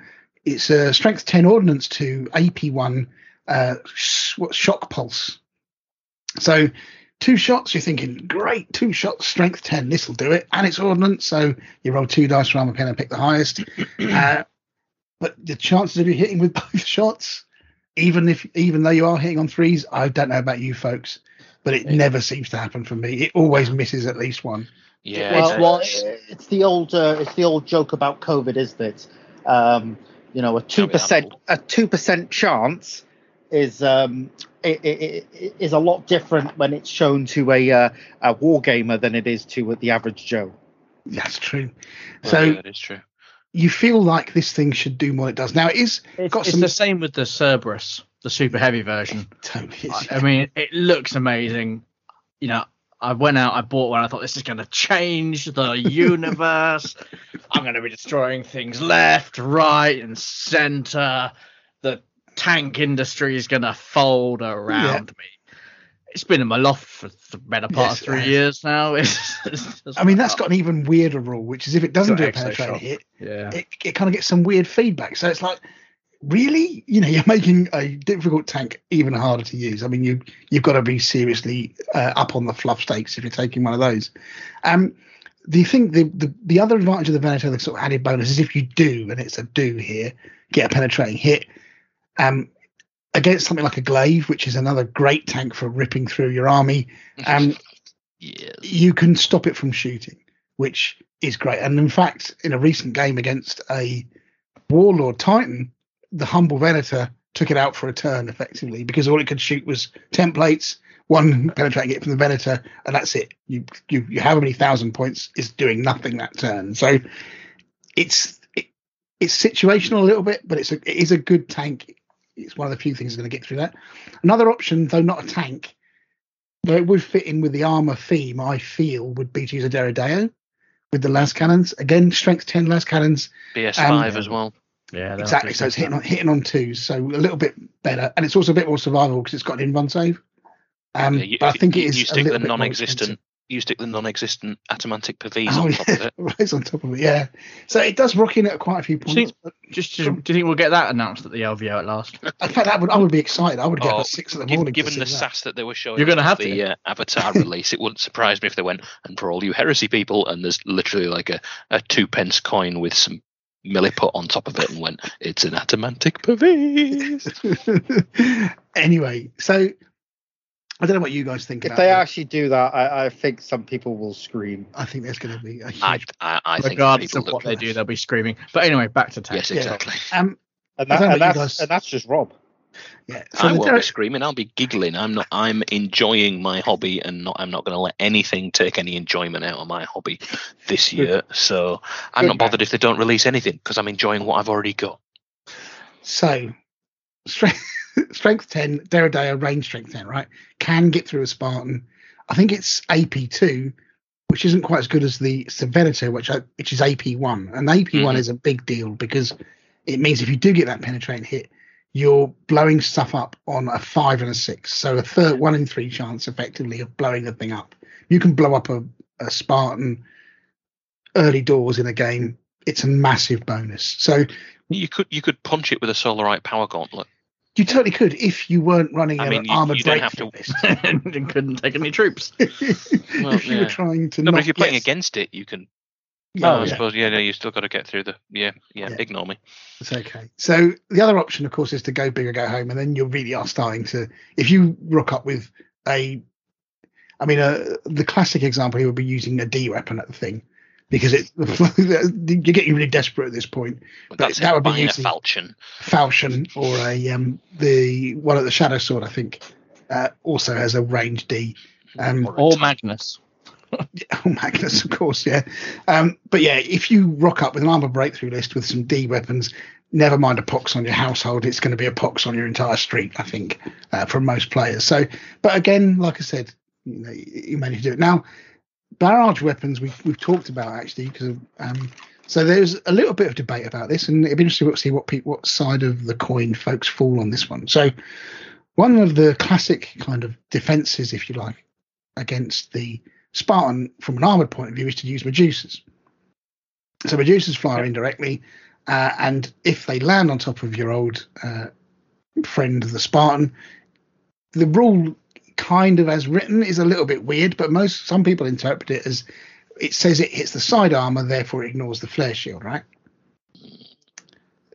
it's a strength 10 ordnance to AP1 uh, sh- shock pulse. So two shots, you're thinking, great, two shots, strength 10, this will do it. And it's ordnance, so you roll two dice for armor pen and pick the highest. uh, but the chances of you hitting with both shots, even if even though you are hitting on threes, I don't know about you folks, but it never seems to happen for me. It always misses at least one. Yeah, well, it's- well, it's the old uh, it's the old joke about COVID, isn't it? Um, you know, a two percent a two percent chance is um, i i i is a lot different when it's shown to a uh, a war gamer than it is to the average Joe. That's true. well, So yeah, that is true. you feel like this thing should do what it does. Now it is It's, got it's some the same with the Cerberus, the super heavy version. totally is, I, I mean, it looks amazing. You know, I went out, I bought one. I thought this is going to change the universe. I'm going to be destroying things left, right, and center. Tank industry is going to fold around me. it's been in my loft for the better part Yes, of three years now. It's, it's I mean, that's oh, got an even weirder rule, which is if it doesn't do a penetrating hit, yeah. it, it kind of gets some weird feedback. So it's like, really, you know, you're making a difficult tank even harder to use. I mean, you you've got to be seriously uh, up on the fluff stakes if you're taking one of those. Um, the thing, the, the the other advantage of the Venator, the sort of added bonus, is if you do, and it's a do here, get a penetrating hit. Um, against something like a glaive, which is another great tank for ripping through your army, um, yes. you can stop it from shooting, which is great. And in fact, in a recent game against a Warlord Titan, the humble Venator took it out for a turn effectively because all it could shoot was templates, one penetrating it from the Venator, and that's it. You you you however many thousand points is doing nothing that turn. So it's it, it's situational a little bit, but it's a it is a good tank. It's one of the few things that's going to get through that. Another option, though not a tank, though it would fit in with the armor theme, I feel, would be to use a Deredeo with the las cannons. Again, strength 10 las cannons. BS5 Um, as well. Yeah, exactly. So it's hitting on, hitting on twos. So a little bit better. And it's also a bit more survival because it's got an invuln save. Um, Yeah, you, but I think it is you a stick little the bit more non-existent. Expensive. You stick the non-existent Atomantic Pavise Oh, on top of it. right on top of it. Yeah. So it does rock in at quite a few you points. think- but Just, just, do you think we'll get that announced at the LVO at last? in fact, that would I would be excited. I would get up Oh, six in the morning. to given the that. sass that they were showing, You're gonna have the. Uh, Avatar release. It wouldn't surprise me if they went and for all you heresy people, and there's literally like a, a two pence coin with some milliput on top of it, and went, "It's an Atomantic Pavise." anyway, so I don't know what you guys think. If about they that. actually do that, I, I think some people will scream. I think there's going to be a huge. I, I, I Regardless people of what look- they do, they'll be screaming. But anyway, back to tanks. Yes, exactly. um, And, that, and, that's, guys- and that's just Rob. yeah. I won't be screaming. I'll be giggling. I'm not. I'm enjoying my hobby, and not. I'm not going to let anything take any enjoyment out of my hobby this year. So I'm Good not bothered if they don't release anything because I'm enjoying what I've already got. So, strength, strength 10, Deredeo, range strength 10, right? Can get through a Spartan. I think it's AP2, which isn't quite as good as the Severity, which I, which is AP1. And AP1 Mhm. is a big deal because it means if you do get that penetrating hit, you're blowing stuff up on a five and a six. So a third, one in three chance effectively of blowing the thing up. You can blow up a, a Spartan early doors in a game. It's a massive bonus. So You could you could punch it with a Solarite power gauntlet. You totally could if you weren't running I an mean, you- armored you don't have list. and couldn't take any troops. Well, if you were trying to No, not but if you're playing get- against it, you can. Yeah, oh, I yeah, suppose. Yeah, no, you still got to get through the. Yeah, yeah. Yeah. Ignore me. it's okay. So the other option, of course, is to go big or go home, and then you really are starting to. If you rock up with a, I mean, uh, the classic example here would be using a D weapon at the thing, because it you're getting really desperate at this point. But But that's that would be buying a using- falchion. Falchion or a um the one at the Shadow Sword, I think, uh, also has a range D. Um, Or a Or. Magnus. Oh, Magnus, of course, yeah. Um, but yeah, if you rock up with an armor breakthrough list with some D weapons, never mind a pox on your household, it's going to be a pox on your entire street, I think, uh, for most players. So, but again, like I said, you know, you you manage to do it. Now, barrage weapons we've we've talked about actually because um, so there's a little bit of debate about this, and it'd be interesting to see what people, what side of the coin folks fall on this one. So, one of the classic kind of defenses, if you like, against the Spartan from an armored point of view is to use Medusas. So Medusas fire indirectly, uh, and if they land on top of your old uh, friend the Spartan, the rule kind of as written is a little bit weird, but most some people interpret it as it says it hits the side armor, therefore it ignores the flare shield, right?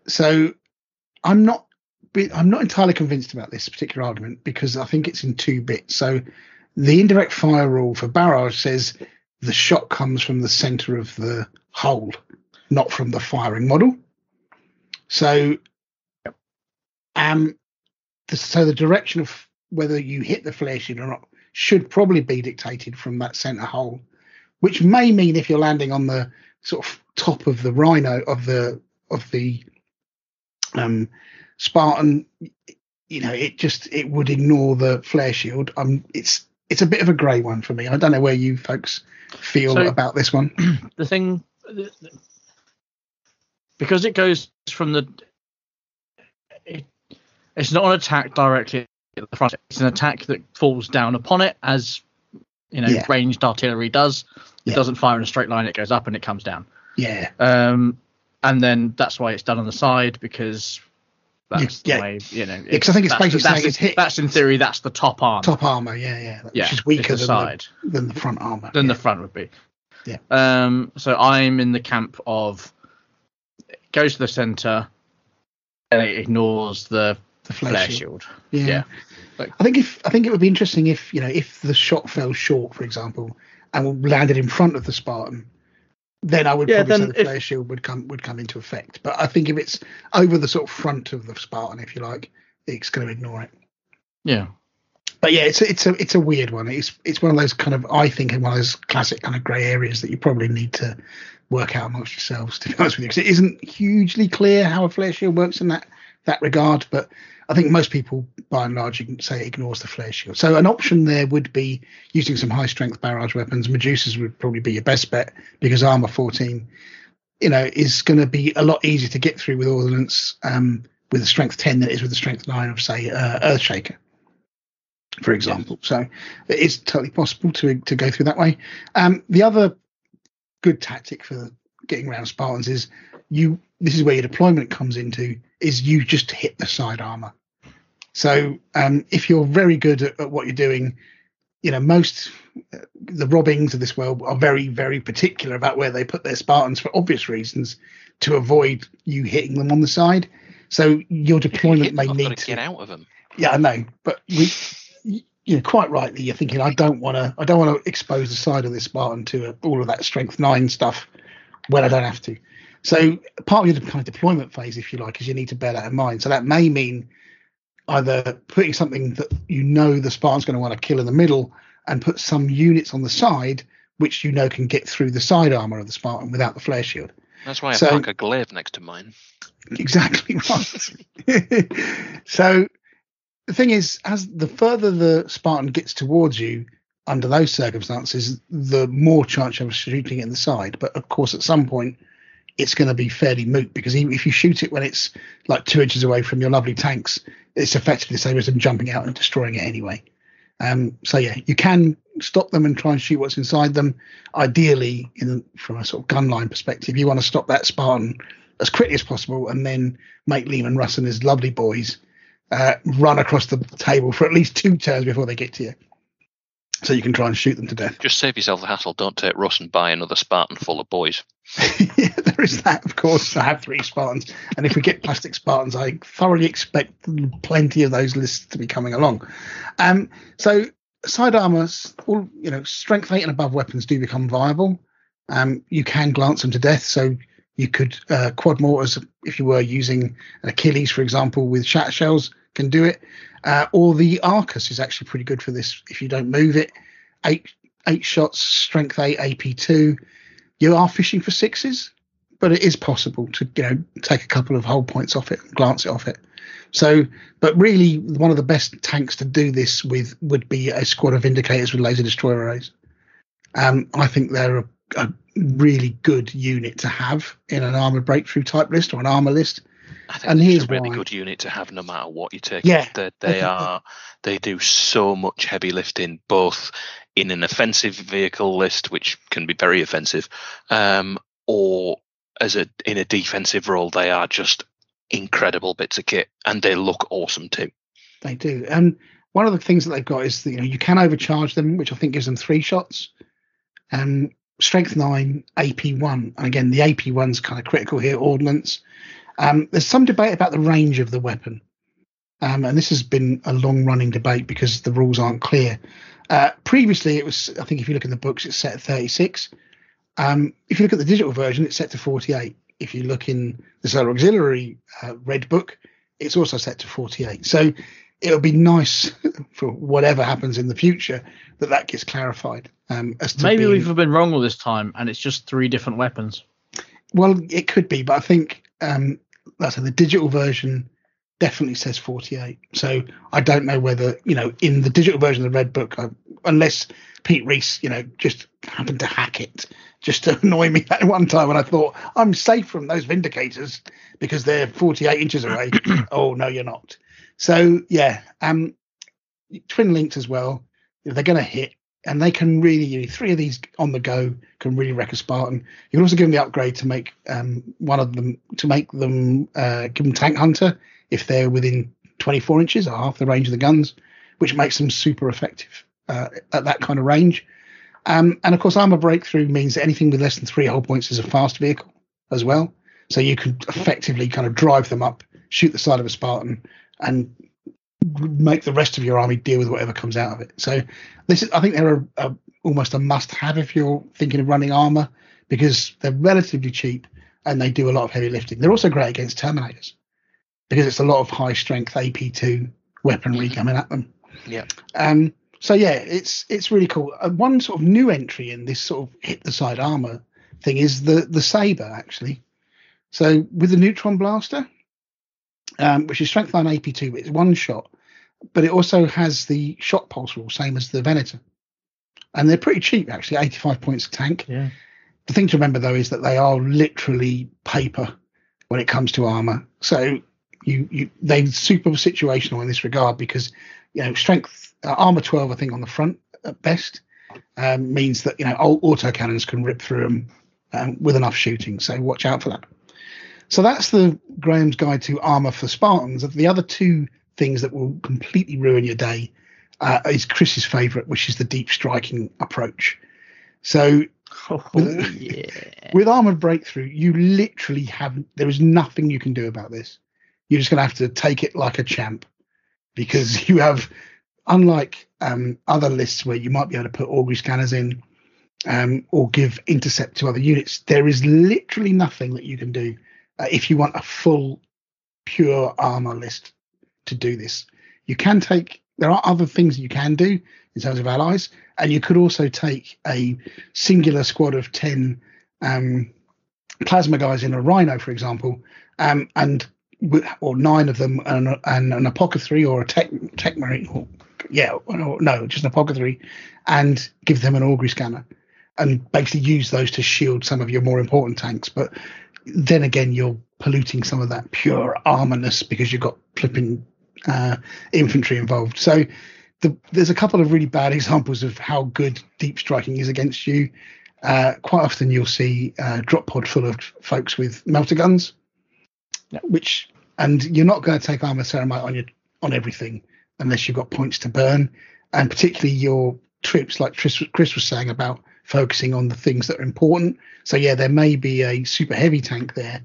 So I'm not I'm not entirely convinced about this particular argument because I think it's in two bits. So the indirect fire rule for barrage says the shot comes from the center of the hole, not from the firing model. So, um, so the direction of whether you hit the flare shield or not should probably be dictated from that center hole, which may mean if you're landing on the sort of top of the rhino of the of the um, Spartan, you know, it just it would ignore the flare shield. Um, it's it's a bit of a grey one for me. I don't know where you folks feel So- about this one. the thing because it goes from the it, it's not an attack directly at the front. It's an attack that falls down upon it, as you know, Yeah. ranged artillery does. It Yeah. doesn't fire in a straight line; it goes up and it comes down. Yeah, Um, and then that's why it's done on the side because that's Yeah. the way you know. Yeah, 'cause I think it's basically that's, saying it's hit- that's in theory that's the top arm. top armor. Yeah, yeah, yeah, which is weaker than side the, than the front armor. than yeah. the front would be. Yeah. Um. So I'm in the camp of it goes to the center and it ignores the the flare, flare shield. shield. Yeah. Yeah. I think if I think it would be interesting if you know if the shot fell short, for example, and landed in front of the Spartan, then I would Yeah, probably say then the if- flare shield would come would come into effect. But I think if it's over the sort of front of the Spartan, if you like, it's going to ignore it. Yeah. But yeah, it's a, it's a it's a weird one. It's it's one of those kind of I think in one of those classic kind of grey areas that you probably need to work out amongst yourselves. To be honest with you, because it isn't hugely clear how a flare shield works in that that regard. But I think most people, by and large, you can say it ignores the flare shield. So an option there would be using some high strength barrage weapons. Medusas would probably be your best bet because armor 14, you know, is going to be a lot easier to get through with ordnance um, with a strength 10 than it is with a strength 9 of say uh, Earthshaker for example. So it is totally possible to to go through that way. Um, the other good tactic for getting around Spartans is you. This is where your deployment comes into. Is you just hit the side armor. So um, if you're very good at, at what you're doing, you know most uh, the robbings of this world are very very particular about where they put their Spartans for obvious reasons to avoid you hitting them on the side. So your deployment may I've need to get out of them. yeah, I know, but we, you know, quite rightly, you're thinking, I don't want to, I don't want to expose the side of this Spartan to uh, all of that strength nine stuff when I don't have to. So part of your kind of deployment phase, if you like, is you need to bear that in mind. So that may mean either putting something that you know the Spartan's going to want to kill in the middle, and put some units on the side which you know can get through the side armor of the Spartan without the flare shield. That's why I So- park a glaive next to mine. Exactly right. so the thing is, as the further the Spartan gets towards you, under those circumstances, the more chance you have of shooting it in the side. But of course, at some point, it's going to be fairly moot because if you shoot it when it's like two inches away from your lovely tanks, it's effectively the same as them jumping out and destroying it anyway. Um, so yeah, you can stop them and try and shoot what's inside them. Ideally, in from a sort of gun line perspective, you want to stop that Spartan as quickly as possible, and then make Leman Russ and his lovely boys uh, run across the table for at least two turns before they get to you, so you can try and shoot them to death. Just save yourself the hassle. Don't take Russ and buy another Spartan full of boys. yeah, there is that, of course. I have three Spartans, and if we get plastic Spartans, I thoroughly expect plenty of those lists to be coming along. Um, so side armors, all you know, strength eight and above weapons do become viable. Um, you can glance them to death, so you could uh, quad mortars if you were using an Achilles, for example, with shatter shells, can do it. Uh, or the Arcus is actually pretty good for this if you don't move it. Eight eight shots, strength eight, AP two you are fishing for sixes, but it is possible to you know take a couple of whole points off it and glance it off it. So, but really, one of the best tanks to do this with would be a squad of Vindicators with laser destroyer arrays. Um, I think they're a, a really good unit to have in an armor breakthrough type list or an armor list. I think And it's here's a really why. good unit to have no matter what you take. Yeah, they, they are. They do so much heavy lifting, both in an offensive vehicle list, which can be very offensive, um, or as a in a defensive role. They are just incredible bits of kit, and they look awesome too. They do. And one of the things that they've got is that you know you can overcharge them, which I think gives them three shots. Um, strength nine, AP one. And again, the AP one's kind of critical here. Ordnance. Um, there's some debate about the range of the weapon, um, and this has been a long-running debate because the rules aren't clear. Uh, previously, it was I think if you look in the books, it's set at 36. Um, if you look at the digital version, it's set to 48. If you look in the Solar Auxiliary uh, Red Book, it's also set to 48. So it'll be nice for whatever happens in the future that that gets clarified. Um, as to Maybe being- we've been wrong all this time, and it's just three different weapons. well, it could be, but I think um, that's in the digital version definitely says 48. So I don't know whether you know in the digital version of the Red Book, I, unless Pete Reese, you know, just happened to hack it just to annoy me that one time, and I thought I'm safe from those Vindicators because they're 48 inches away. oh no, you're not. So yeah, um, twin linked as well. They're going to hit, and they can really you know, three of these on the go can really wreck a Spartan. You can also give them the upgrade to make um, one of them to make them uh, give them tank hunter if they're within 24 inches or half the range of the guns, which makes them super effective uh, at that kind of range. Um, and of course, armor breakthrough means that anything with less than three hull points is a fast vehicle as well. So you can effectively kind of drive them up, shoot the side of a Spartan, and make the rest of your army deal with whatever comes out of it. So this is, I think they're a, a, almost a must-have if you're thinking of running armor because they're relatively cheap and they do a lot of heavy lifting. They're also great against Terminators because it's a lot of high-strength AP2 weaponry coming at them. Yeah. Um, so yeah, it's it's really cool. Uh, one sort of new entry in this sort of hit the side armor thing is the the saber actually. So with the neutron blaster, um, which is strength line AP2, but it's one shot, but it also has the shot pulse rule, same as the Venator, and they're pretty cheap actually, 85 points a tank. Yeah. The thing to remember though is that they are literally paper when it comes to armor. So you you they're super situational in this regard because you know strength uh, armor 12 I think on the front at best um, means that you know auto cannons can rip through them um, with enough shooting. So watch out for that. So that's the Graham's Guide to Armor for Spartans. The other two things that will completely ruin your day uh, is Chris's favourite, which is the deep striking approach. So with, yeah. with armored breakthrough, you literally have there is nothing you can do about this. You're just going to have to take it like a champ because you have, unlike um, other lists where you might be able to put augury scanners in um, or give intercept to other units, there is literally nothing that you can do uh, if you want a full pure armor list to do this. You can take there are other things you can do in terms of allies, and you could also take a singular squad of ten um, plasma guys in a rhino, for example, um, and or nine of them and, an apothecary or a tech tech marine, or, yeah, or, no, just an apothecary, and give them an augury scanner, and basically use those to shield some of your more important tanks. But then again, you're polluting some of that pure armorness because you've got flipping uh, infantry involved. So the, there's a couple of really bad examples of how good deep striking is against you. Uh, quite often you'll see a drop pod full of folks with melta guns, which and you're not going to take armor ceramite on your on everything unless you've got points to burn, and particularly your troops, like Chris, was saying about focusing on the things that are important. So yeah, there may be a super heavy tank there,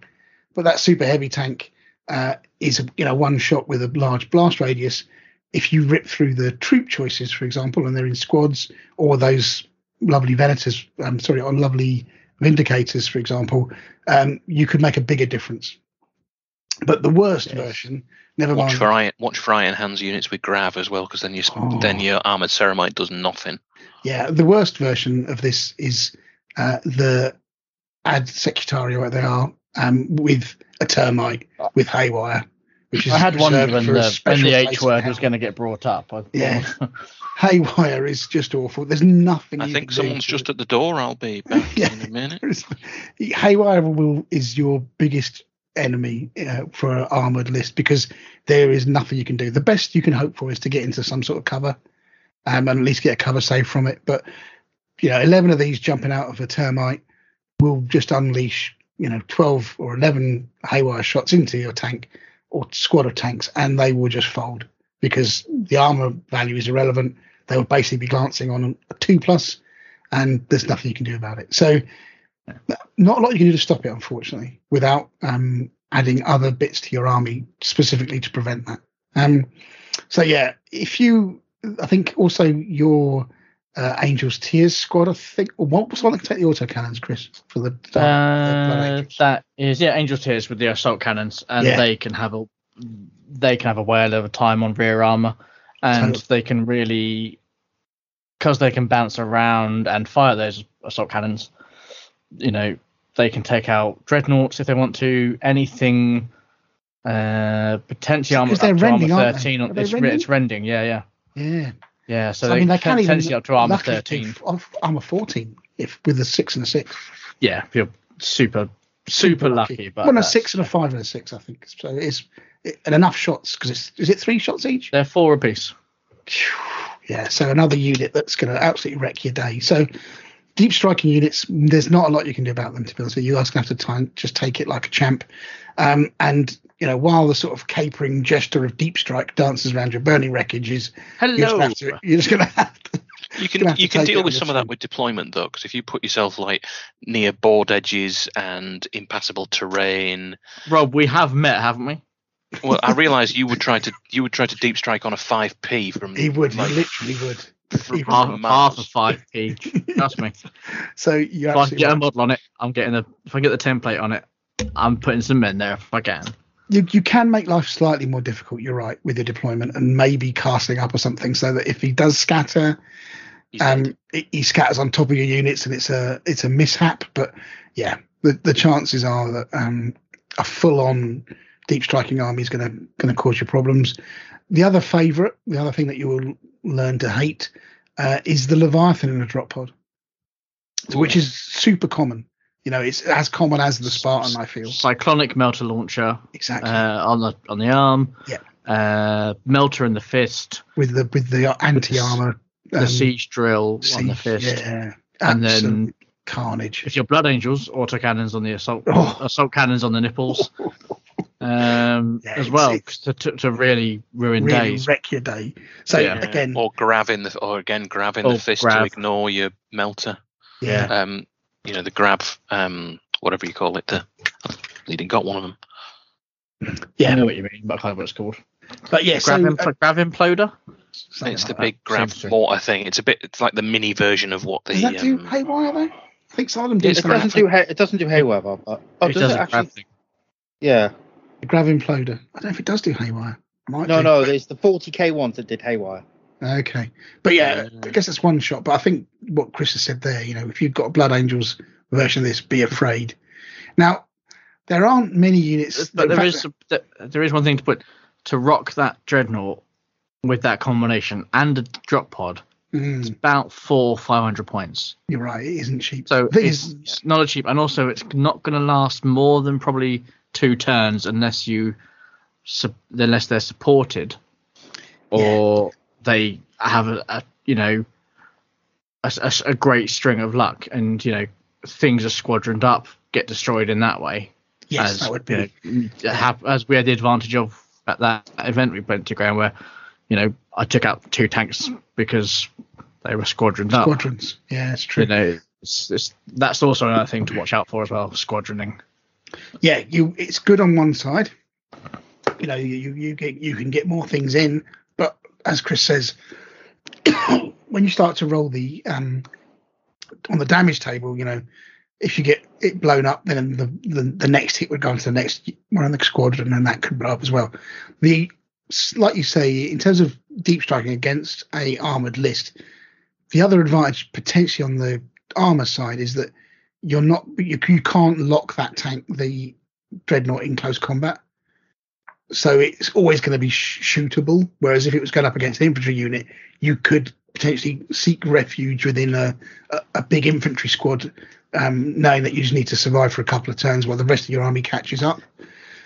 but that super heavy tank uh, is you know one shot with a large blast radius. If you rip through the troop choices, for example, and they're in squads, or those lovely venators, I'm um, sorry, on lovely vindicators, for example, um, you could make a bigger difference. But the worst yes. version, never watch mind. For iron, watch for iron hands units with grav as well, because then you oh. then your armored ceramite does nothing. Yeah, the worst version of this is uh, the ad secretario they are um, with a termite with haywire. Which is I had one when the, when the H word was going to get brought up. I yeah, haywire is just awful. There's nothing. I think someone's just at the door. I'll be back yeah, in a minute. Haywire will is your biggest enemy uh, for an armored list because there is nothing you can do. The best you can hope for is to get into some sort of cover um, and at least get a cover save from it. But you know, eleven of these jumping out of a termite will just unleash you know twelve or eleven haywire shots into your tank or squad of tanks, and they will just fold because the armor value is irrelevant. They will basically be glancing on a two plus, and there's nothing you can do about it. So, not a lot you can do to stop it, unfortunately, without um, adding other bits to your army specifically to prevent that. Um, so yeah, if you I think also your uh, Angels Tears squad. I think. What was one that can take the auto cannons, Chris? For the, uh, that is yeah, Angels Tears with the assault cannons, and yeah. they can have a they can have a whale of a time on rear armor, and totally. they can really because they can bounce around and fire those assault cannons. You know, they can take out dreadnoughts if they want to. Anything. Uh, potentially armor, they're rending, armor 13 on, it's, rending? it's rending yeah yeah yeah. Yeah, so, so I mean, they can potentially up to armor thirteen, armor fourteen, if with a six and a six. Yeah, if you're super super, lucky. lucky. But well, a six and a five and a six, I think. So it's it, and enough shots because it's is it three shots each? They're four apiece. Yeah, so another unit that's going to absolutely wreck your day. So deep striking units, there's not a lot you can do about them. To be honest, with you You guys going to have to try and just take it like a champ. Um, and you know, while the sort of capering gesture of deep strike dances around your burning wreckage is, you're just Hello. gonna have you're just going to have to. You can you can deal with your some of that with deployment though, because if you put yourself like near board edges and impassable terrain, Rob, we have met, haven't we? well, I realise you would try to you would try to deep strike on a five p from He would, like, he literally would. From he would. Half, of five p. Trust me. So you If I get a model on it, I'm getting the. If I get the template on it, I'm putting some men there if I can. you, you can make life slightly more difficult. You're right with your deployment and maybe casting up or something so that if he does scatter, He's um, he, he scatters on top of your units and it's a it's a mishap. But yeah, the the chances are that um, a full on deep striking army is going to going to cause you problems. The other favourite, the other thing that you will learn to hate, uh, is the Leviathan in a drop pod, which is super common. You know, it's as common as the Spartan. I feel Cyclonic melta launcher exactly uh, on the on the arm. Yeah. Uh, melta in the fist. with the with the anti armor. The siege drill on the fist. Yeah, And then- carnage. If you're blood angels, autocannons on the assault Oh. assault cannons on the nipples. Um, Yeah, as well to, to, to really ruin really days. wreck your day. So Yeah. again, or grab in the or again grabbing Or the fist grab. to ignore your melta. yeah, Um, you know the grab, um, whatever you call it. The leading got one of them. Yeah, I know what you mean, but I can't know what it's called. but yeah. Grab, So impl- uh, grav imploder. something it's like the that. big grab Seems to. mortar thing. It's a bit. It's like the mini version of what the. Does that do um, haywire though? I think some of them do. It doesn't do hay- it doesn't do haywire, Bob. Uh, Oh, it does does it actually? Yeah. The grav imploder. I don't know if it does do haywire. Might No, do. no, there's the 40k ones that did haywire. Okay, but yeah, Uh, I guess that's one shot. But I think what Chris has said there, you know, if you've got a Blood Angels version of this, be afraid. Now, there aren't many units. But in there fact, is there- there is one thing to put to rock that dreadnought with that combination and a drop pod. Mm, It's about four five hundred points. you're right. It isn't cheap. So it's, is- it's not a cheap, and also it's not going to last more than probably two turns unless you, unless they're supported, or they have a, a you know, a great string of luck, and you know things are squadroned up, get destroyed in that way. yes, as that would be. you know, have, as we had the advantage of at that event we went to ground where, you know, I took out two tanks because they were squadroned up. Squadrons. Yeah, it's true. You know, it's, it's, that's also another thing to watch out for as well. Squadroning. Yeah, you it's good on one side. You know, you you, get you can get more things in, but as Chris says, when you start to roll the um on the damage table, you know, if you get it blown up, then the the, the next hit would go into the next one in the squadron, and that could blow up as well. The like you say, in terms of deep striking against a armored list, the other advantage potentially on the armor side is that you're not you, you can't lock that tank the dreadnought in close combat. So it's always going to be sh- shootable whereas if it was going up against an infantry unit you could potentially seek refuge within a, a, a big infantry squad um, knowing that you just need to survive for a couple of turns while the rest of your army catches up.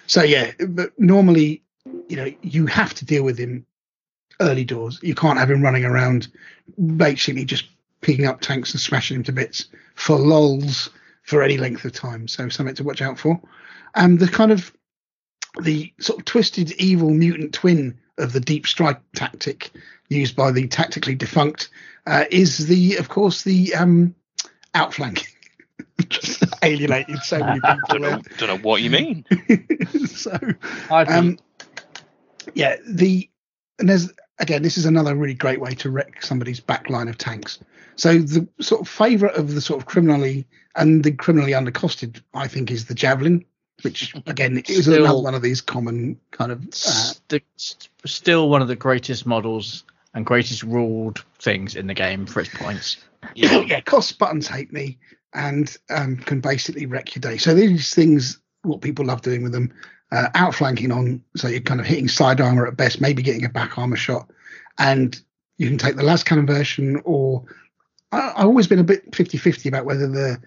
So yeah but normally you know you have to deal with him early doors. You can't have him running around basically just picking up tanks and smashing them to bits for lols for any length of time. So something to watch out for. And the kind of the sort of twisted evil mutant twin of the deep strike tactic used by the tactically defunct uh, is the, of course, the um, outflanking. Just alienated so many Don't people. know, don't know what you mean. so um, yeah, the and there's again, this is another really great way to wreck somebody's back line of tanks. So the sort of favourite of the sort of criminally and the criminally undercosted, I think, is the javelin, which again is Still- another one of these common kind of. Uh, St- st- still one of the greatest models and greatest ruled things in the game for its points. Yeah. yeah, costs buttons halfpenny and um, can basically wreck your day. So these things, what people love doing with them, uh, outflanking on, so you're kind of hitting side armor at best, maybe getting a back armor shot, and you can take the last cannon version, or I, I've always been a bit 50-50 about whether the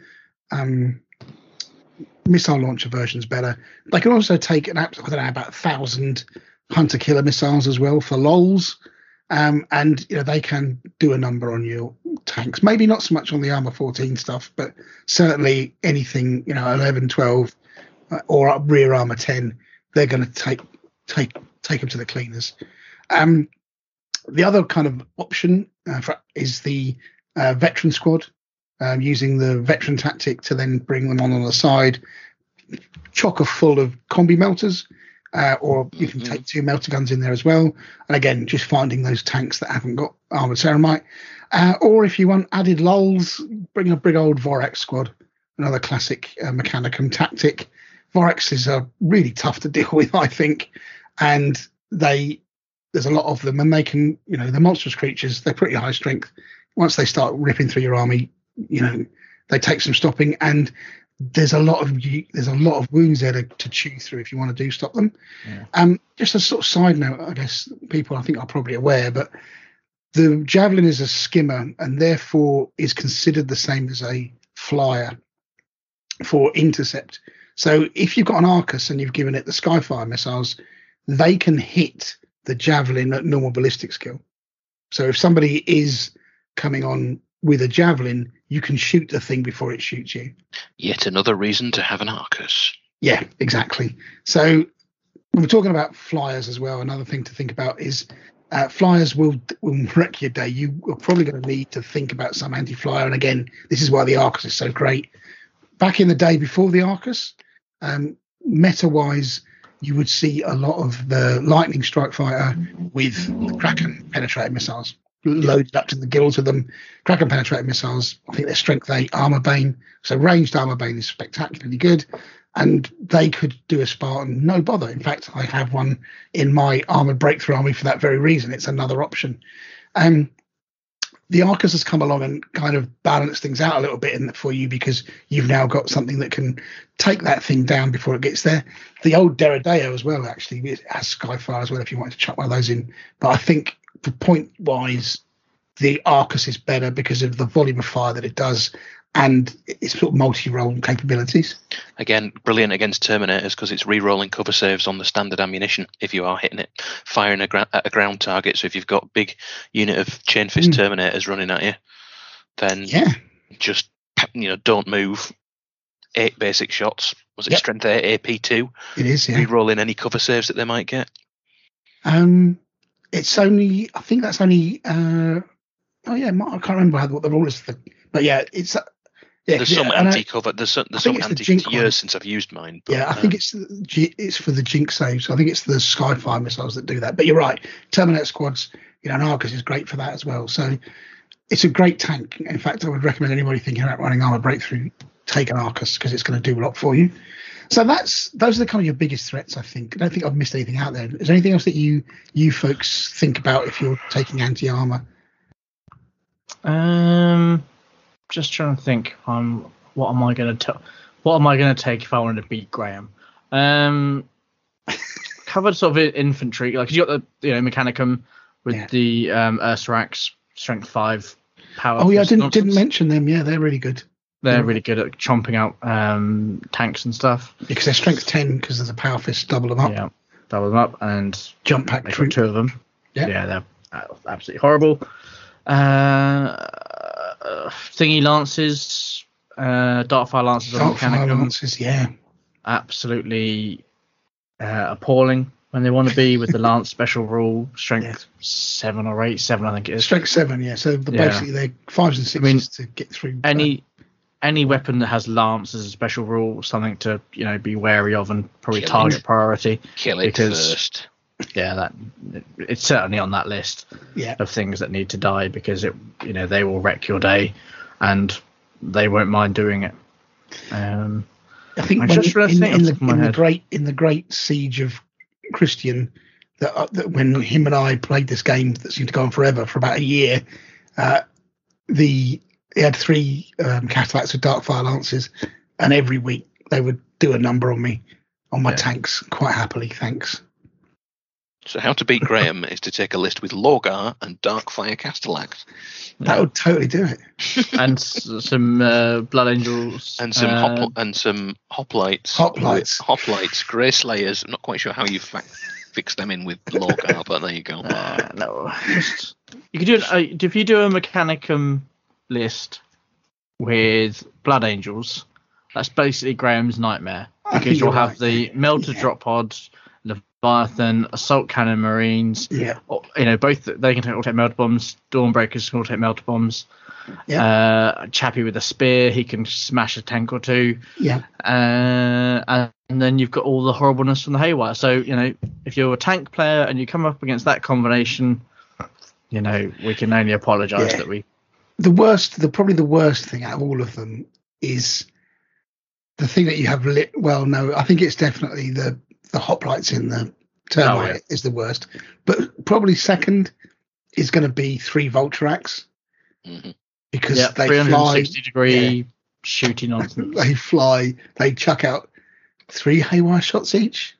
um, missile launcher version is better. They can also take an I don't know, about a thousand hunter killer missiles as well for lols. Um, and you know they can do a number on your tanks. Maybe not so much on the armor 14 stuff, but certainly anything you know 11, 12, uh, or rear armor 10, they're going to take take take them to the cleaners. Um, the other kind of option uh, for, is the uh, veteran squad, um, using the veteran tactic to then bring them on on the side, chocker full of combi meltas, uh, or you can Mhm. take two melta guns in there as well. And again, just finding those tanks that haven't got armored ceramite. Uh, or if you want added lulls, bring a big old Vorax squad, another classic uh, Mechanicum tactic. Voraxes are really tough to deal with, I think, and they there's a lot of them, and they can, you know, they're monstrous creatures. They're pretty high strength. Once they start ripping through your army, you know, they take some stopping, and there's a lot of there's a lot of wounds there to, to chew through if you want to do stop them. Yeah. Um, just a sort of side note, I guess people I think are probably aware, but the javelin is a skimmer and therefore is considered the same as a flyer for intercept. So if you've got an Arcus and you've given it the Skyfire missiles, they can hit the javelin at normal ballistic skill. So if somebody is coming on with a javelin, you can shoot the thing before it shoots you. Yet another reason to have an Arcus. Yeah, exactly. So we we're talking about flyers as well. Another thing to think about is uh, flyers will will wreck your day. You are probably going to need to think about some anti-flyer. And again, this is why the Arcus is so great. Back in the day before the Arcus, um, meta-wise, you would see a lot of the Lightning Strike Fighter with the Kraken penetrating missiles loaded up to the gills with them. Kraken penetrating missiles, I think they're strength 8 armor bane. So ranged armor bane is spectacularly good. And they could do a Spartan no bother. In fact, I have one in my armored breakthrough army for that very reason. It's another option. Um, the Arcus has come along and kind of balanced things out a little bit in, for you because you've now got something that can take that thing down before it gets there. The old Deredeo as well, actually, it has Skyfire as well if you wanted to chuck one of those in. But I think for point wise, the Arcus is better because of the volume of fire that it does and its sort of multi-role capabilities. Again, brilliant against Terminators because it's re-rolling cover saves on the standard ammunition if you are hitting it, firing a gra- at a ground target. So if you've got a big unit of chain fist Mm. Terminators running at you, then Yeah, just you know don't move. Eight basic shots. Was it Yep. strength eight AP two? it is. Yeah. Re-rolling any cover saves that they might get. Um, it's only I think that's only. Uh, oh yeah, I can't remember how, what the rule is. For, but yeah, it's. Uh, yeah, There's some yeah, and I- anti-cover. There's some, there's some it's the anti one. years since I've used mine. But, Yeah, I uh, think it's it's for the Jink saves. I think it's the Skyfire missiles that do that. But you're right, Terminator squads, you know, and Arcus is great for that as well. So it's a great tank. In fact, I would recommend anybody thinking about running armor breakthrough take an Arcus because it's going to do a lot for you. So that's those are the kind of your biggest threats. I think. I don't think I've missed anything out there. Is there anything else that you you folks think about if you're taking anti armor? Um, just trying to think. Um, what am I going to tell? What am I to take if I wanted to beat Graham? Um, covered sort of infantry, like you got the you know Mechanicum with Yeah. the um Ursarax strength five power. Oh yeah, I didn't didn't mention them. Yeah, they're really good They're really good at chomping out um tanks and stuff. because they're strength ten because there's a power fist double them up. Yeah, double them up and Jump pack troop. two of them. Yeah. Yeah, they're uh, absolutely horrible. Uh, thingy lances, uh, Darkfire lances on Darkfire lances. Yeah. absolutely uh, appalling when they want to be with the lance special rule, strength Yeah. seven or eight, seven I think it is. Strength seven, yeah. So the, Yeah. basically they're fives and sixes mean, to get through. Any any weapon that has lance as a special rule, something to you know be wary of and probably Kill it. target priority. kill it because- first. Yeah, that it's certainly on that list. yeah, of things that need to die because it you know they will wreck your day and they won't mind doing it um I think I when, just read a in, in the the top of my in the great in the great siege of Christian, that, uh, that when him and I played this game that seemed to go on forever for about a year, uh, the he had three um, Castellax with Darkfire lances, and every week they would do a number on me on my Yeah. tanks quite happily. Thanks. So how to beat Graham is to take a list with Lorgar and Darkfire Castellax That would totally do it. and s- some uh, blood angels and some uh, hop and some hoplites. Hoplites. Hoplites, Grey Slayers. I'm not quite sure how you fa- fix them in with Lorgar, but there you go. Uh, no, just you could do an, uh, if you do a Mechanicum list with Blood Angels. That's basically Graham's nightmare because you'll have right. the melted Yeah. drop pods, Leviathan, assault cannon marines. Yeah. or- You know, both they can take, all take melta bombs. Dawnbreakers can all take melta bombs. Yeah. Uh, Chappie with a spear, he can smash a tank or two. Yeah. Uh, and and then you've got all the horribleness from the haywire. So you know, if you're a tank player and you come up against that combination, you know, we can only apologise Yeah. that we. The worst, the probably the worst thing out of all of them is the thing that you have lit. Well, no, I think it's definitely the the hoplites in the termite Oh, yeah. is the worst, but probably second is going to be three Vultarax Mhm. because Yeah, they fly, 360 degree shooting nonsense. they fly, they chuck out three haywire shots each,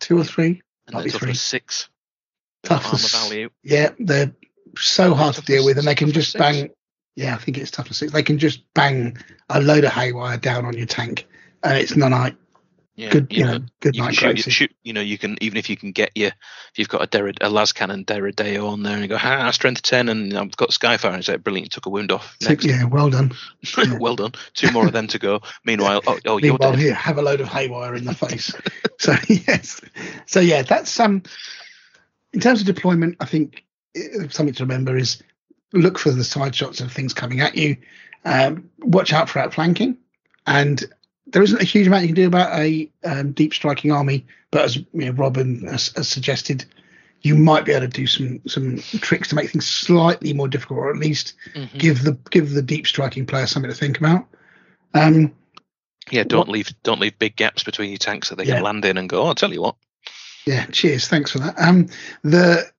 two or three. And Might they're be three. six. Tough as- value. Yeah, they're so hard to deal with, and they can just six. bang. Yeah, I think it's tough as six. They can just bang a load of haywire down on your tank, and it's nonite. Yeah, Good, you you know, know, good you night, shoot, Gracie. shoot. You know, you can even if you can get your if you've got a Derrid, a las cannon Deredeo on there, and you go, ah, strength ten, and I've got Skyfire, and it's like brilliant. Took a wound off. Next, yeah, well done. well done. Two more of them to go. Meanwhile, oh, oh you're Meanwhile, dead. here, have a load of haywire in the face. so yes, so yeah, that's um. In terms of deployment, I think uh, something to remember is look for the side shots of things coming at you. Um, watch out for outflanking, and there isn't a huge amount you can do about a um, deep striking army. But as you know, Robin has, has suggested, you might be able to do some some tricks to make things slightly more difficult, or at least Mhm. give the give the deep striking player something to think about. Um, Yeah, don't leave don't leave big gaps between your tanks that they Yeah. can land in and go. Oh, I'll tell you what. Yeah, cheers. Thanks for that. Um, the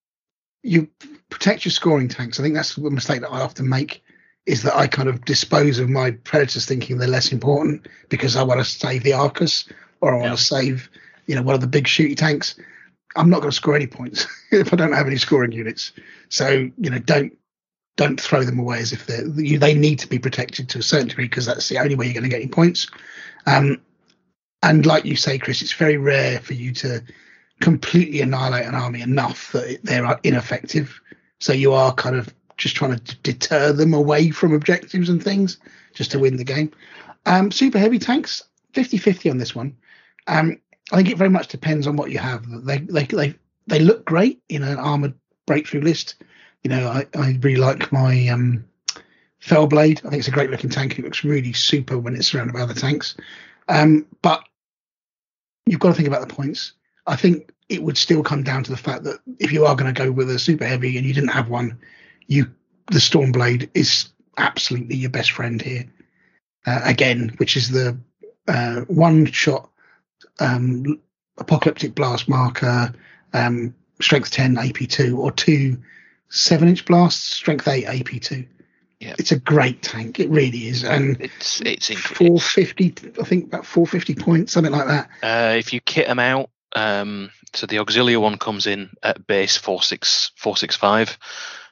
you protect your scoring tanks. I think that's the mistake that I often make is that I kind of dispose of my predators thinking they're less important because I want to save the Arcus or I want Yeah. to save, you know, one of the big shooty tanks. I'm not going to score any points if I don't have any scoring units. So you know, don't don't throw them away as if they're you, they need to be protected to a certain degree because that's the only way you're going to get any points. Um, and like you say, Chris, it's very rare for you to completely annihilate an army enough that they're ineffective. So you are kind of just trying to deter them away from objectives and things just to win the game. Um, super heavy tanks, 50-50 on this one. Um, I think it very much depends on what you have. They they they, they look great in an armored breakthrough list. You know, I, I really like my um, Fellblade. I think it's a great looking tank. It looks really super when it's surrounded by other tanks. Um, but you've got to think about the points. I think it would still come down to the fact that if you are going to go with a super heavy and you didn't have one, you the Stormblade is absolutely your best friend here. Uh, again, which is the uh, one shot um, apocalyptic blast marker, um, strength 10 AP2, or two seven inch blasts, strength 8 AP2. Yeah. It's a great tank. It really is. And It's it's inc- 450, I think about 450 points, something like that. Uh, if you kit them out, um, so the auxiliary one comes in at base four six four six five.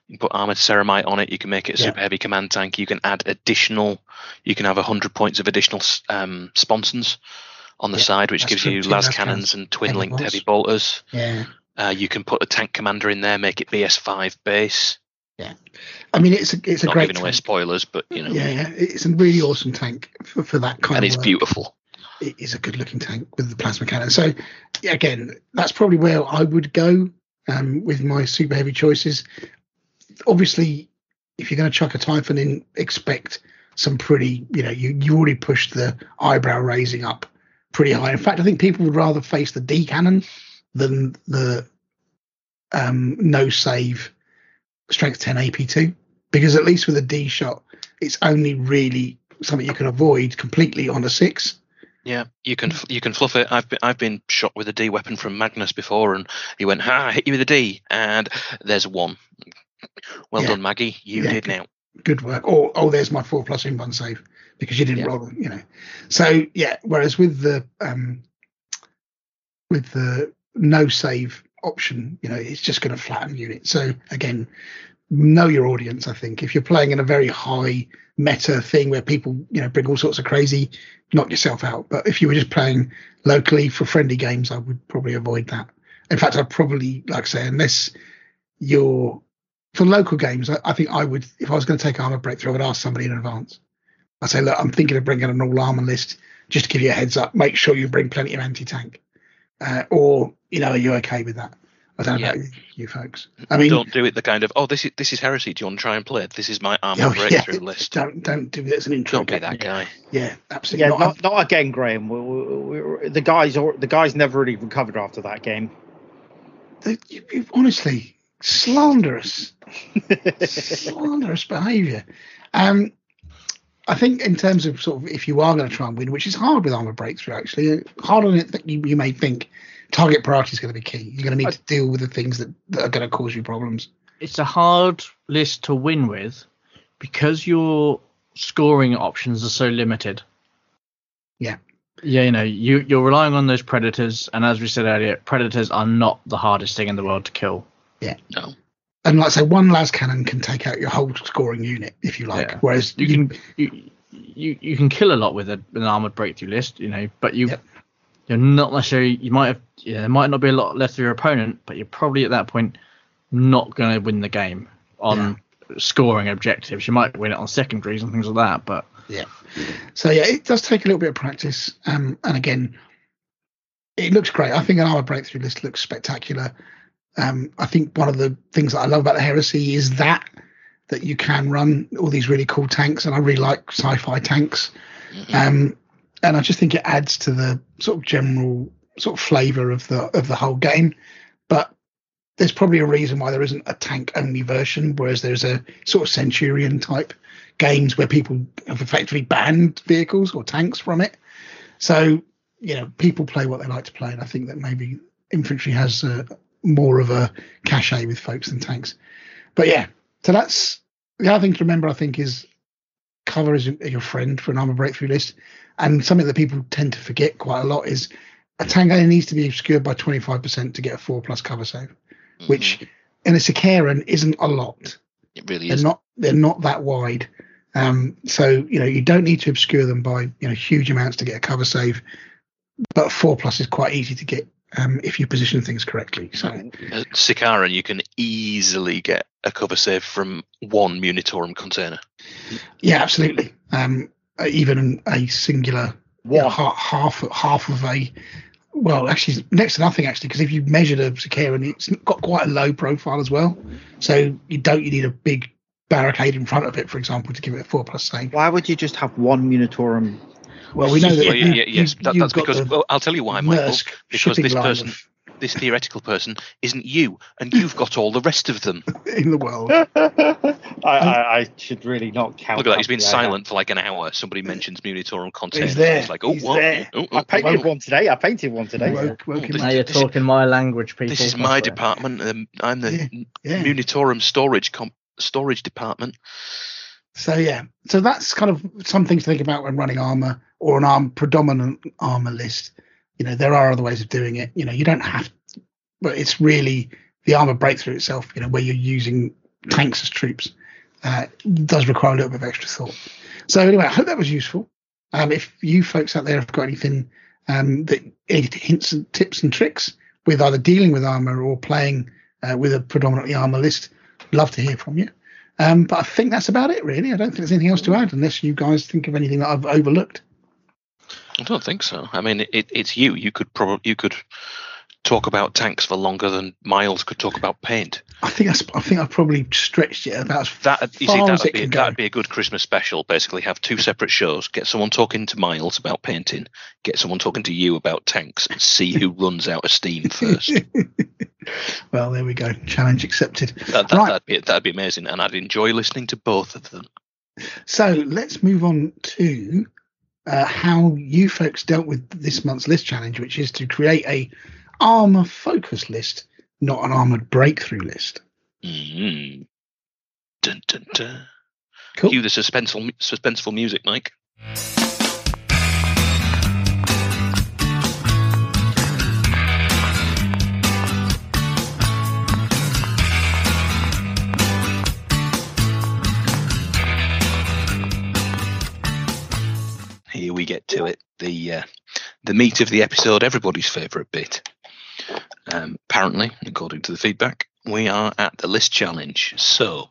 You can put armored ceramite on it. You can make it a Yeah. super heavy command tank. You can add additional. You can have hundred points of additional um, sponsons on the Yeah, side, which gives true, you las cannons and twin linked heavy bolters. Yeah. Uh, you can put a tank commander in there, make it BS five base. Yeah, I mean, it's a, it's a Not great giving away spoilers, but you know, Yeah, yeah, it's a really awesome tank for, for that kind and of it's work. beautiful. It is a good looking tank with the plasma cannon. So, again, that's probably where I would go um, with my super heavy choices. Obviously, if you're going to chuck a Typhon in, expect some pretty, you know, you, you already pushed the eyebrow raising up pretty high. In fact, I think people would rather face the D cannon than the um, no save strength 10 AP2 because at least with a D shot, it's only really something you can avoid completely on a six. Yeah, you can you can fluff it. I've been I've been shot with a D weapon from Magnus before, and he went, "Ha, I hit you with a D," and there's one. Well Yeah. done, Maggie. You Yeah, did good. now. Good work. Or oh, there's my four plus in one save because you didn't Yeah. roll, you know. So yeah, whereas with the um with the no save option, you know, it's just going to flatten units. So again, know your audience. I think if you're playing in a very high meta thing where people, you know, bring all sorts of crazy, knock yourself out. But if you were just playing locally for friendly games, I would probably avoid that. In fact, I'd probably like say, unless you're for local games, I, I think I would if I was going to take armor breakthrough, I would ask somebody in advance. I say, look, I'm thinking of bringing an all armor list. Just to give you a heads up, make sure you bring plenty of anti tank. Uh, or you know, are you okay with that? I don't Yeah. about you, you folks. I mean, don't do it the kind of oh this is this is heresy. Do you want to try and play it? This is my armor oh, yeah, breakthrough list. don't don't do it as an intro. Don't be that guy. Yeah, absolutely. Yeah, not. not, not again, Graham. We, we, we, the guys, or the guys never really recovered after that game. the, you, you, honestly, slanderous, slanderous behaviour. Um, I think in terms of sort of if you are going to try and win, which is hard with armor breakthrough, actually, hard on it that you, you may think target priority is going to be key. You're going to need to deal with the things that, that are going to cause you problems. It's a hard list to win with because your scoring options are so limited. Yeah. Yeah, you know, you you're relying on those predators, and as we said earlier, predators are not the hardest thing in the world to kill. Yeah. No. And like I say, one las cannon can take out your whole scoring unit if you like. Yeah. Whereas You can you, you you can kill a lot with a, an armored breakthrough list, you know, but you Yep. You're not necessarily you might have yeah, there might not be a lot left of your opponent, but you're probably at that point not going to win the game on scoring objectives. You might win it on secondaries and things like that, but Yeah. So yeah, it does take a little bit of practice. Um, and again, it looks great. I think an armor breakthrough list looks spectacular. Um, I think one of the things that I love about the heresy is that that you can run all these really cool tanks, and I really like sci-fi tanks. Um, and I just think it adds to the sort of general sort of flavour of the of the whole game. But there's probably a reason why there isn't a tank only version, whereas there's a sort of Centurion type games where people have effectively banned vehicles or tanks from it. So, you know, people play what they like to play. And I think that maybe infantry has uh, more of a cachet with folks than tanks. But yeah, so that's the other thing to remember, I think, is cover isn't your friend for an armor breakthrough list. And something that people tend to forget quite a lot is a tank only needs to be obscured by 25% to get a four plus cover save, which in a Sicaran isn't a lot. It really They're is. not they're not that wide. Um, so you know you don't need to obscure them by you know huge amounts to get a cover save, but four plus is quite easy to get um, if you position things correctly. So Uh, Sicaran, you can easily get a cover save from one Munitorum container. yeah, absolutely. Um, uh, even a singular you know, ha- half half of a well, actually next to nothing actually because if you measured a Sicaran, it's got quite a low profile as well. So you don't you need a big barricade in front of it, for example, to give it a four plus save. Why would you just have one Munitorum? Well, we know that Well, you- yeah, yeah, yes, you- that, you've got because the well, I'll tell you why, Michael. Maersk Because this person, of- this theoretical person, isn't you, and you've got all the rest of them. in the world. I, I, I should really not count. Look at that. He's been silent for like an hour. Somebody mentions Munitorum content. He's there. He's like, oh, He's what? there. Oh, that. I oh, painted oh, one today. I painted one today. Woke, woke this- now you're this is- talking my language, people. This is my department. Um, I'm the Yeah. Munitorum storage com- storage department. So yeah, so that's kind of something to think about when running armor or an arm predominant armor list. You know, there are other ways of doing it. You know, you don't have, but it's really the armor breakthrough itself. You know, where you're using tanks as troops uh, does require a little bit of extra thought. So anyway, I hope that was useful. Um, if you folks out there have got anything um, that any hints and tips and tricks with either dealing with armor or playing uh, with a predominantly armor list, love to hear from you. Um, but I think that's about it, really. I don't think there's anything else to add, unless you guys think of anything that I've overlooked. I don't think so. I mean, it, it's you. You could probably you could talk about tanks for longer than Miles could talk about paint. I think that's, I think I've probably stretched it about as That you see, that'd it be that'd be a good Christmas special. Basically, have two separate shows. Get someone talking to Miles about painting. Get someone talking to you about tanks, and see who runs out of steam first. well, there we go. Challenge accepted. That, that, Right. That'd be that'd be amazing, and I'd enjoy listening to both of them. So let's move on to uh, how you folks dealt with this month's list challenge, which is to create a armor focus list, not an armored breakthrough list. Mm. Dun, dun, dun. Cool. Cue the suspenseful suspenseful music, Mike. Here we get to it. The uh, the meat of the episode, everybody's favourite bit. Um, apparently, according to the feedback, we are at the list challenge. So,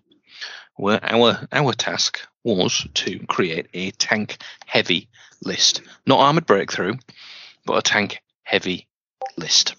where our our task was to create a tank heavy list, not armored breakthrough, but a tank heavy list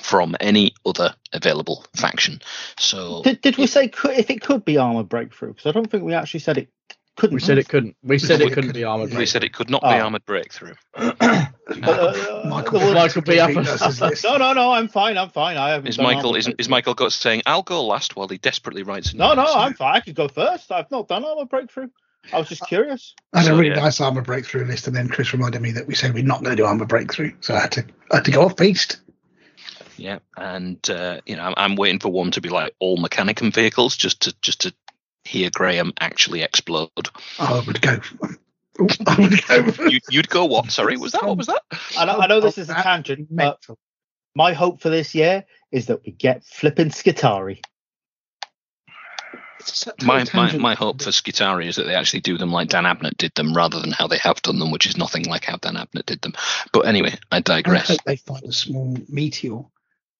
from any other available faction. So, Did, did we say could, if it could be armored breakthrough? Because I don't think we actually said it couldn't. We said it couldn't. We said we it couldn't be armored. we said it could not be Oh. armored breakthrough. But, uh, Michael, Michael B. up- That's his no, no, no. I'm fine. I'm fine. I haven't. Is Michael armor is, is breakthrough. Michael got saying I'll go last while he desperately writes? No, no. list"? I'm fine. I could go first. I've not done armor breakthrough. I was just curious. I had a really yeah. nice armor breakthrough list, and then Chris reminded me that we said we're not going to do armor breakthrough, so I had to I had to go off beast. Yeah, and uh, you know, I'm, I'm waiting for one to be like all Mechanicum vehicles, just to just to hear Graham actually explode. Oh, I would go. Oh, I would go. You, you'd go what? Sorry, was that what was that? I know, I know this is a oh, tangent, oh, but my hope for this year is that we get flipping Skitarii. It's a total My, my my hope for Skitarii is that they actually do them like Dan Abnett did them, rather than how they have done them, which is nothing like how Dan Abnett did them. But anyway, I I digress. hope they find a small meteor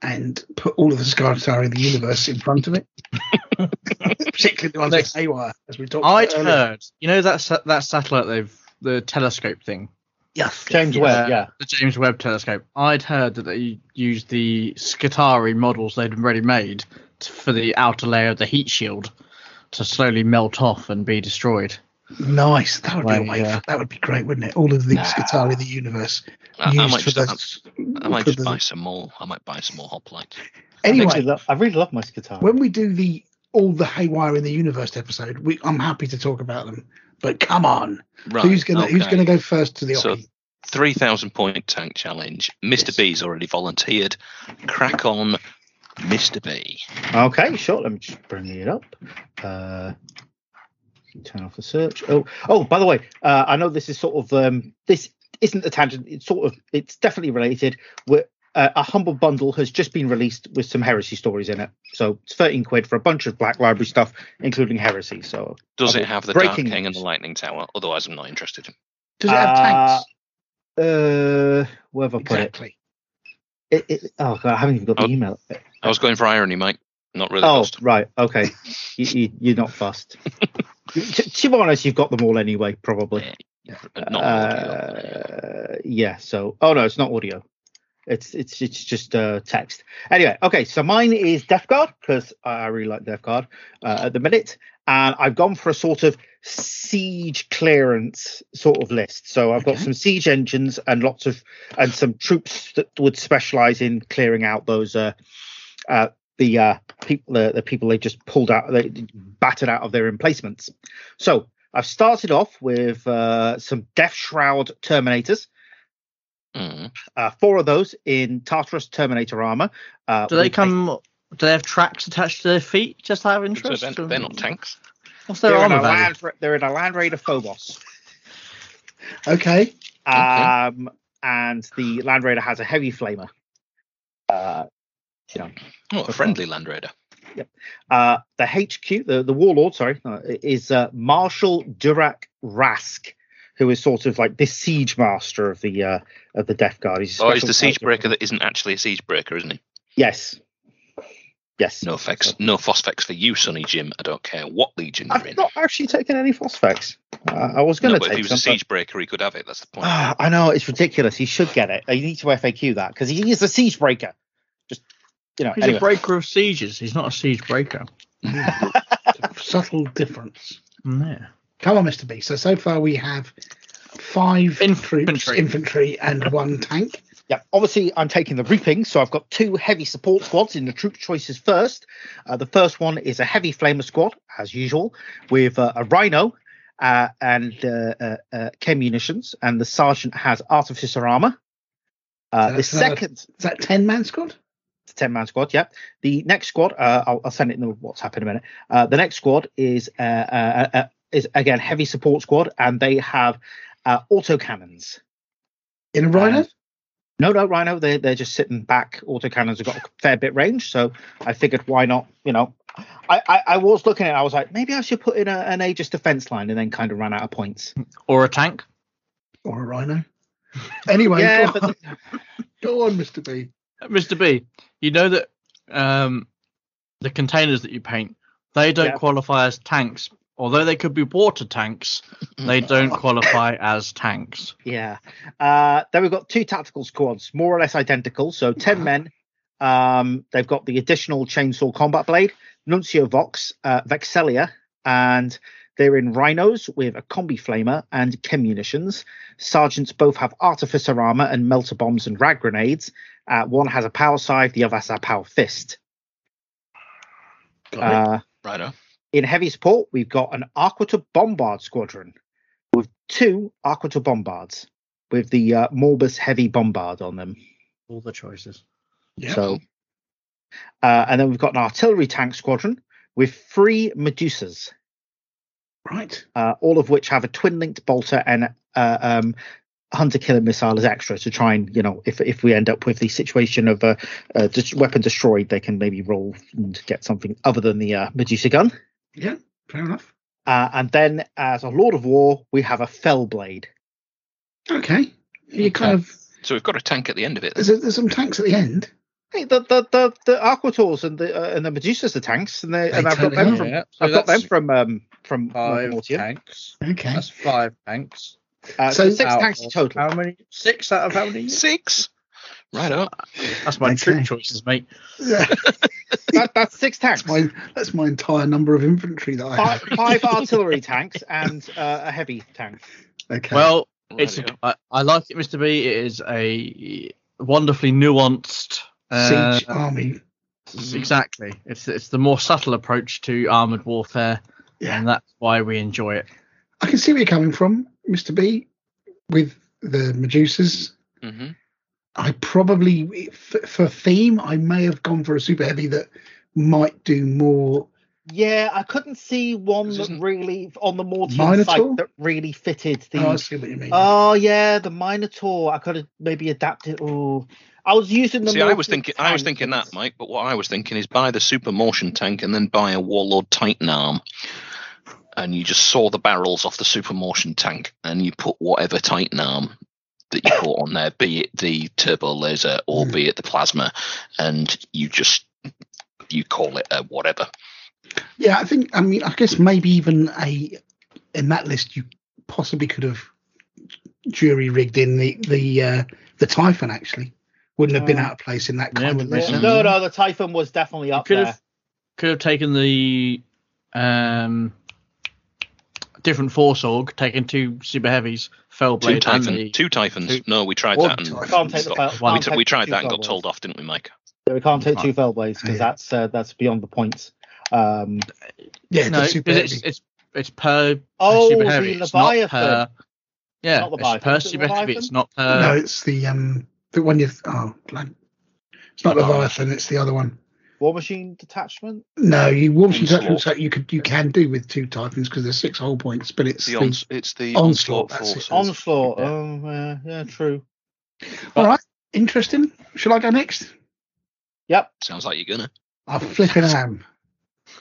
and put all of the Skytar in the universe in front of it. Particularly the ones with haywire, as we talked I'd about earlier. heard. You know that sa- that satellite they've the telescope thing, Yes. James Yeah. Webb, yeah. the James Webb telescope. I'd heard that they used the Skitarii models they'd already made t- for the outer layer of the heat shield to slowly melt off and be destroyed. Nice. That would be a Like, way. yeah. That would be great, wouldn't it? All of the Skytar in the universe I, I might just, those. I, I might just the- buy some more. I might buy some more hoplites. I, Anyway, actually I really love my Skitarii. when we do the all the haywire in the universe episode, we, I'm happy to talk about them. But come on, Right. who's gonna who's gonna go first to the So- Oki? Three thousand point tank challenge. Mr. Yes. B's already volunteered. Crack on, Mr. B. Okay, sure. Let me just bring it up. Uh, turn off the search. Oh, oh. By the way, uh, I know this is sort of um, this isn't a tangent. It's sort of it's definitely related. We're, uh, a humble bundle has just been released with some heresy stories in it. So it's 13 quid for a bunch of Black Library stuff, including heresy. So Does it have the Dark breaking King and the. Lightning Tower? Otherwise, I'm not interested. Does it have Uh, tanks? uh, where have I put Exactly. it? it, it oh god, I haven't even got the Oh. email. I was going for irony, Mike. Not really. Oh, fussed. right. Okay. you, you, you're not fussed. to, be honest, you've got them all anyway, probably. Yeah. Uh, yeah. So, oh no, it's not audio. It's it's it's just uh, text. Anyway, okay. So mine is Death Guard because I really like Death Guard uh, at the minute, and I've gone for a sort of siege clearance sort of list. So I've got Okay. some siege engines and lots of and some troops that would specialize in clearing out those uh, uh, the uh, people the, the people they just pulled out they battered out of their emplacements. So I've started off with uh, some Deathshroud Terminators. Mm. Uh, four of those in Tartarus Terminator armor. Uh, Do they with a- come? Do they have tracks attached to their feet? Just out of So interest. they're, they're not tanks. What's their They're in, armor a land, Ra- they're in a Land Raider Phobos. Okay. Um, and the Land Raider has a heavy flamer. Uh, know, Oh, a friendly Land Raider. uh, the HQ, the, the warlord, sorry, uh, is uh, Marshal Durak Rask, who is sort of like the siege master of the uh, of the Death Guard. He's Oh, he's the siege breaker that isn't actually a siege breaker, isn't he? Yes. Yes. No effects, no phosphex for you, Sonny Jim. I don't care what legion you're in. I've not actually taken any phosphex. Uh, I was going No, to but if he was a siege breaker, he could have it. That's the point. Ah, I know it's ridiculous. He should get it. You need to FAQ that because he is a siege breaker. Just you know. He's anyway. a breaker of sieges. He's not a siege breaker. Subtle difference. Yeah. Come on, Mr. B. So so far we have five troops, Infantry. infantry, and one tank. Yeah, obviously I'm taking the reaping, so I've got two heavy support squads in the troop choices first. Uh, the first one is a heavy flamer squad, as usual, with uh, a rhino uh, and uh, uh, uh, K munitions, and the sergeant has artificer armor. Uh, So the that's, uh, second Is that ten man squad? Ten man squad. Yeah. The next squad, uh, I'll, I'll send it in the WhatsApp in a minute. Uh, the next squad is uh, uh, uh, is again heavy support squad, and they have uh, auto cannons. In a rhino? And- no, no, Rhino. They they're just sitting back. Auto cannons have got a fair bit range, so I figured why not? You know, I I, I was looking at. it, I was like, maybe I should put in a, an Aegis defense line, and then kind of ran out of points. Or a tank. or a rhino? Anyway, Yeah, go, on. go on, Mr. B. Mr. B, you know that um, the containers that you paint, they don't Yeah. qualify as tanks. Although they could be water tanks, they don't qualify as tanks. Yeah. Uh, then we've got two tactical squads, more or less identical. So 10 men. Um, they've got the additional chainsaw combat blade, Nuncio Vox, uh, Vexilla, and they're in rhinos with a combi flamer and chem munitions. Sergeants both have artificer armor and melter bombs and rad grenades. Uh, one has a power scythe, the other has a power fist. Uh, Righto. in heavy support, we've got an Arquitor Bombard squadron with two Arquitor Bombards with the uh, Morbus Heavy Bombard on them. All the choices. Yeah. So, uh, and then we've got an artillery tank squadron with three Medusas, right. uh, all of which have a twin linked bolter and uh, um, hunter killer missile as extra to try and, you know, if if we end up with the situation of a uh, uh, dis- weapon destroyed, they can maybe roll and get something other than the uh, Medusa gun. Yeah. Fair enough. Uh, and then as a Lord of War, we have a Fellblade. Okay. You kind of So we've got a tank at the end of it. there's, a, there's some tanks at the end. Hey, the the the, the Arquitors and the uh, and the Medusas are tanks, and they, They and I've got them from Yeah, so I've got them from um from five Mortium. tanks. Okay. That's five tanks. Uh, So- so six Out tanks in total. How many? Six out of how many? Six. Right up. That's my Okay. troop choices, mate. Yeah. that, that's six tanks. That's my that's my entire number of infantry that I Five, have. five artillery tanks and uh, a heavy tank. Okay. Well, it's Rightio. I, I like it, Mr. B. It is a wonderfully nuanced. Uh, siege army. Exactly. It's it's the more subtle approach to armored warfare, Yeah. and that's why we enjoy it. I can see where you're coming from, Mr. B, with the Medusas. hmm I probably, for, for theme, I may have gone for a super heavy that might do more. Yeah, I couldn't see one that really on the Mortium Minotaur? site that really fitted the. Oh, I see what you mean. Oh yeah, the Minotaur. I could have maybe adapted. Oh, I was using the. See, I was Mortium thinking, I was thinking that, Mike. But what I was thinking is buy the super motion tank and then buy a Warlord Titan arm, and you just saw the barrels off the super motion tank, and you put whatever Titan arm that you put on there, be it the turbo laser or Hmm. be it the plasma, and you just you call it a whatever. Yeah, I think. I mean, I guess maybe even a in that list you possibly could have jury rigged in the the uh, the Typhon. Actually, wouldn't have been out of place in that Yeah, kind of list. No, no, the Typhon was definitely up could there. have could have taken the um different force org, taking two super heavies, fell Two blade, and Typhon, the two Typhons. two- no, we tried that. And Can't take the fel- we, can't t- take we tried that and got told off, didn't we, Mike? Yeah, we can't take Fine. two Fellblades because Yeah. that's uh, that's beyond the points. Um, Yeah, no, the super 'cause it's it's it's per oh, super heavy. It's not Leviathan. per yeah, Not it's Leviathan. per Is it super heavy. It's not per. no, it's the um the one you. Oh, blank. it's not Leviathan. It's the other one. War Machine Detachment. No, you War Machine Detachment, so you could you can do with two Typhons because there's six whole points, but it's The the, ons- it's the Onslaught, onslaught, that's it. forces. Onslaught. Yeah. Oh, yeah, yeah, true. all right. Interesting. Shall I go next? Yep. Sounds like you're gonna. I flipping am.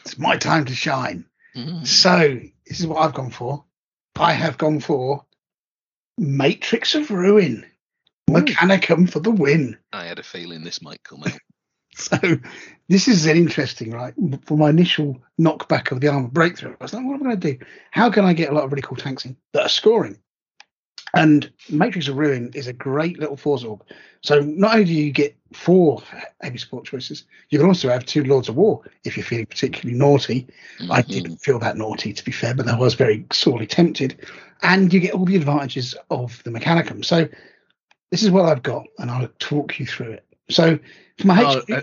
It's my time to shine. Mhm. So this is what I've gone for. I have gone for Matrix of Ruin, Mechanicum for the win. I had a feeling this might come out. So this is an interesting, right? For my initial knockback of the armor breakthrough, I was like, what am I going to do? How can I get a lot of really cool tanks in that are scoring? And Matrix of Ruin is a great little force org. So not only do you get four heavy support choices, you can also have two Lords of War if you're feeling particularly naughty. I Mhm. didn't feel that naughty, to be fair, but I was very sorely tempted. And you get all the advantages of the Mechanicum. So this is what I've got, and I'll talk you through it. So for my Oh, HQ, uh,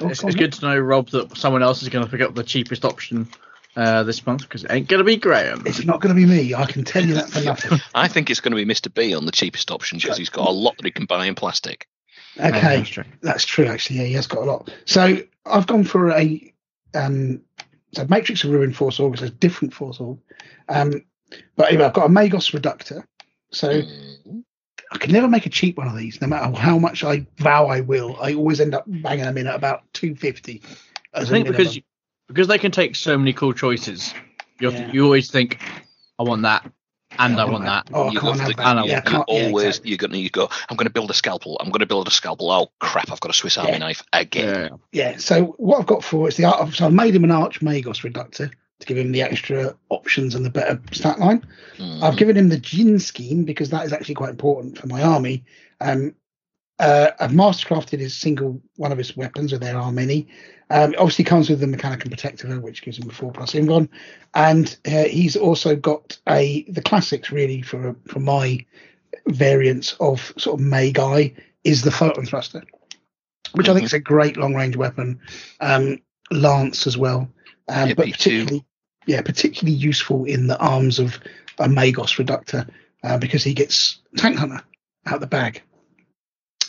Oh, it's, it's good to know, Rob, that someone else is going to pick up the cheapest option uh, this month because it ain't going to be Graham. It's not going to be me. I can tell you that for nothing. I think it's going to be Mr. B on the cheapest option because he's got a lot that he can buy in plastic. Okay, that's true. that's true. Actually, yeah, he has got a lot. So I've gone for a um, so Matrix of Ruin Force Org is a different Force Org, um, but anyway, I've got a Magos Reductor. So Mm. I can never make a cheap one of these, no matter how much I vow I will. I always end up banging them in at about two fifty. I think because you, because they can take so many cool choices, you Yeah. you always think, I want that. And I want that. Oh, I you can't have have to, that. I you, Yeah, you can't- yeah, always exactly. you're gonna you go. I'm gonna build a scalpel. I'm gonna build a scalpel. Oh crap! I've got a Swiss Army Yeah. knife again. Yeah. Yeah, so what I've got for it's the art. So I've made him an Arch Magos reductor to give him the extra options and the better stat line. Mhm. I've given him the Jin scheme because that is actually quite important for my army. Um, uh, I've mastercrafted his single one of his weapons, or there are many. Um, it obviously comes with the Mechanicum Protectiva, which gives him a four plus Ingon, and uh, he's also got a the classics really for for my variants of sort of May guy is the Photon Thruster, which I think is a great long range weapon. Um, Lance as well, um, but particularly yeah, particularly useful in the arms of a Magos Reductor uh, because he gets Tank Hunter out the bag.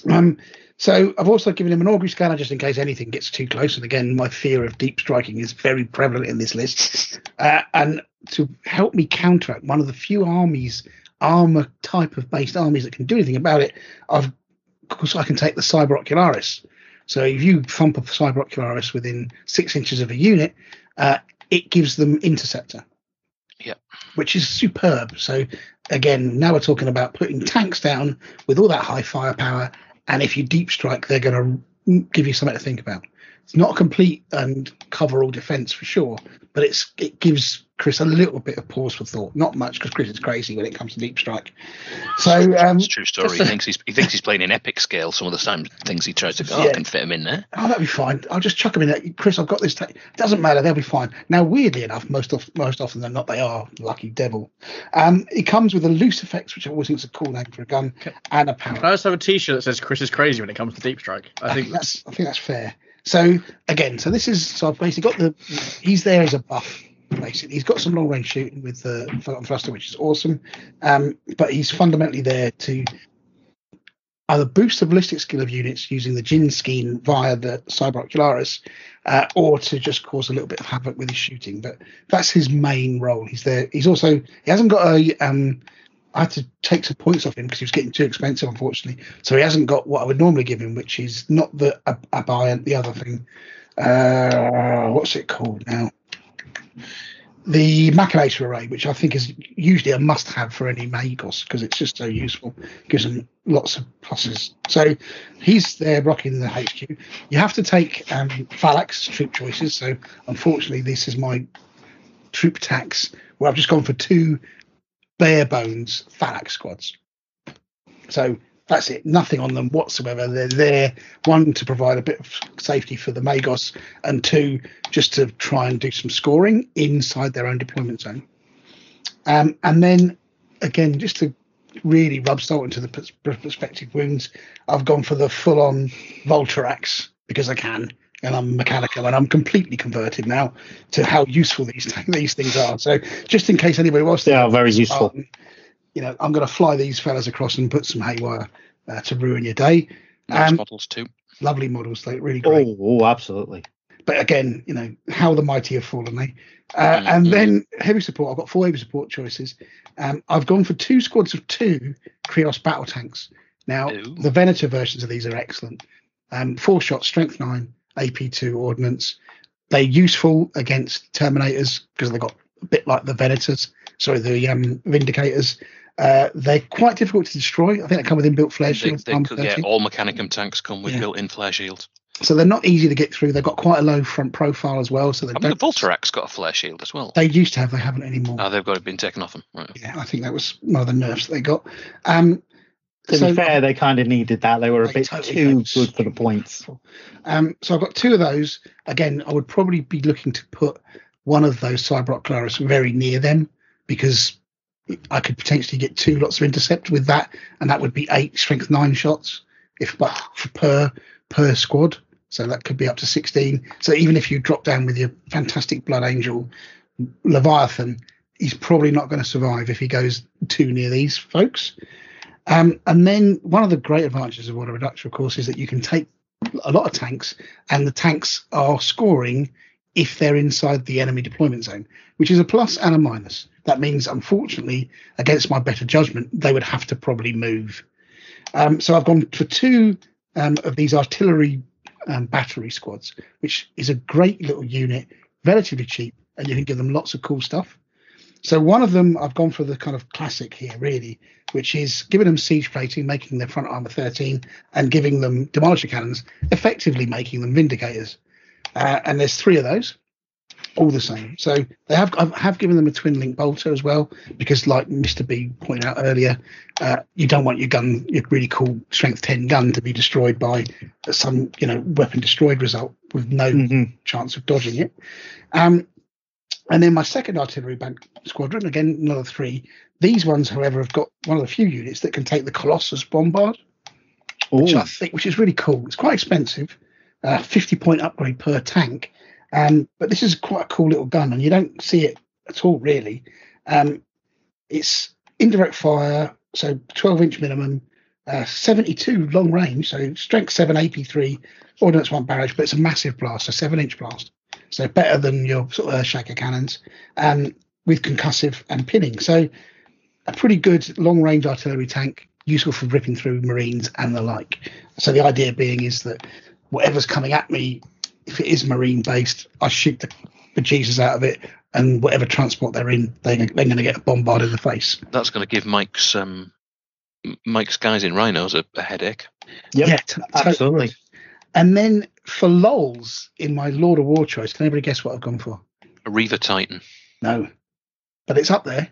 Um, so I've also given him an Augury Scanner just in case anything gets too close. And again, my fear of deep striking is very prevalent in this list. Uh, and to help me counteract one of the few armies, armor type of based armies that can do anything about it, I've of course I can take the Cyber Ocularis. So if you thump a Cyber Ocularis within six inches of a unit, uh, it gives them interceptor. Yep. Which is superb. So again, now we're talking about putting tanks down with all that high firepower, and if you deep strike, they're going to give you something to think about. It's not a complete and cover all defense for sure, but it's it gives Chris a little bit of pause for thought. Not much because Chris is crazy when it comes to deep strike. So um, it's a true story. He thinks he's he thinks he's playing in epic scale. Some of the time things he tries to go, oh, I can fit him in there. Oh, that'll be fine. I'll just chuck him in there. Chris, I've got this. Ta- doesn't matter. They'll be fine. Now, weirdly enough, most of most often than not, they are lucky devil. Um, it comes with a Lucifex, which I always think is a cool name for a gun, and a power. Can I just have a T-shirt that says "Chris is crazy" when it comes to deep strike? I think that's I think that's fair. So again, so this is so I've basically got the he's there as a buff. Basically, he's got some long range shooting with the photon thruster, which is awesome. Um, but he's fundamentally there to either boost the ballistic skill of units using the Jin scheme via the Cyber Ocularis, uh, or to just cause a little bit of havoc with his shooting. But that's his main role. He's there. He's also he hasn't got a um, I had to take some points off him because he was getting too expensive, unfortunately. So he hasn't got what I would normally give him, which is not the ab- Abiant, the other thing. Uh, what's it called now? The Machinator Array, which I think is usually a must-have for any Magos because it's just so useful. Gives them lots of pluses. So he's there rocking the HQ. You have to take um, Phalanx troop choices. So unfortunately, this is my troop tax where I've just gone for two bare bones phalanx squads. So that's it. Nothing on them whatsoever. They're there, one, to provide a bit of safety for the Magos, and two, just to try and do some scoring inside their own deployment zone. Um, and then, again, just to really rub salt into the prospective wounds, I've gone for the full on Vultarax because I can. And I'm mechanical, and I'm completely converted now to how useful these these things are. So, just in case anybody wants, They are very useful. You know, I'm going to fly these fellas across and put some haywire uh, to ruin your day. Nice Um, models too. lovely models, they really great. Oh, oh, absolutely. But again, you know, how the mighty have fallen, eh? Uh, And then heavy support. I've got four heavy support choices. Um, I've gone for two squads of two Krios battle tanks. Now, Ooh. the Venator versions of these are excellent. Um, four shot, strength nine, AP2 ordnance. They're useful against Terminators because they've got a bit like the Venators, sorry, the um, Vindicators. Uh, they're quite difficult to destroy. I think they come with inbuilt flare shields. they armor could, yeah, all Mechanicum tanks come with Yeah. built-in flare shields. So they're not easy to get through. They've got quite a low front profile as well. So they I mean, the don't. Vultarax got a flare shield as well. They used to have. They haven't anymore. Oh, they've got it been taken off them. Right. yeah, I think that was one of the nerfs that they got. Um, To so, be fair, they kind of needed that. They were a They bit totally too did. good for the points. um, so I've got two of those. Again, I would probably be looking to put one of those Cyber Ocularis very near them because I could potentially get two lots of intercept with that, and that would be eight strength nine shots if per per squad. So that could be up to sixteen. So even if you drop down with your fantastic Blood Angel Leviathan, he's probably not going to survive if he goes too near these folks. Um, and then one of the great advantages of Water reduction, of course, is that you can take a lot of tanks, and the tanks are scoring if they're inside the enemy deployment zone, which is a plus and a minus. That means, unfortunately, against my better judgment, they would have to probably move. Um, so I've gone for two um, of these artillery um, battery squads, which is a great little unit, relatively cheap, and you can give them lots of cool stuff. So one of them, I've gone for the kind of classic here, really, which is giving them siege plating, making their front armor 13, and giving them demolisher cannons, effectively making them vindicators. Uh, and there's three of those, all the same. So they have I have given them a twin link bolter as well, because like Mr. B pointed out earlier, uh, you don't want your gun, your really cool strength 10 gun, to be destroyed by some you know weapon destroyed result with no Mhm. chance of dodging it. Um, and then my second artillery bank squadron, again another three. These ones, however, have got one of the few units that can take the Colossus bombard, which I think which is really cool. It's quite expensive, uh, 50 point upgrade per tank. Um, but this is quite a cool little gun, and you don't see it at all really. Um, it's indirect fire, so 12 inch minimum, uh, 72 long range, so strength 7 AP3, ordnance 1 barrage, but it's a massive blast, a 7 inch blast. So better than your sort of Earthshaker cannons, um, with concussive and pinning. So a pretty good long range artillery tank, useful for ripping through marines and the like. So the idea being is that whatever's coming at me, if it is marine based, I shoot the bejesus out of it, and whatever transport they're in, they, they're going to get bombarded in the face. That's going to give Mike's um, Mike's guys in rhinos a, a headache. Yep, yeah, t- absolutely. would. And then for lols in my Lord of War choice, can anybody guess what I've gone for? A Reaver Titan. No, but it's up there.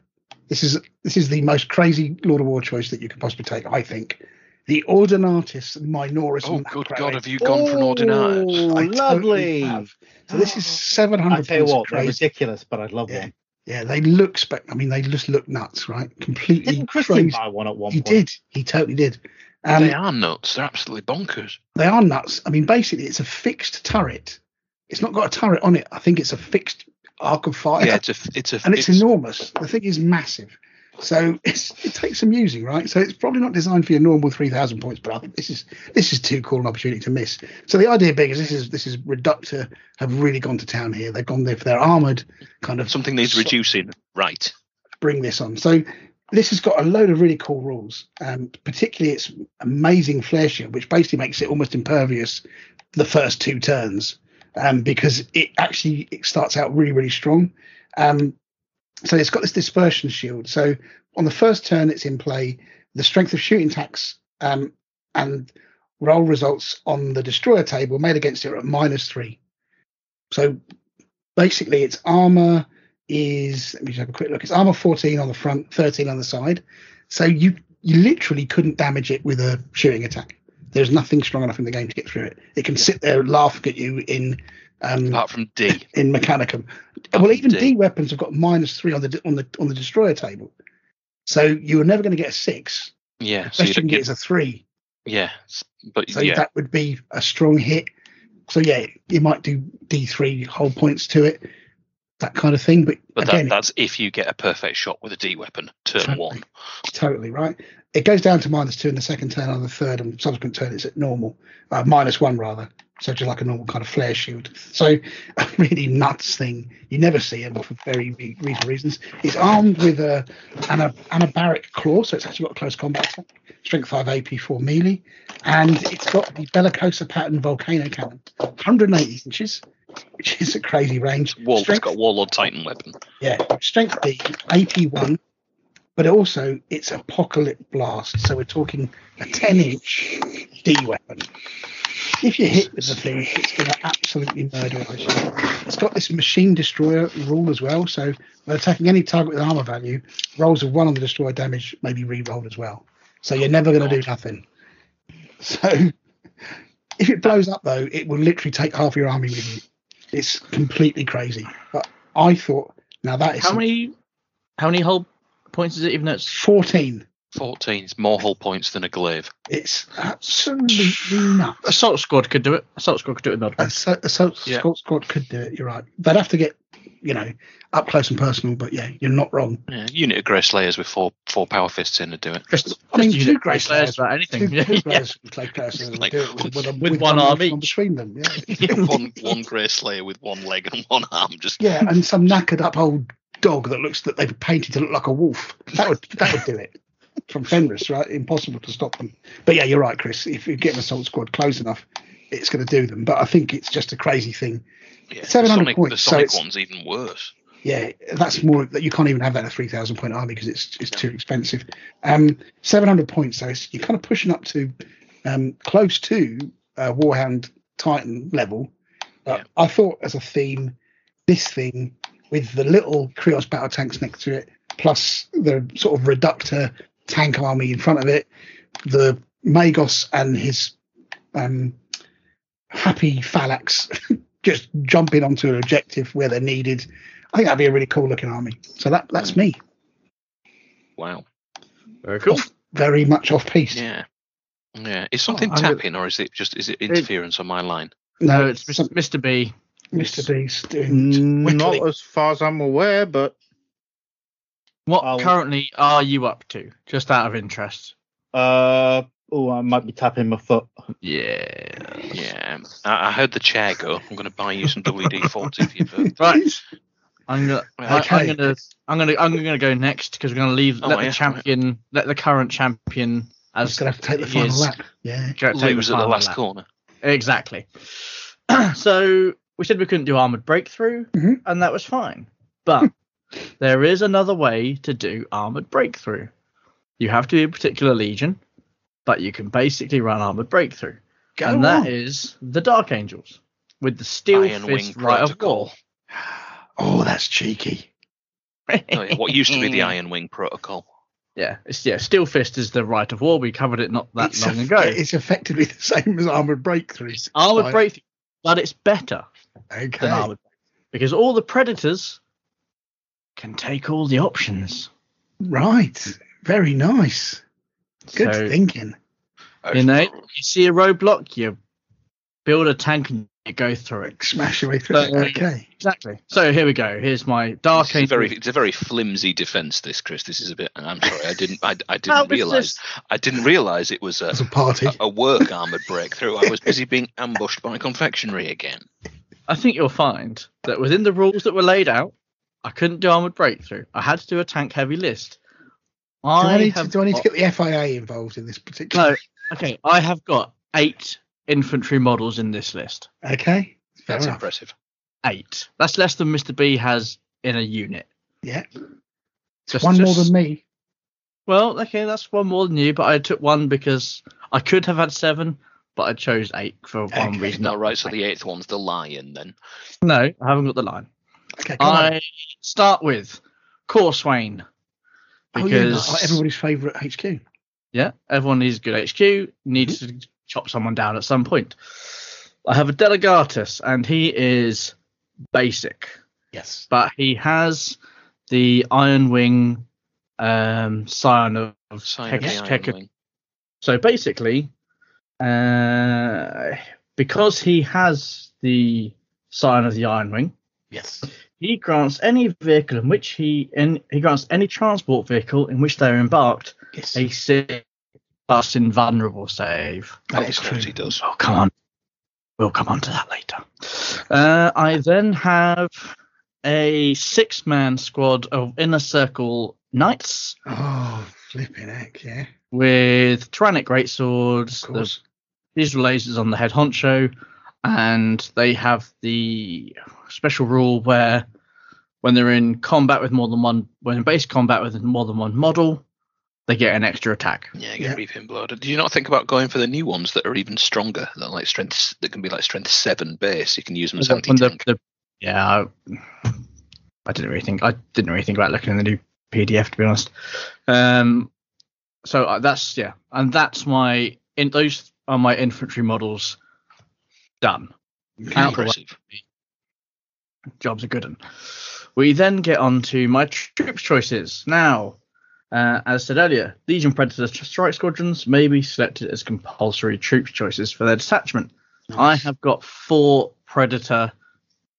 This is this is the most crazy Lord of War choice that you could possibly take. I think the Ordinatus Minoris. Oh, good God, have you gone for an Ordinatus? Oh, I totally lovely. have. So this is 700 I tell you what, they're ridiculous, but I'd love Yeah. one. Yeah, they look spec. I mean, they just look nuts, right? Completely Didn't Christian crazy. buy one at one He point? did. He totally did. Um, they are nuts. They're absolutely bonkers. They are nuts. I mean, basically, it's a fixed turret. It's not got a turret on it. I think it's a fixed arc of fire. Yeah, it's a it's a and it's, enormous. The thing is massive. So it's, it takes some using, right? So it's probably not designed for your normal three thousand points, but I think this is this is too cool an opportunity to miss. So the idea big is this is this is Reductor have really gone to town here. They've gone there for their armored kind of something needs so- reducing. Right. bring this on. So this has got a load of really cool rules, um, particularly its amazing flare shield, which basically makes it almost impervious the first two turns, um, because it actually it starts out really really strong. Um, so it's got this dispersion shield. So on the first turn it's in play, the strength of shooting tax um, and roll results on the destroyer table made against it are at minus three. So basically its armor is let me just have a quick look. It's armor 14 on the front, 13 on the side. So you you literally couldn't damage it with a shooting attack. There's nothing strong enough in the game to get through it. It can sit there laughing at you in um, Apart from D. in Mechanicum. Well, even D. D weapons have got minus three on the on the on the destroyer table. So you are never going to get a six. Yeah. The So best you can get get, is a three. yeah. But So yeah. that would be a strong hit. So yeah, you might do D three whole points to it, that kind of thing. But, but again, that, that's if you get a perfect shot with a D weapon. Turn Totally. one. totally right. It goes down to minus two in the second turn. On the third and subsequent turn, it's at normal, uh, minus one rather. So just like a normal kind of flare shield. So a really nuts thing. You never see them for very re- reasonable reasons. It's armed with a an a, anabaric claw, so it's actually got a close combat attack, strength five AP4 melee, and it's got the Bellicosa pattern volcano cannon, 180 inches, which is a crazy range. Wall, it's Strength- got Warlord Titan weapon. yeah, strength D, AP1, but also it's apocalypse blast. So we're talking a 10 inch D weapon. If you hit with the thing, it's going to absolutely murder it. It's got this machine destroyer rule as well. So when attacking any target with armor value, rolls of one on the destroyer damage may be re-rolled as well. So you're never going to do nothing. So if it blows up though, it will literally take half your army with you. It's completely crazy. But I thought, now that is How many how many whole points is it? Even though it's 14. 14 is more hull points than a glaive. It's absolutely nuts. assault squad could do it. Assault squad could do it. With A so, a so, Yeah. Squad could do it. You're right. They'd have to get, you know, up close and personal. But yeah, you're not wrong. Yeah, unit of Grey Slayers with four four power fists in to do it. Just, I mean, just two use Grey Slayers Slayers, about anything. Two, Yeah, two yeah. players can play person Like, do it with, with, a, with one arm weapon each. between them. Yeah. one one Grey Slayer with one leg and one arm. Just yeah, and some knackered up old dog that looks that they've painted to look like a wolf. That would that would do it. From Fenris, right? Impossible to stop them. But yeah, you're right, Chris. If you get an assault squad close enough, it's going to do them. But I think it's just a crazy thing. yeah, 700 Sonic, points, the so Sonic it's- one's even worse. Yeah, that's more that you can't even have that in a three thousand point army because it's it's too expensive. Um, seven hundred points, so it's, you're kind of pushing up to um, close to uh, Warhound Titan level. But I thought as a theme, this thing with the little Krios battle tanks next to it, plus the sort of reductor tank army in front of it, the Magos and his um, happy phalanx just jumping onto an objective where they're needed. I think that'd be a really cool looking army. So that that's me. Wow. Very cool. Very much off piece. Yeah. Yeah. Is something Oh, I'm gonna- tapping or is it just is it interference on my line? No, it's Mr. Mr. B. Mr. Beast doing Not wiggly. as far as I'm aware, but What I'll- currently are you up to? Just out of interest. uh, oh, I might be tapping my foot. Yeah. Yeah. I, I heard the chair go. I'm going to buy you some WD 40 for your birthday. Right. I'm gonna, I, Okay. I'm gonna, I'm gonna, I'm gonna go next because we're gonna leave. Oh, let yeah, the champion, let the current champion as just gonna have to take the final is, lap. Yeah. go- take Lose at the last lap. corner. Exactly. so we said we couldn't do armored breakthrough, Mhm. and that was fine. But there is another way to do armored breakthrough. You have to be a particular legion, but you can basically run armored breakthrough, Go and on. that is the Dark Angels with the Steel Iron Fist Wing right of Protocol. war. Oh, that's cheeky. Oh, yeah, what used to be the Iron Wing Protocol. Yeah, it's yeah. Steel Fist is the right of war. We covered it not that it's, long eff- ago. it's effectively the same as armored breakthrough. armored Right. breakthrough, but it's better Okay. than armored breakthrough because all the predators can take all the options. Right. Very nice. Good So, thinking. You know, you see a roadblock, you build a tank and you go through it. Smash your way through it. Okay. Exactly. So here we go. Here's my Dark It's a Angel. very, it's a very flimsy defense. This, Chris. This is a bit. I'm sorry. I didn't. I, I didn't is realize. this? I didn't realize it was a, It's a party. a, a work armored breakthrough. I was busy being ambushed by confectionery again. I think you'll find that within the rules that were laid out, I couldn't do armored breakthrough. I had to do a tank heavy list. do, I I need to, do I need to get the FIA involved in this particular? No. Okay, I have got eight infantry models in this list. Okay. Fair That's enough. impressive. Eight. That's less than Mr. B has in a unit. Yeah. Just, One more than me. Well, okay, that's one more than you, but I took one because I could have had seven, but I chose eight for one Okay. reason. All right. So the eighth one's the lion. Then. No, I haven't got the line. Okay. Come on. I start with Corswain. Oh, yeah, Because like everybody's favourite HQ. yeah, everyone needs a good HQ, needs to chop someone down at some point. I have a Delegatus, and he is basic, Yes. but he has the Iron Wing um, Scion of, of Sign of the Kek- Iron Kek- Wing. So basically, uh, because he has the sign of the Iron Wing, Yes. he grants any vehicle in which he in, he grants any transport vehicle in which they are embarked Yes. a six plus invulnerable save. That Of is course true. he does. Oh come on, we'll come on to that later. Uh, I then have a six-man squad of inner circle knights Oh, flipping heck, yeah. with Terranic greatswords, Of the course. digital lasers on the head honcho, and they have the special rule where when they're in combat with more than one, when in base combat with more than one model, they get an extra attack. Yeah, Yeah. get reaping blood. Did you not think about going for the new ones that are even stronger? That like strength that can be like strength seven base. You can use them as anti When the- tank. the- yeah, I, I didn't really think I didn't really think about looking in the new PDF to be honest. Um, so uh, that's yeah, and that's my in those are my infantry models done. Out the way. Impressive. job's are good one. We then get on to my troops choices. Now, uh, as said earlier, Legion Predator strike squadrons may be selected as compulsory troops choices for their detachment. I have got four Predator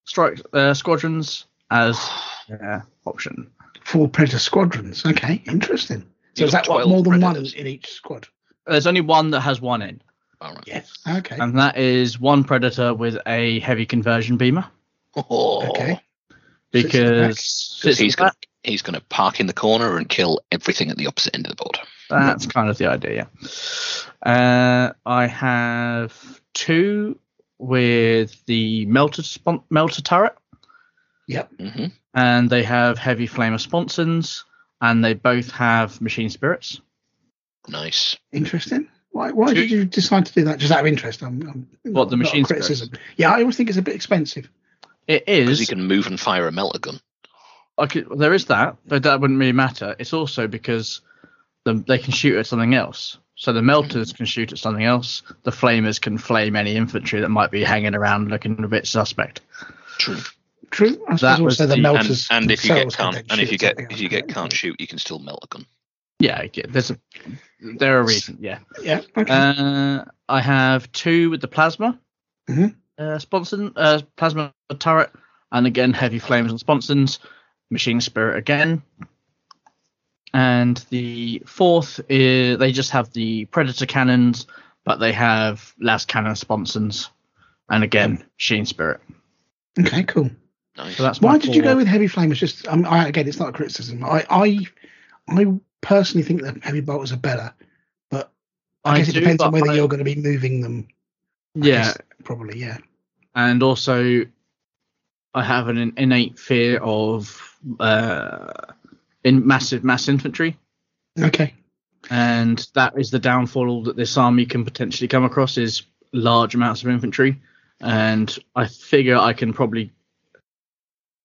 strike uh, squadrons as uh, option. Four Predator squadrons. Okay, interesting. So You've is that what more than Predators. one in each squad? There's only one that has one in, All right. Yes. Okay. and that is one Predator with a heavy conversion beamer Oh, okay. because Because sits he's going back. he's going to park in the corner and kill everything at the opposite end of the board. That's kind of the idea. Uh, I have two with the melter spon- melter turret, Yep. hmm and they have heavy flamer sponsons, and they both have machine spirits. Nice. Interesting. Why? Why Two- did you decide to do that? Just out of interest. I'm, I'm What, the machine criticism. Yeah, I always think it's a bit expensive. It is Because you can move and fire a melter gun. I could, there is that, but that wouldn't really matter. It's also because the, they can shoot at something else. So the melters hmm. can shoot at something else. The flamers can flame any infantry that might be hanging around looking a bit suspect. True. True. I That suppose was also the, the- and- And, melters. and if you get themselves can can't then and if you get if you get can't can't shoot, you can still melt a gun. Yeah, yeah, there's a there are reasons. Yeah. Yeah. Okay. Uh, I have two with the plasma Mhm. uh, sponson, uh, plasma turret, and again heavy flames and sponsons, machine spirit again. And the fourth is they just have the predator cannons, but they have lascannon sponsons, and again machine spirit. okay. Cool. Nice. So that's Why did you go with heavy flames? Just um, I, again, it's not a criticism. I, I, I personally think that heavy bolters are better, but I, I guess it depends on whether I- you're going to be moving them. I Yeah, guess, probably. Yeah. and also I have an innate fear of uh, in massive mass infantry. Okay. and that is the downfall that this army can potentially come across is large amounts of infantry and i figure i can probably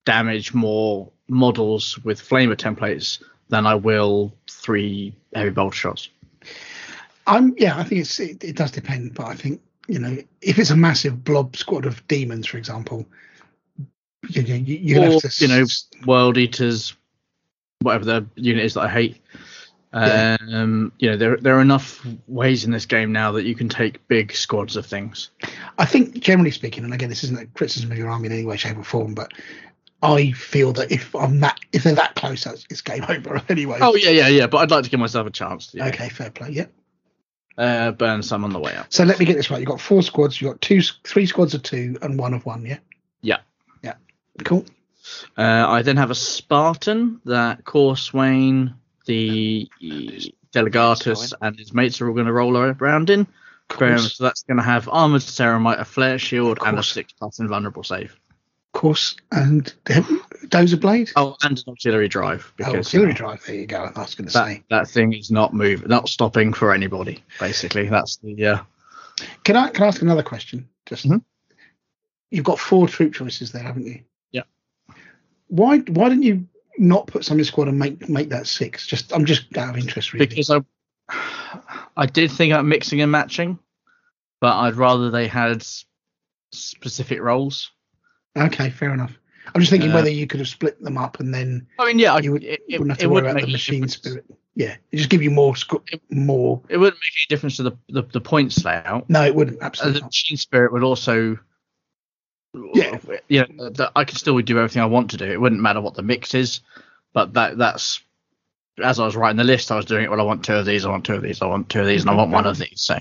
damage more models with flamer templates than i will three heavy bolt shots I'm. Yeah. I think it's. It, it does depend, but I think you know if it's a massive blob squad of demons, for example, you, you, you- or have to. you know world eaters whatever the unit is that i hate Yeah. um you know there there are enough ways in this game now that you can take big squads of things I think generally speaking, and again, this isn't a criticism of your army in any way, shape, or form, but I feel that if I'm that, if they're that close, it's game over anyway. oh yeah yeah yeah but i'd like to give myself a chance to okay, fair play. Yeah. uh, burn some on the way up. So let me get this right. You've got four squads. You've got two, three squads of two, and one of one. Yeah. Yeah. Yeah. Cool. Uh, I then have a Spartan that Corswain, the Delegatus, and his mates are all going to roll around in. So that's going to have armored ceramite, a flare shield, and a six plus invulnerable save. Course. And Dozer Blade. Oh, and an auxiliary drive Oh, because auxiliary uh, drive. There you go. I was going to that say. that thing is not moving, not stopping for anybody. Basically, that's the uh, Can I can I ask another question? Just Mhm. you've got four troop choices there, haven't you? Yeah. Why why didn't you not put some in squad and make make that six? Just I'm just out of interest, really. because I I did think about mixing and matching, but I'd rather they had specific roles. Okay, fair enough. I'm just thinking Uh, whether you could have split them up and then I mean, yeah, you would, it, wouldn't have to worry about make the machine spirit. Yeah, it just give you more more. It wouldn't make any difference to the the, the points layout. No, it wouldn't. Uh, Absolutely the not. machine spirit would also. Yeah. yeah, the, I can still do everything I want to do. It wouldn't matter what the mix is, but that that's as I was writing the list, I was doing it. Well, I want two of these. I want two of these. I want two of these, and I want one of these. So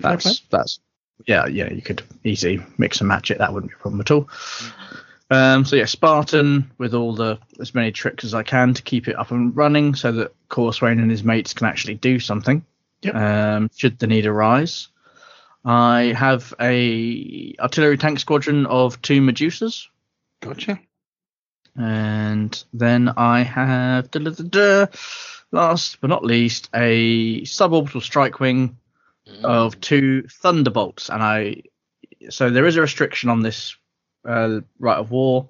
that's that's yeah, yeah. You could easily mix and match it. That wouldn't be a problem at all. Um, so yeah, Spartan with all the as many tricks as I can to keep it up and running, so that Corswain and his mates can actually do something. Yep. Um, should the need arise, I have a artillery tank squadron of two Medusas, Gotcha. and then I have da, da, da, da, last but not least a suborbital strike wing of two thunderbolts and i so there is a restriction on this uh, right of war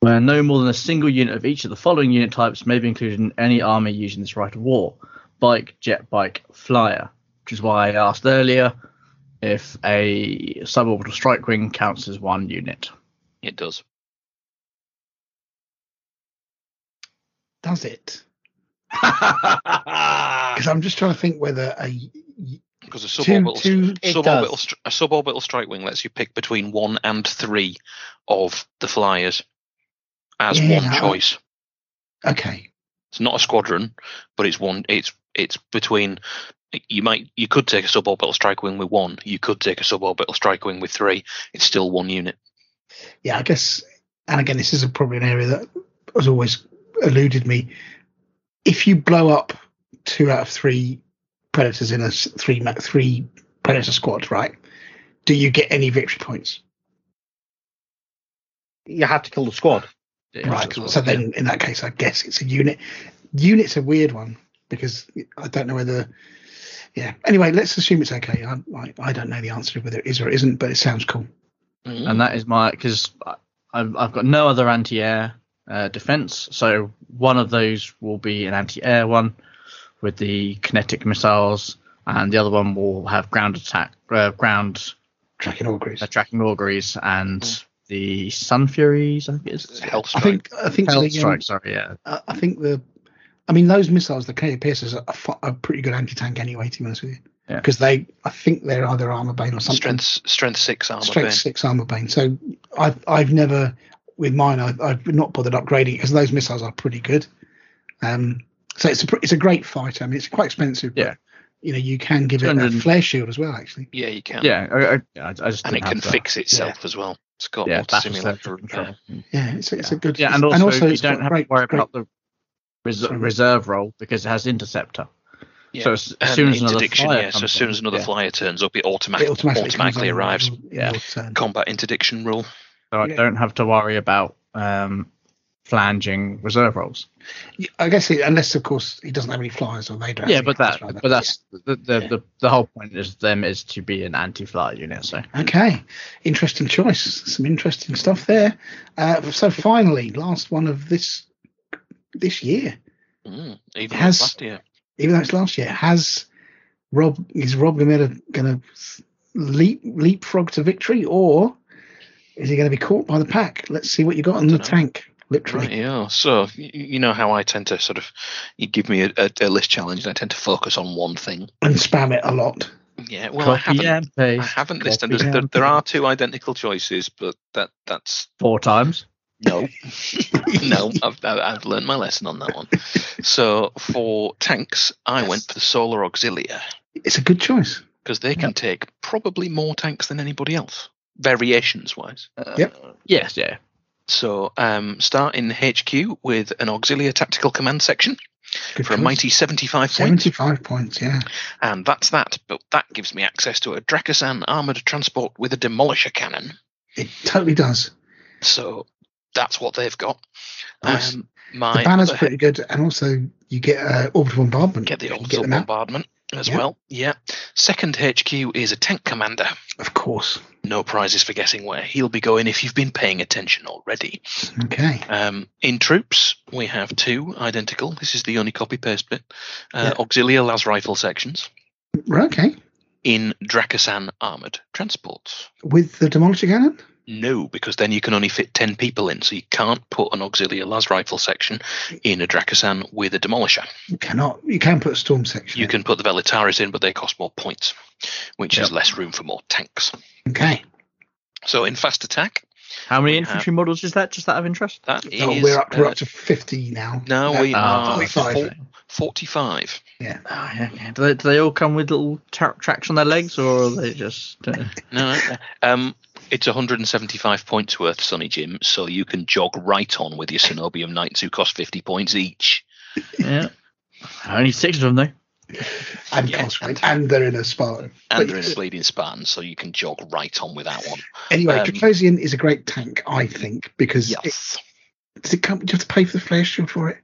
where no more than a single unit of each of the following unit types may be included in any army using this right of war bike jet bike flyer which is why i asked earlier if a suborbital strike wing counts as one unit It does. Does it? Because I'm just trying to think whether a Because a two suborbital, two. It suborbital, a suborbital strike wing lets you pick between one and three of the flyers as Yeah, one choice. Okay. It's not a squadron, but it's one. It's it's between. You might you could take a suborbital strike wing with one. You could take a suborbital strike wing with three. It's still one unit. Yeah, I guess. And again, this is a, probably an area that has always eluded me. If you blow up two out of three predators in a three three predator squad, right? Do you get any victory points? you have to kill the squad. Yeah, Right. that's what- So then, in that case, I guess it's a unit. Unit's a weird one because I don't know whether. Yeah. Anyway, let's assume it's okay. I, I, I don't know the answer whether it is or it isn't, but it sounds cool. Mm. and that is my because I've, I've got no other anti-air uh, defense, so one of those will be an anti-air one with the kinetic missiles, and the other one will have ground attack, uh, ground Tracking auguries. uh, tracking auguries, and the Sun Furies. I think it's Hell I think. I think. Hell the, um, Strike. Sorry, yeah. I I think the. I mean, those missiles, the KA Piercers, are, fi- are pretty good anti-tank anyway. To be honest with you, Yeah. because they, I think they're either armor bane or something. strength strength six armor strength bane. six armor bane. So I've I've never with mine I've, I've not bothered upgrading because those missiles are pretty good. Um, so it's a it's a great fighter. I mean, it's quite expensive. But, Yeah. You know, you can give it a flare shield as well. Actually, Yeah, you can. Yeah, I, I, I just and it can have the- fix itself as well. It's got Yeah, auto simulator control. yeah, it's a, it's a good. Yeah, it's- and also, you don't have great, to worry great, about the res- reserve roll because it has interceptor. Yeah. So as, as soon as another interdiction, flyer yeah. So as soon as another yeah. flyer turns up, it it automatically, automatically, arrives. in Yeah. your. Combat interdiction rule. So I Yeah. don't have to worry about um, flanging reserve rolls. Yeah, I guess it, unless of course he doesn't have any flyers or they don't. Yeah, but any that, but that's the, the, the the whole point is them is to be an anti-flyer unit. So Okay, interesting choice. Some interesting stuff there. Uh, so finally, last one of this this year. Mm, even Has- last year. even though it's last year, has Rob is Rob Gamera going to leap leapfrog to victory, or is he going to be caught by the pack? Let's see what you got on the Dunno. tank, literally. Right, yeah. So you know how I tend to sort of you give me a, a, a list challenge, and I tend to focus on one thing. And spam it a lot. Yeah. Well, I haven't. I haven't this time. copy There's- There, there are two identical choices, but that that's four times. no, no. I've I've I've learned my lesson on that one. So for tanks, I Yes. went for the Solar Auxilia It's a good choice. because they can take probably more tanks than anybody else, variations wise. Uh, Yep. Yes. Yeah. So um, start in HQ with an Auxilia Tactical Command section Good for a mighty 75 points. seventy-five points. Yeah. And that's that. But that gives me access to a Dracosan armored transport with a demolisher cannon. It totally does. So that's what they've got. Nice. Um, my the banner's pretty good, and also you get uh, orbital bombardment. get the orbital bombardment as Yeah. well. Yeah. Second HQ is a tank commander. Of course. No prizes for guessing where he'll be going if you've been paying attention already. Okay. Um, in troops, we have two identical. This is the only copy paste bit. Uh, Yeah. Auxilia las rifle sections Right, okay. in Dracosan armored transports. With the demolisher cannon. No, because then you can only fit 10 people in, so you can't put an Auxilia las rifle section in a Dracosan with a demolisher. You cannot. You can put a storm section. You in. can put the Velitaris in, but they cost more points, which is less room for more tanks. Okay. So in fast attack, How many We infantry models is that? Just out of interest. that is. Oh, we're up. We're uh, up to fifty now. no, Uh, we Ah, are forty-five. four- 45. Yeah. Oh, yeah, yeah. Do, they, do they all come with little tra- tracks on their legs, or are they just? Uh, No, no, no. Um, it's 175 points worth, Sonny Jim, so you can jog right on with your Cenobium Knights who cost 50 points each. yeah. Only six of them though. And Yeah, and- and they're in a Spartan. And But they're in a Bleeding Spartans, so you can jog right on with that one. Anyway, um, Dracosan is a great tank, I think, because it, Yes. does it come? Do you have to pay for the flare shield for it?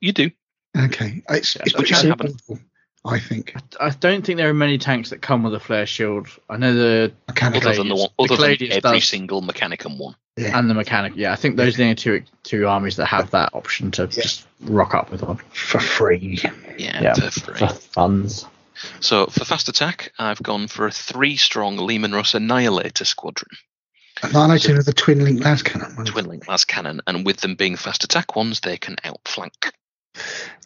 You do. Okay, it's, Yeah, it's which pretty I simple, I think. I don't think there are many tanks that come with a flare shield. I know the Mechanical. Other than the Gladius- one, the other than Gladius every does. single Mechanicum one. Yeah. and the mechanic. Yeah, I think those are the only two two armies that have that option to Yeah. just rock up with one for free. Yeah, Yeah. for free. for funds. So for fast attack, I've gone for a three-strong Leman Russ Annihilator squadron, Annihilator with the twin link lascannon. one. twin link lascannon, and with them being fast attack ones, they can outflank.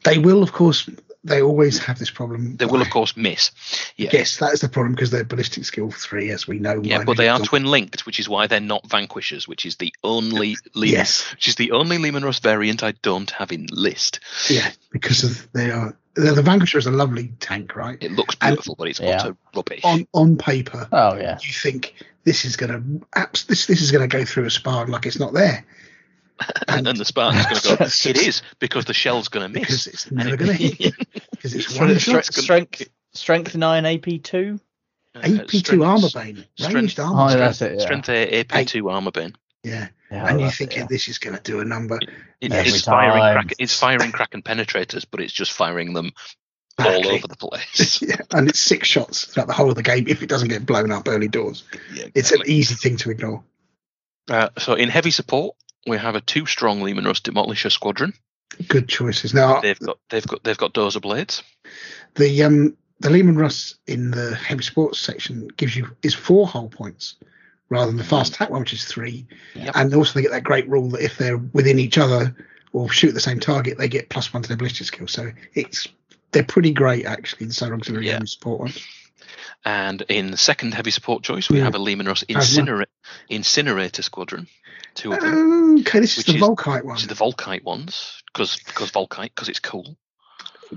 They will, of course, they always have this problem. They will, of course, miss. Yeah. Yes, that is the problem because they're ballistic skill three, as we know. Yeah, but they are Newton. twin linked, which is why they're not vanquishers, which is the only Leman, Yes, which is the only Leman Russ variant I don't have in list. yeah, because of they are. The, the Vanquisher is a lovely tank, right? It looks And- beautiful, but it's Yeah. utter rubbish. On on paper, Oh yeah. you think this is going to abs- this this is going to go through a Spartan like it's not there and, and the Spartan's going to go, it is, because the shell's going to because miss. it's never going to hit because it's one it's shot. strength strength nine AP two. Uh, AP two strength- armor bane, strength- ranged Oh, armor. that's it. Yeah. Strength A, AP2 armor bane. Yeah, Yeah, and you're that's it, thinking yeah. this is going to do a number. It, Every it's firing crack, it's firing Kraken penetrators, but it's just firing them all over the place. yeah, and it's six shots throughout the whole of the game if it doesn't get blown up early doors. Yeah, It's an easy thing to ignore. Uh, so in heavy support, we have a two strong Leman Russ Demolisher squadron. Good choices. Now They've got they've got they've got dozer blades. the um the Leman Russ in the heavy sports section gives you is four hull points rather than the fast attack one, which is three. Yep. And also they get that great rule that if they're within each other or shoot the same target, they get plus one to their ballistic skill. So it's they're pretty great actually. The Solar Auxiliary Yeah. heavy support ones. And in the second heavy support choice, we Yeah. have a Leman Russ. Incinera- Incinerator Squadron. Two of them. Okay, this is the is- Volkite one. Which is the Volkite ones, because because Volkite, because it's cool.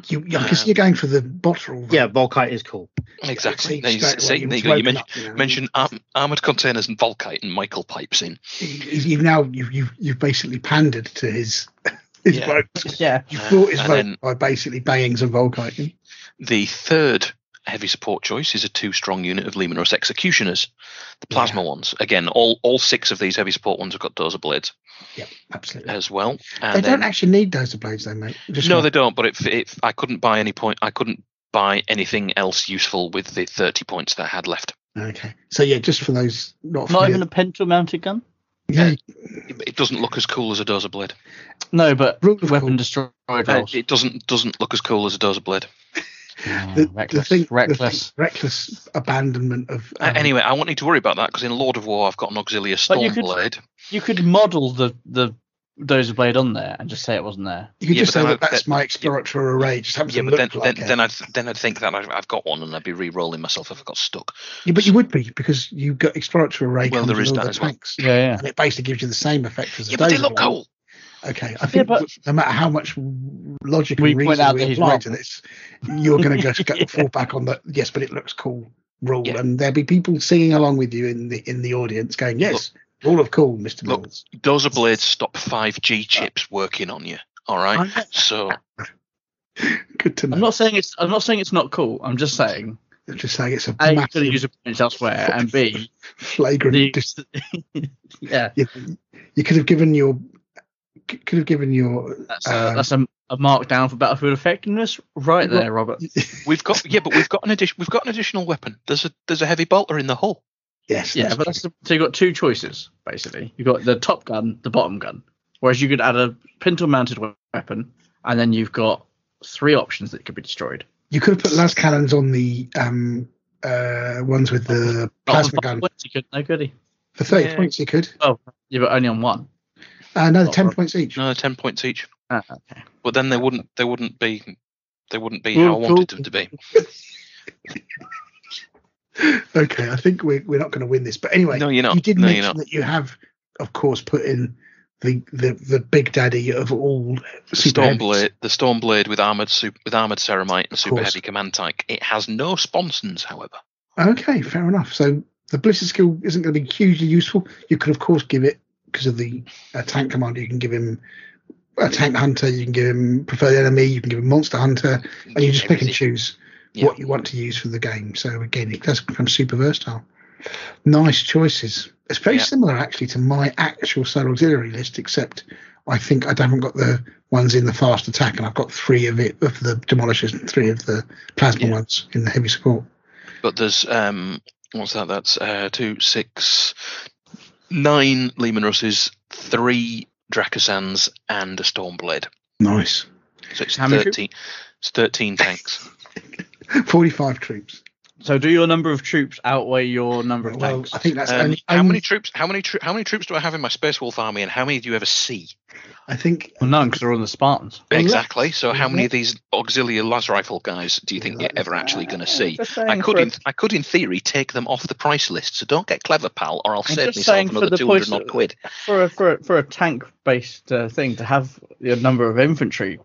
You, I guess um, you're going for the bottle. Yeah, Volkite is cool. Exactly. see, There you, straight see, you there you go. You woken men- up, you know. mentioned arm, armored containers and Volkite, and Michael pipes in. You- You've now you've you've, you've basically pandered to his his Yeah. vote. Yeah. You Uh, brought his and vote then- by basically banging some Volkite. The third heavy support choice is a two strong unit of Leman Executioners, the plasma ones. Again, all all six of these heavy support ones have got dozer blades Yeah, absolutely. as well. they don't then- actually need dozer blades, though, mate. Just no, like- they don't. But if, if I couldn't buy any point, I couldn't buy anything else useful with the thirty points that I had left. Okay, so yeah, just for those not Not even a pencil mounted gun? yeah, It it doesn't look as cool as a dozer blade. No, but Rule of weapon cool. destroyed Uh, it doesn't doesn't look as cool as a dozer blade. Yeah, the, the reckless. the reckless. thing- reckless abandonment of. Uh, um, anyway, I won't need to worry about that because in Lord of War I've got an auxiliary But you could- blade. You could model the the dozer blade on there and just say it wasn't there. you could yeah, just say that I- that's that- my exploratory array. Just happens Yeah, to but then like then, it. then I'd then I'd think that I've, I've got one and I'd be re-rolling myself if I got stuck. Yeah, but you would be because you've got exploratory array. Well, comes there with that the as well. tanks, Yeah, yeah. and it basically gives you the same effect as a Yeah, but they dozer look blade. cool. Okay, I think but- no matter how much logic We and point reason out we apply to this, you're going to just go Yeah. fall back on the yes, but it looks cool rule, Yeah. and there'll be people singing along with you in the in the audience, going yes, rule of cool, Mister Look, Mills. Dozer blades stop 5G chips working on you. All right. I- So Good to know. I'm not saying it's I'm not saying it's not cool. I'm just saying just saying it's a A you could massive, use points elsewhere and B flagrant. the dis- yeah you, you could have given your could have given your that's a, um, that's a, a markdown for battlefield effectiveness right there, Robert. we've got yeah, but we've got an addition. We've got an additional weapon. There's a there's a heavy bolter in the hull. yes, Yeah, that's but true. that's the, so you've got two choices basically. You've got the top gun, the bottom gun, whereas you could add a pintle mounted weapon, and then you've got three options that could be destroyed. you could have put lascannons on the um uh ones with the plasma on five gun points, you could, no goody. for thirty Yeah. points. You could Oh, Yeah, but only on one. Uh, no, Not ten right. points each. No, ten points each. Ah, okay. But then they wouldn't they wouldn't be they wouldn't be how I wanted them to be. Okay, I think we're we're not going to win this, but anyway, No, you're not. you did No, mention that you have, of course, put in the the the big daddy of all The super blade, the storm blade with armored super, with armored ceramite and super course. heavy command tank. It has no sponsons, however. Okay, fair enough. So the ballistic skill isn't going to be hugely useful. You could, of course, give it because of the uh, tank commander. You can give him a tank hunter. You can give him preferred enemy. You can give him monster hunter, and you just pick and choose Yeah. what you want to use for the game. So again, it does become super versatile. Nice choices. It's very Yeah. similar actually to my actual Solar Auxiliary list, except I think I haven't got the ones in the fast attack, and I've got three of it of the demolishers and three of the plasma Yeah. ones in the heavy support. But there's um what's that? That's uh two, six, nine Leman Russes, three Dracosans, and a Stormblade. Nice. So it's How many thirteen. It's thirteen tanks. Forty-five troops. So do your number of troops outweigh your number of Well, tanks? I think that's Um, only, how only- many troops? How many troops? How many troops do I have in my Space Wolf army, and how many do you ever see? I think Well, none, because they're all the Spartans. Exactly. So how many of these auxiliary las rifle guys do you think you're ever actually going to see? I could, in, I could, in theory, take them off the price list. So don't get clever, pal, or I'll I'm save myself another two hundred poison- odd quid. for a for a, for a tank based uh, thing to have the number of infantry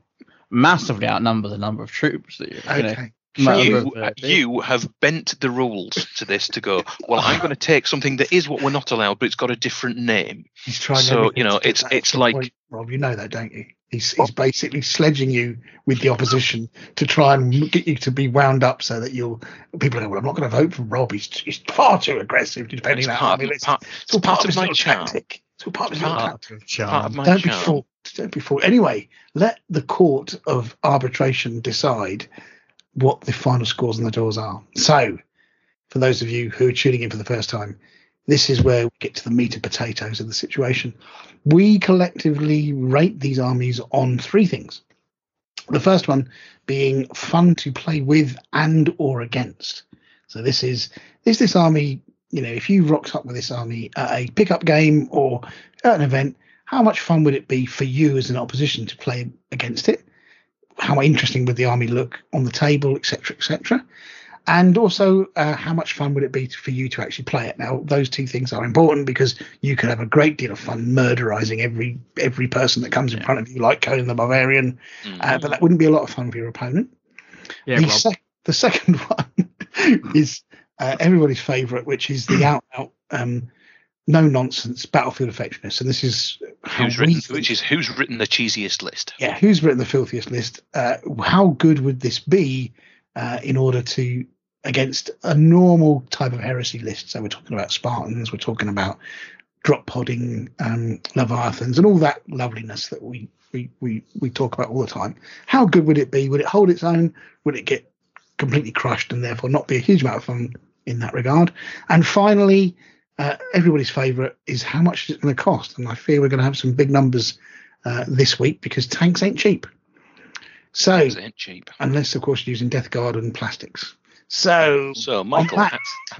massively outnumber the number of troops that you're gonna okay. Number You, you have bent the rules to this to go. Well, I'm going to take something that is what we're not allowed, but it's got a different name. He's trying. So, you know, to it's- it's like- point, Rob. You know that, don't you? He's he's basically sledging you with the opposition to try and get you to be wound up so that you'll people go. Well, I'm not going to vote for Rob. He's he's far too aggressive. Depending It's on that part, army list. part, It's it's all part of his my little charm. tactic. It's all part of It's your part- character. Part of my Don't be fooled. Don't be fooled. Anyway, let the court of arbitration decide what the final scores on the doors are. So, for those of you who are tuning in for the first time, this is where we get to the meat and potatoes of the situation. We collectively rate these armies on three things. The first one being fun to play with and or against. So this is is this army, you know, if you rocked up with this army at a pickup game or at an event, how much fun would it be for you as an opposition to play against it? How interesting would the army look on the table, etc., etc. And also, uh, how much fun would it be for you to actually play it? Now, those two things are important because you could have a great deal of fun murderizing every every person that comes in front of you, like Conan the Barbarian, Mm. uh, but that wouldn't be a lot of fun for your opponent Yeah, the, sec- the second one is uh, everybody's favourite, which is the out out um, no nonsense battlefield effectiveness, and this is Who's written, which is who's written the cheesiest list? yeah, who's written the filthiest list? Uh, how good would this be uh, in order to against a normal type of heresy list? So we're talking about Spartans, we're talking about drop podding um, leviathans, and all that loveliness that we, we we we talk about all the time. How good would it be? Would it hold its own? Would it get completely crushed and therefore not be a huge amount of fun in that regard? And finally. Uh, everybody's favourite is how much is it going to cost, and I fear we're going to have some big numbers uh, this week because tanks ain't cheap. So, It ain't cheap. unless of course you're using Death Guard and plastics. So, So, on Michael, that, how,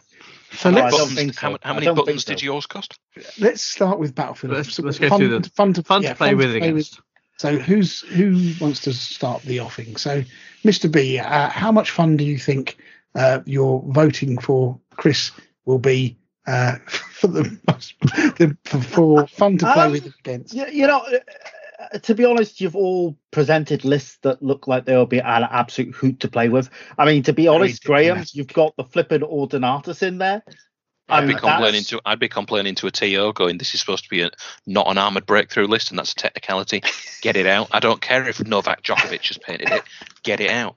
so I many let's buttons, so. how, how many buttons so. did yours cost? let's start with Battlefield. Let's- So let's go through the- fun to Fun yeah, to play fun with play against. So who's who wants to start the offing? So, Mr. B, uh, how much fun do you think uh, your voting for Chris will be uh, for the, most- the for, for fun to play Um, with against? You, you know, uh, to be honest, you've all presented lists that look like they'll be an absolute hoot to play with. I mean, to be honest, Graham, you've got the flippin' Ordinatus in there. I'd And be complaining that's- to I'd be complaining to a TO going, this is supposed to be a, not an armored breakthrough list, and that's a technicality. Get it out. I don't care if Novak Djokovic has painted it. Get it out.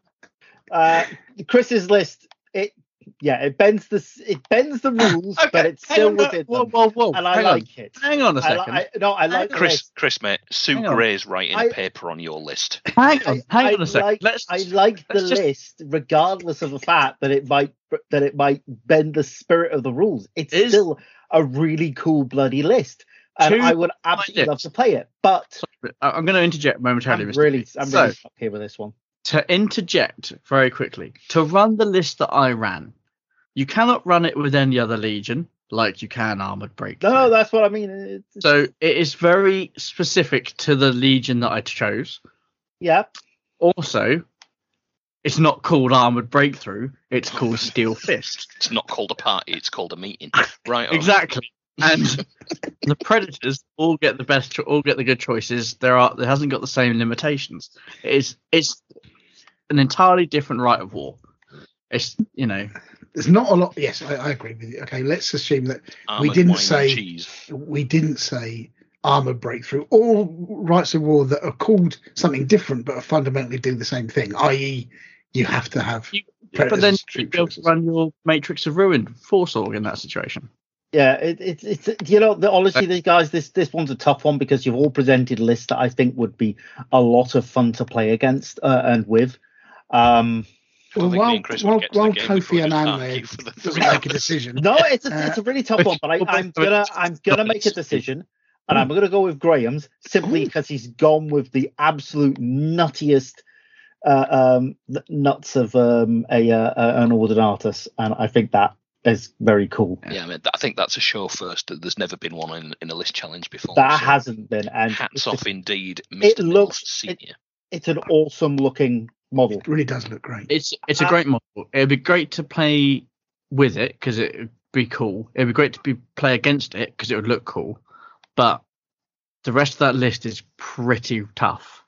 Uh, Chris's list, it yeah, it bends the it bends the rules, but it's still on, within whoa, them, whoa, whoa. and I hang on. like it. Hang on a second. I, no, I like the Chris, list. Chris, mate, Sue Hang on. Gray's writing I- a paper on your list. hang on. Hang I on a second. Like, let's. I like the let's just- list, regardless of the fact that it might that it might bend the spirit of the rules. It's Is- still a really cool bloody list, and Two I would absolutely love to play it. But I- I'm going to interject momentarily. I'm really, I'm so, really stuck here with this one. To interject very quickly, to run the list that I ran, you cannot run it with any other legion like you can armored breakthrough. No, that's what I mean. It's, so it is very specific to the legion that I chose. yeah, Also, it's not called armored breakthrough; it's called steel fist. It's not called a party, it's called a meeting. Right. Exactly. And the predators all get the best, cho- all get the good choices. There are, there hasn't got the same limitations. It's, it's an entirely different right of war. It's, you know, There's not a lot. Yes, I, I agree with you. Okay, let's assume that Armoured didn't say- we didn't say armored breakthrough. All rights of war that are called something different but fundamentally do the same thing, i.e., you have to have. You- but then you'd be able to run your Matrix of Ruin force org in that situation. yeah. It, it's it's you know, the, honestly, these guys, this this one's a tough one because you've all presented lists that I think would be a lot of fun to play against uh, and with. Um, I Well, don't while, and Chris would while, get to the while Kofi we just Annan argue there for the doesn't make a decision, No, it's a, Uh, it's a really tough one, but I, I'm gonna I'm gonna make a decision, and I'm gonna go with Graham's simply because he's gone with the absolute nuttiest uh, um, nuts of um, a uh, uh, an Ordinatus, and I think that is very cool. Yeah, I, mean, I think that's a show first. that There's never been one in, in a list challenge before. That so hasn't been, and hats it's, off indeed, Mr. it Mills looks- it- Senior. it's an awesome looking model. it really does look great. It's it's a Uh, great model. It'd be great to play with it because it'd be cool. It'd be great to be play against it because it would look cool. But the rest of that list is pretty tough.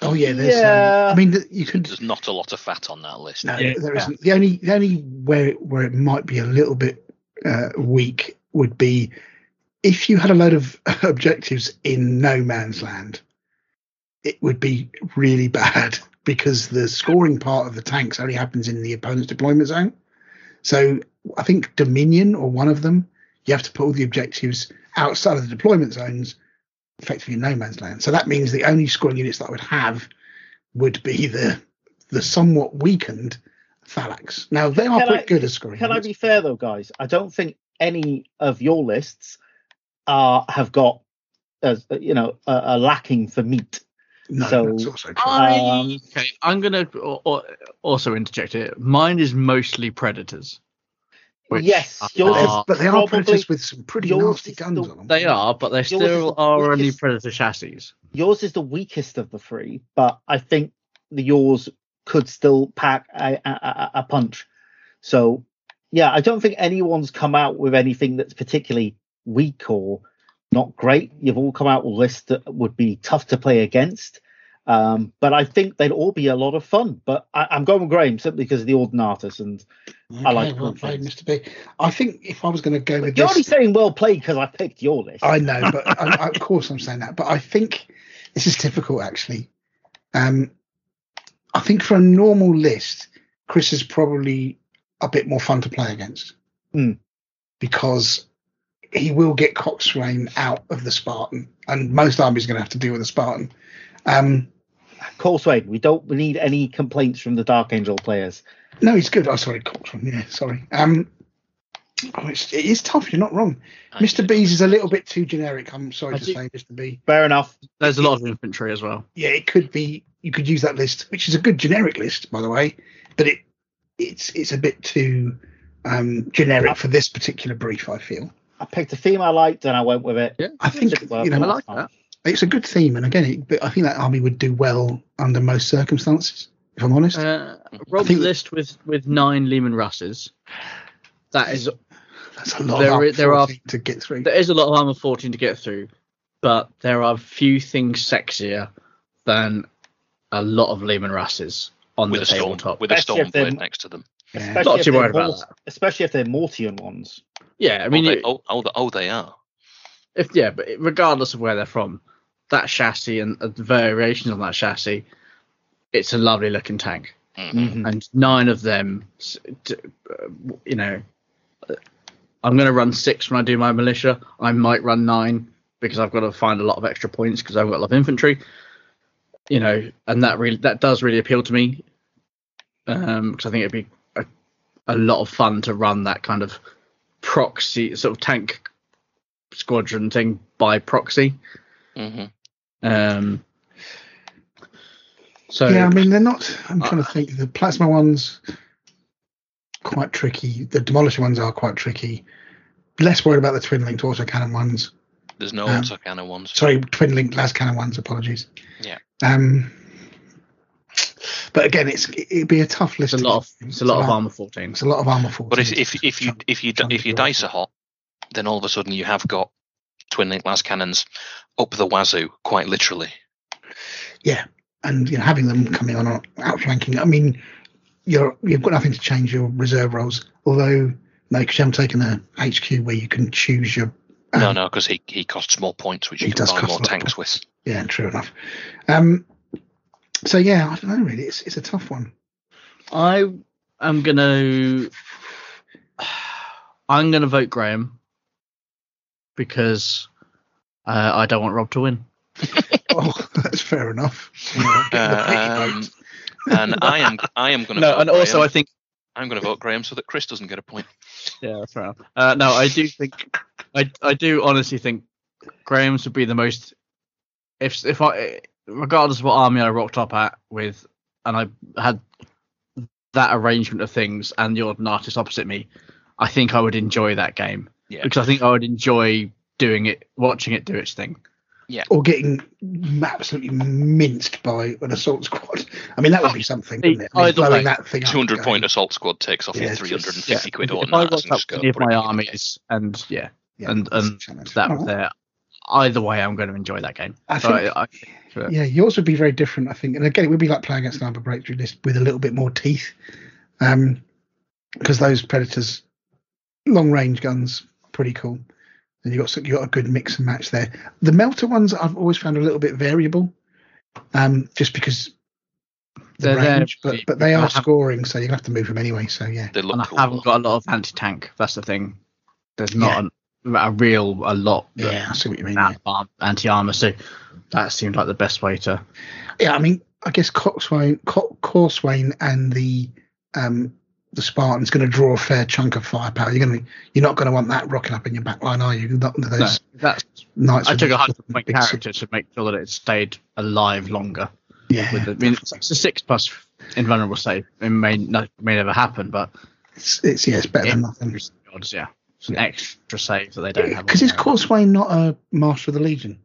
Oh yeah, there's. Yeah. Um, I mean, you could. There's not a lot of fat on that list. No, Yeah. there isn't. The only the only where it, where it might be a little bit uh, weak would be if you had a load of objectives in no man's land. It would be really bad because the scoring part of the tanks only happens in the opponent's deployment zone. So I think Dominion or one of them, you have to put all the objectives outside of the deployment zones, effectively in no man's land. So that means the only scoring units that I would have would be the the somewhat weakened Thalax. Now they are Can pretty I- good at scoring. Can I be fair though, guys? I don't think any of your lists are have got as you know a, a lacking for meat. No, so that's also true. I, Um, okay, I'm gonna al- al- also interject here. Mine is mostly predators. which yes, But yours they're- is but they are probably- predators with some pretty nasty guns the- on them. They are, but they still the are only predator chassis. yours is the weakest of the three, but I think the yours could still pack a, a, a- a punch. So yeah, I don't think anyone's come out with anything that's particularly weak or not great. You've all come out with lists that would be tough to play against. Um, but I think they'd all be a lot of fun. But I, I'm going with Graham simply because of the Ordinatus, and Okay, I like well played. Mr. B. I think if I was going to go with you're this, only saying well played because I picked your list. I know, but I, I, of course I'm saying that. But I think this is difficult actually. Um, I think for a normal list, Chris is probably a bit more fun to play against Hmm. because he will get Coxswain out of the Spartan, and most armies are going to have to deal with the Spartan. Um, Cole Swain, we don't need any complaints from the Dark Angel players. no, he's good. Oh, sorry, Coxswain. Yeah, sorry. Um, oh, it's, it is tough. You're not wrong. Mr. B's is a little bit too generic. I'm sorry I to do- say, Mr. B. Fair enough. There's a lot of infantry as well. yeah, it could be. You could use that list, which is a good generic list, by the way, but it it's it's a bit too um, generic for this particular brief. I feel. I picked a theme I liked and I went with it. Yeah, I think Just you know I like that. it's a good theme, and again, it, but I think that army would do well under most circumstances. If I'm honest, Uh, Rob's think- list with with nine Leman Russes. That is that's a lot there of i- there are- to get through. there is a lot of armor 14 to get through, but there are few things sexier than a lot of Leman Russes on with the a storm with a Especially storm if blade next to them. Yeah. Especially Not if too they're worried about that. Especially if they're Mortian ones. Yeah, I mean, oh, they, it- oh, oh, oh, they are. if yeah, but regardless of where they're from, that chassis and uh, the variations on that chassis, it's a lovely looking tank. Mhm. Mhm. and nine of them, s- d- uh, you know, uh, I'm going to run six when I do my militia. I might run nine because I've got to find a lot of extra points because I've got a lot of infantry. You know, and that really that does really appeal to me because I think it'd be a, a lot of fun to run that kind of proxy sort of tank squadron thing by proxy. Mhm. Um, so yeah, I mean they're not. I'm trying Uh, to think. The plasma ones quite tricky. The demolisher ones are quite tricky. Less worried about the twin linked autocannon ones. There's no Um, autocannon ones. Sorry, twin linked lascannon ones. Apologies. Yeah. Um. But again, it's it'd be a tough list. it's a lot of get- it's a lot of armor 14. It's a lot of armor for. But if if if you if you if your dice are hot, then all of a sudden you have got twin link lascannons up the wazoo, quite literally. yeah, and you know having them coming on outflanking. I mean, you're you've got nothing to change your reserve rolls. Although no, because you haven't taken a HQ where you can choose your. no, um, no, because he he costs more points, which He you can does buy cost more tanks with. Yeah, true enough. Um. So yeah, I don't know. Really, it's it's a tough one. I am gonna I'm gonna vote Graham because uh, I don't want Rob to win. oh, that's fair enough. Yeah, get the pity Um, and I am I am going to No, vote and also Graham. I think I'm going to vote Graham so that Chris doesn't get a point. yeah, that's fair enough. Uh, no, I do think I I do honestly think Graham's would be the most if if I regardless of what army I rocked up at with and I had that arrangement of things and you're an artist opposite me, I think I would enjoy that game Yeah. because I think I would enjoy doing it, watching it do its thing. Yeah. or getting absolutely minced by an assault squad. I mean, that would be something. Wouldn't it? I mean, Either blowing way, that thing up. 200 going, point assault squad takes off Yeah, your it's just- 350 quid if, or if I not. rocked up any of my armies and yeah, yeah, and and that was right. there. Either way, I'm going to enjoy that game. I So think- I, I think that- Yeah, yours would be very different, I think. And again, it would be like playing against an Armored Breakthrough list with a little bit more teeth. Um, because those Predators, long range guns, pretty cool. And you got you got a good mix and match there. The Melter ones I've always found a little bit variable, um, just because the They're there, range, but but they are have- scoring, so you have to move them anyway. So yeah, They look and I haven't got a lot of anti tank. That's the thing. There's not Yeah. an, a real a lot. Yeah, I see what you mean. that arm- anti-armor. So that seemed like the best way to. Yeah, I mean, I guess Coxswain, Co- Corswain, and the um, the Spartan's going to draw a fair chunk of firepower. You're going to, you're not going to want that rocking up in your back line, are you? Not of No, that's. knights. I took a hundred point character to make sure that it stayed alive longer. Yeah, With the, I mean, it's it's a six plus invulnerable save. It may not, may never happen, but it's, it's yeah, it's better than nothing. odds, yeah, it's an extra save that they don't have. Because on is there. Corswain not a master of the Legion?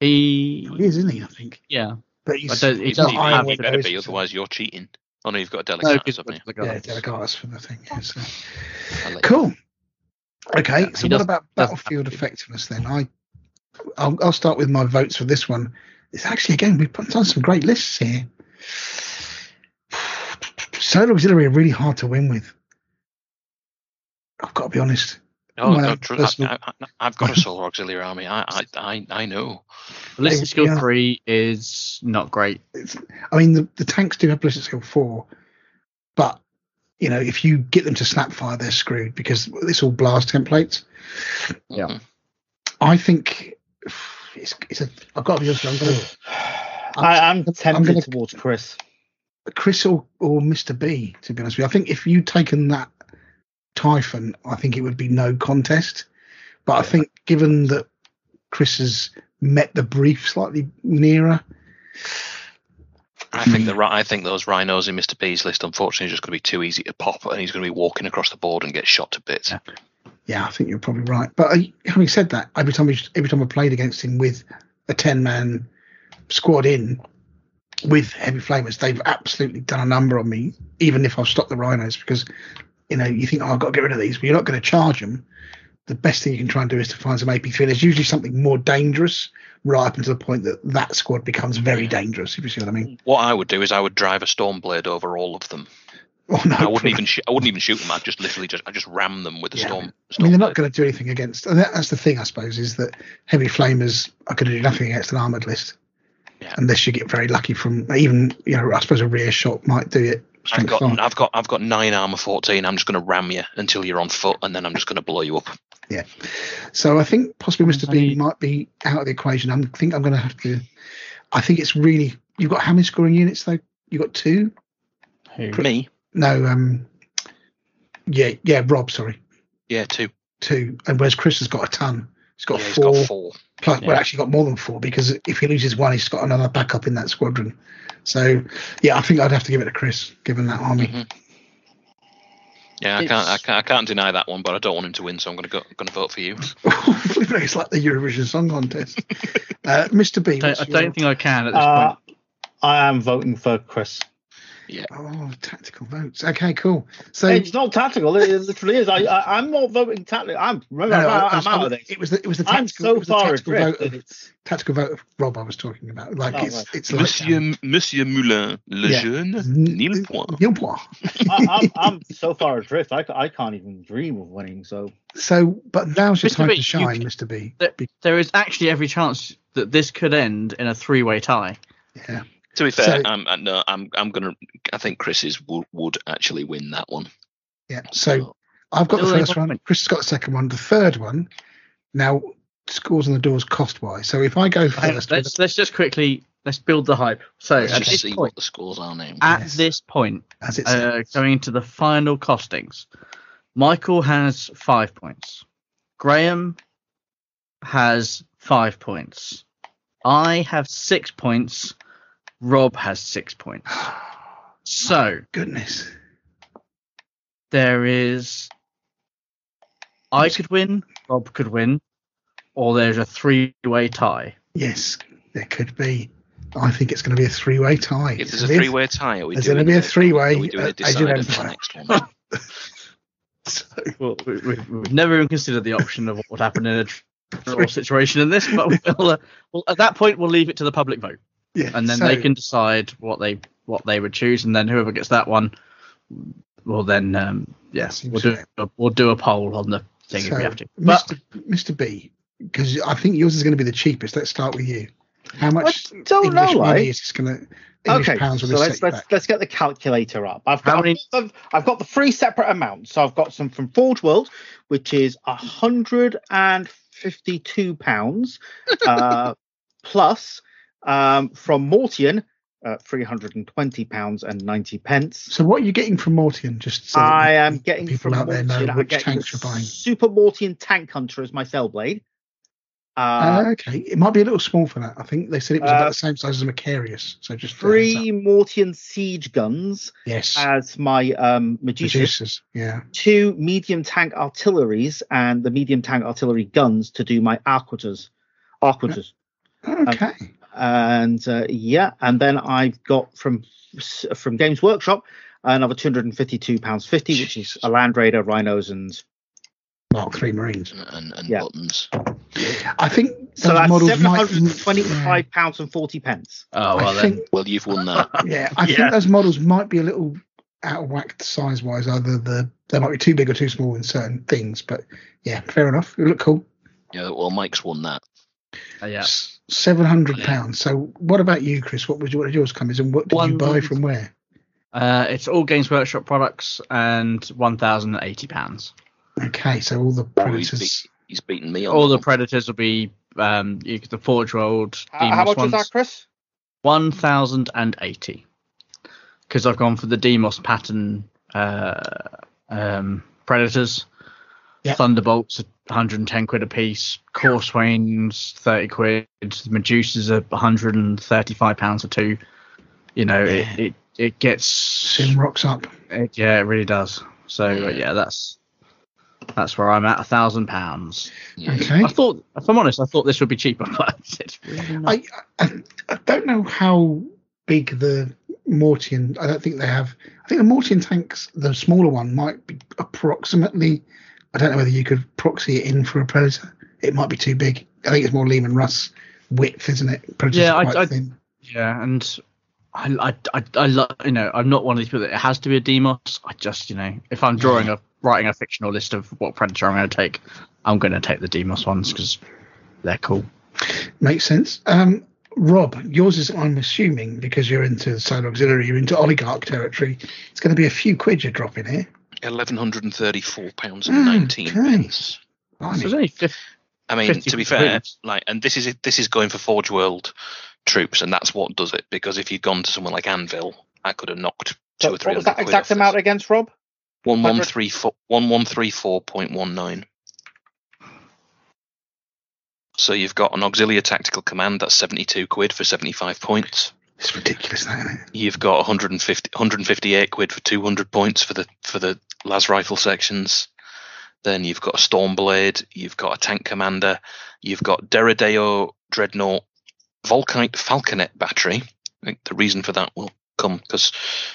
he, He is, isn't he? I think. yeah, But he's, I don't- he he's doesn't not Iron the You better be, otherwise you're cheating. Oh no, you've got a no, delegate, because haven't you? Yeah, Delegatus for the thing. Yeah, so. I'll let you- Cool. Okay, Yeah, so what does- about battlefield effectiveness then? I, I'll, I'll start with my votes for this one. It's actually again we've put on some great lists here. Solar auxiliary are really hard to win with. I've got to be honest. Oh, no, tr- personal- I, I, I've got a solar auxiliary army. I, I, I, I know. ballistic skill Yeah. three is not great. It's, I mean, the, the tanks do have ballistic skill four, but you know, if you get them to snap fire, they're screwed because it's all blast templates. Yeah. Mhm. I think it's, it's a. I've got to be honest. I'm going to I, I'm tempted gonna- towards Chris. Chris or, or Mr. B, to be honest with you. I think if you'd taken that Typhon, I think it would be no contest. But I think given that Chris has met the brief slightly nearer, I think the I think those rhinos in Mr. B's list, unfortunately, are just going to be too easy to pop, and he's going to be walking across the board and get shot to bits. Yeah. yeah, I think you're probably right. But uh, having said that, every time we, every time I played against him with a ten man squad in with heavy flamers, they've absolutely done a number on me. Even if I've stopped the rhinos, because you know you think, oh, I've got to get rid of these, but you're not going to charge them. The best thing you can try and do is to find some AP3. There's usually something more dangerous right up until the point that that squad becomes very dangerous. If you see what I mean. What I would do is I would drive a Stormblade over all of them. Oh no, I wouldn't even sh- I wouldn't even shoot them. I'd just literally just I just ram them with the Yeah. storm. I mean, they're not going to do anything against. And that, that's the thing, I suppose, is that heavy flamers are going to do nothing against an armored list, Yeah. unless you get very lucky from even. You know, I suppose a rear shot might do it. I've got five. I've got I've got nine armor fourteen. I'm just going to ram you until you're on foot, and then I'm just going to blow you up. Yeah. So I think possibly Mr. B might be out of the equation. I'm, I think I'm going to have to. I think it's really. You've got how many scoring units though? You got two? Who? Me, No. Um. Yeah. Yeah. Rob. Sorry. yeah, two. Two. And whereas Chris has got a ton. He's got Yeah, he's four. got four. Plus, well, Yeah. actually got more than four because if he loses one, he's got another backup in that squadron. So, yeah, I think I'd have to give it to Chris, given that army. Mhm. Yeah, I can't, I can't I can't deny that one, but I don't want him to win, so I'm going to go going to vote for you. it's like the Eurovision Song Contest. uh, Mr. B. I don't, I your- don't think I can at this Uh, point. I am voting for Chris. Oh, tactical votes. Okay, cool. So, it's not tactical. It literally is. I, I I'm not voting tactical. I'm remember no, no, I'm, I- I I'm out of this. it was the it was the I'm tactical, so was the far tactical adrift vote of, it's tactical vote of Rob I was talking about. Like Oh, it's right. it's like Monsieur um, Monsieur Moulin, le Yeah. jeune, n- nil point. nil point. I, I'm, I'm so far adrift. I, I can't even dream of winning. So So, but now's your Mr. time B, to shine, can- Mr. B. There, there is actually every chance that this could end in a three-way tie. Yeah. To be fair, So- I'm uh, no, I'm I'm gonna. I think Chris's would, would actually win that one. Yeah. So I've got the first one. win. Chris has got the second one. The third one. Now, scores on the doors cost wise. So if I go Hang on, first, let's let's just quickly let's build the hype. So Let's at just this see point, what the scores are named. at Yes. this point, as it's uh, going into the final costings, Michael has five points. Graham has five points. I have six points. Rob has six points. So goodness. there is. I could win. Rob could win, or there's a three-way tie. Yes, there could be. I think it's going to be a three-way tie. If It's there's a three-way tie, are we there's doing gonna be a three-way, Are we doing uh, a Age of for the next one? So, Well, we, we, we've never even considered the option of what would happen in a draw situation in this, but we'll, uh, well, at that point we'll leave it to the public vote, yeah, and then so, they can decide what they what they would choose, and then whoever gets that one, will then um, yes, we'll do a, we'll do a poll on the thing if we have to. But Mr. Mr. B, because I think yours is going to be the cheapest. Let's start with you. How much I don't English know, money like- is this going to? English okay, pounds so let's let's, back? let's get the calculator up. I've got many- I've, I've got the three separate amounts. So I've got some from Forge World, which is hundred and fifty-two pounds, uh, plus um, from Mortian, uh, three hundred and twenty pounds and ninety pence. So what are you getting from Mortian? Just so I am getting people from out there know Mortian, which tanks you're buying. Super Mortian Tank Hunter as my Fellblade. Uh, Uh, okay, it might be a little small for that. I think they said it was Uh, about the same size as a Macharius. So just a heads up. three Mortian siege guns yes, as my um, Medusa. producers. Yeah, two medium tank artilleries and the medium tank artillery guns to do my arquitors. Arquitors. okay. And uh, yeah, and then I've got from from Games Workshop another two hundred and fifty two pounds fifty, which is a Land Raider, rhinos, and Mark three Marines. and, and Yeah. buttons. I think so that's models seven might. hundred and twenty five pounds and forty pence. Oh well I then. think, Well, you've won that. yeah, I Yeah. think those models might be a little out of whack size wise. Either the they might be too big or too small in certain things. But yeah, fair enough. It look cool. yeah, well, Mike's won that. Uh, yeah. Seven hundred pounds. So what about you, Chris? What was what did yours come is, and what did you buy from where? Uh, it's all Games Workshop products and one thousand and eighty pounds. Okay, so all the Oh, he's, predators. beat, he's beaten me on All the that predators will be um you, the Forge World How, how much was that, Chris? One thousand and eighty. Because I've gone for the Deimos pattern uh, um, predators. Yeah. Thunderbolts are 110 quid a piece. Courswains 30 quid. Medusas are 135 pounds or two. You know, Yeah. it, it it gets Soon rocks up. it, yeah, it really does. So uh, yeah, that's that's where I'm at. A thousand pounds. Okay. I thought, if I'm honest, I thought this would be cheaper, but it's really not. I, I I don't know how big the Mortian. I don't think they have. I think the Mortian tanks, the smaller one, might be approximately. I don't know whether you could proxy it in for a Predator. It might be too big. I think it's more Leman Russ width, isn't it? Predator's Yeah, I- quite I- thin. Yeah, and I, I, I, I lo- you know, I'm not one of these people that it has to be a Deimos. I just, you know, if I'm drawing a writing a fictional list of what predator I'm going to take, I'm going to take the Deimos ones because they're cool. Makes sense. Um, Rob, yours is, I'm assuming, because you're into Solar Auxiliary, you're into oligarch territory. It's going to be a few quid you're dropping here. Eleven hundred and thirty-four pounds and hmm, nineteen Okay. pence. So Blimey. it's only 50, I mean, to be fair, like, and this is this is going for Forge World troops, and that's what does it. Because if you'd gone to someone like Anvil, I could have knocked two So or three what was that exact off this. amount against Rob? One one three four one one three four point one nine. So you've got an auxiliary tactical command that's seventy two quid for seventy five points. It's ridiculous, that, isn't it? You've got 150, 158 quid for two hundred points for the for the las rifle sections. Then you've got a Stormblade, you've got a tank commander, you've got Deredeo Dreadnought Volkite Falconet battery. I think the reason for that will come because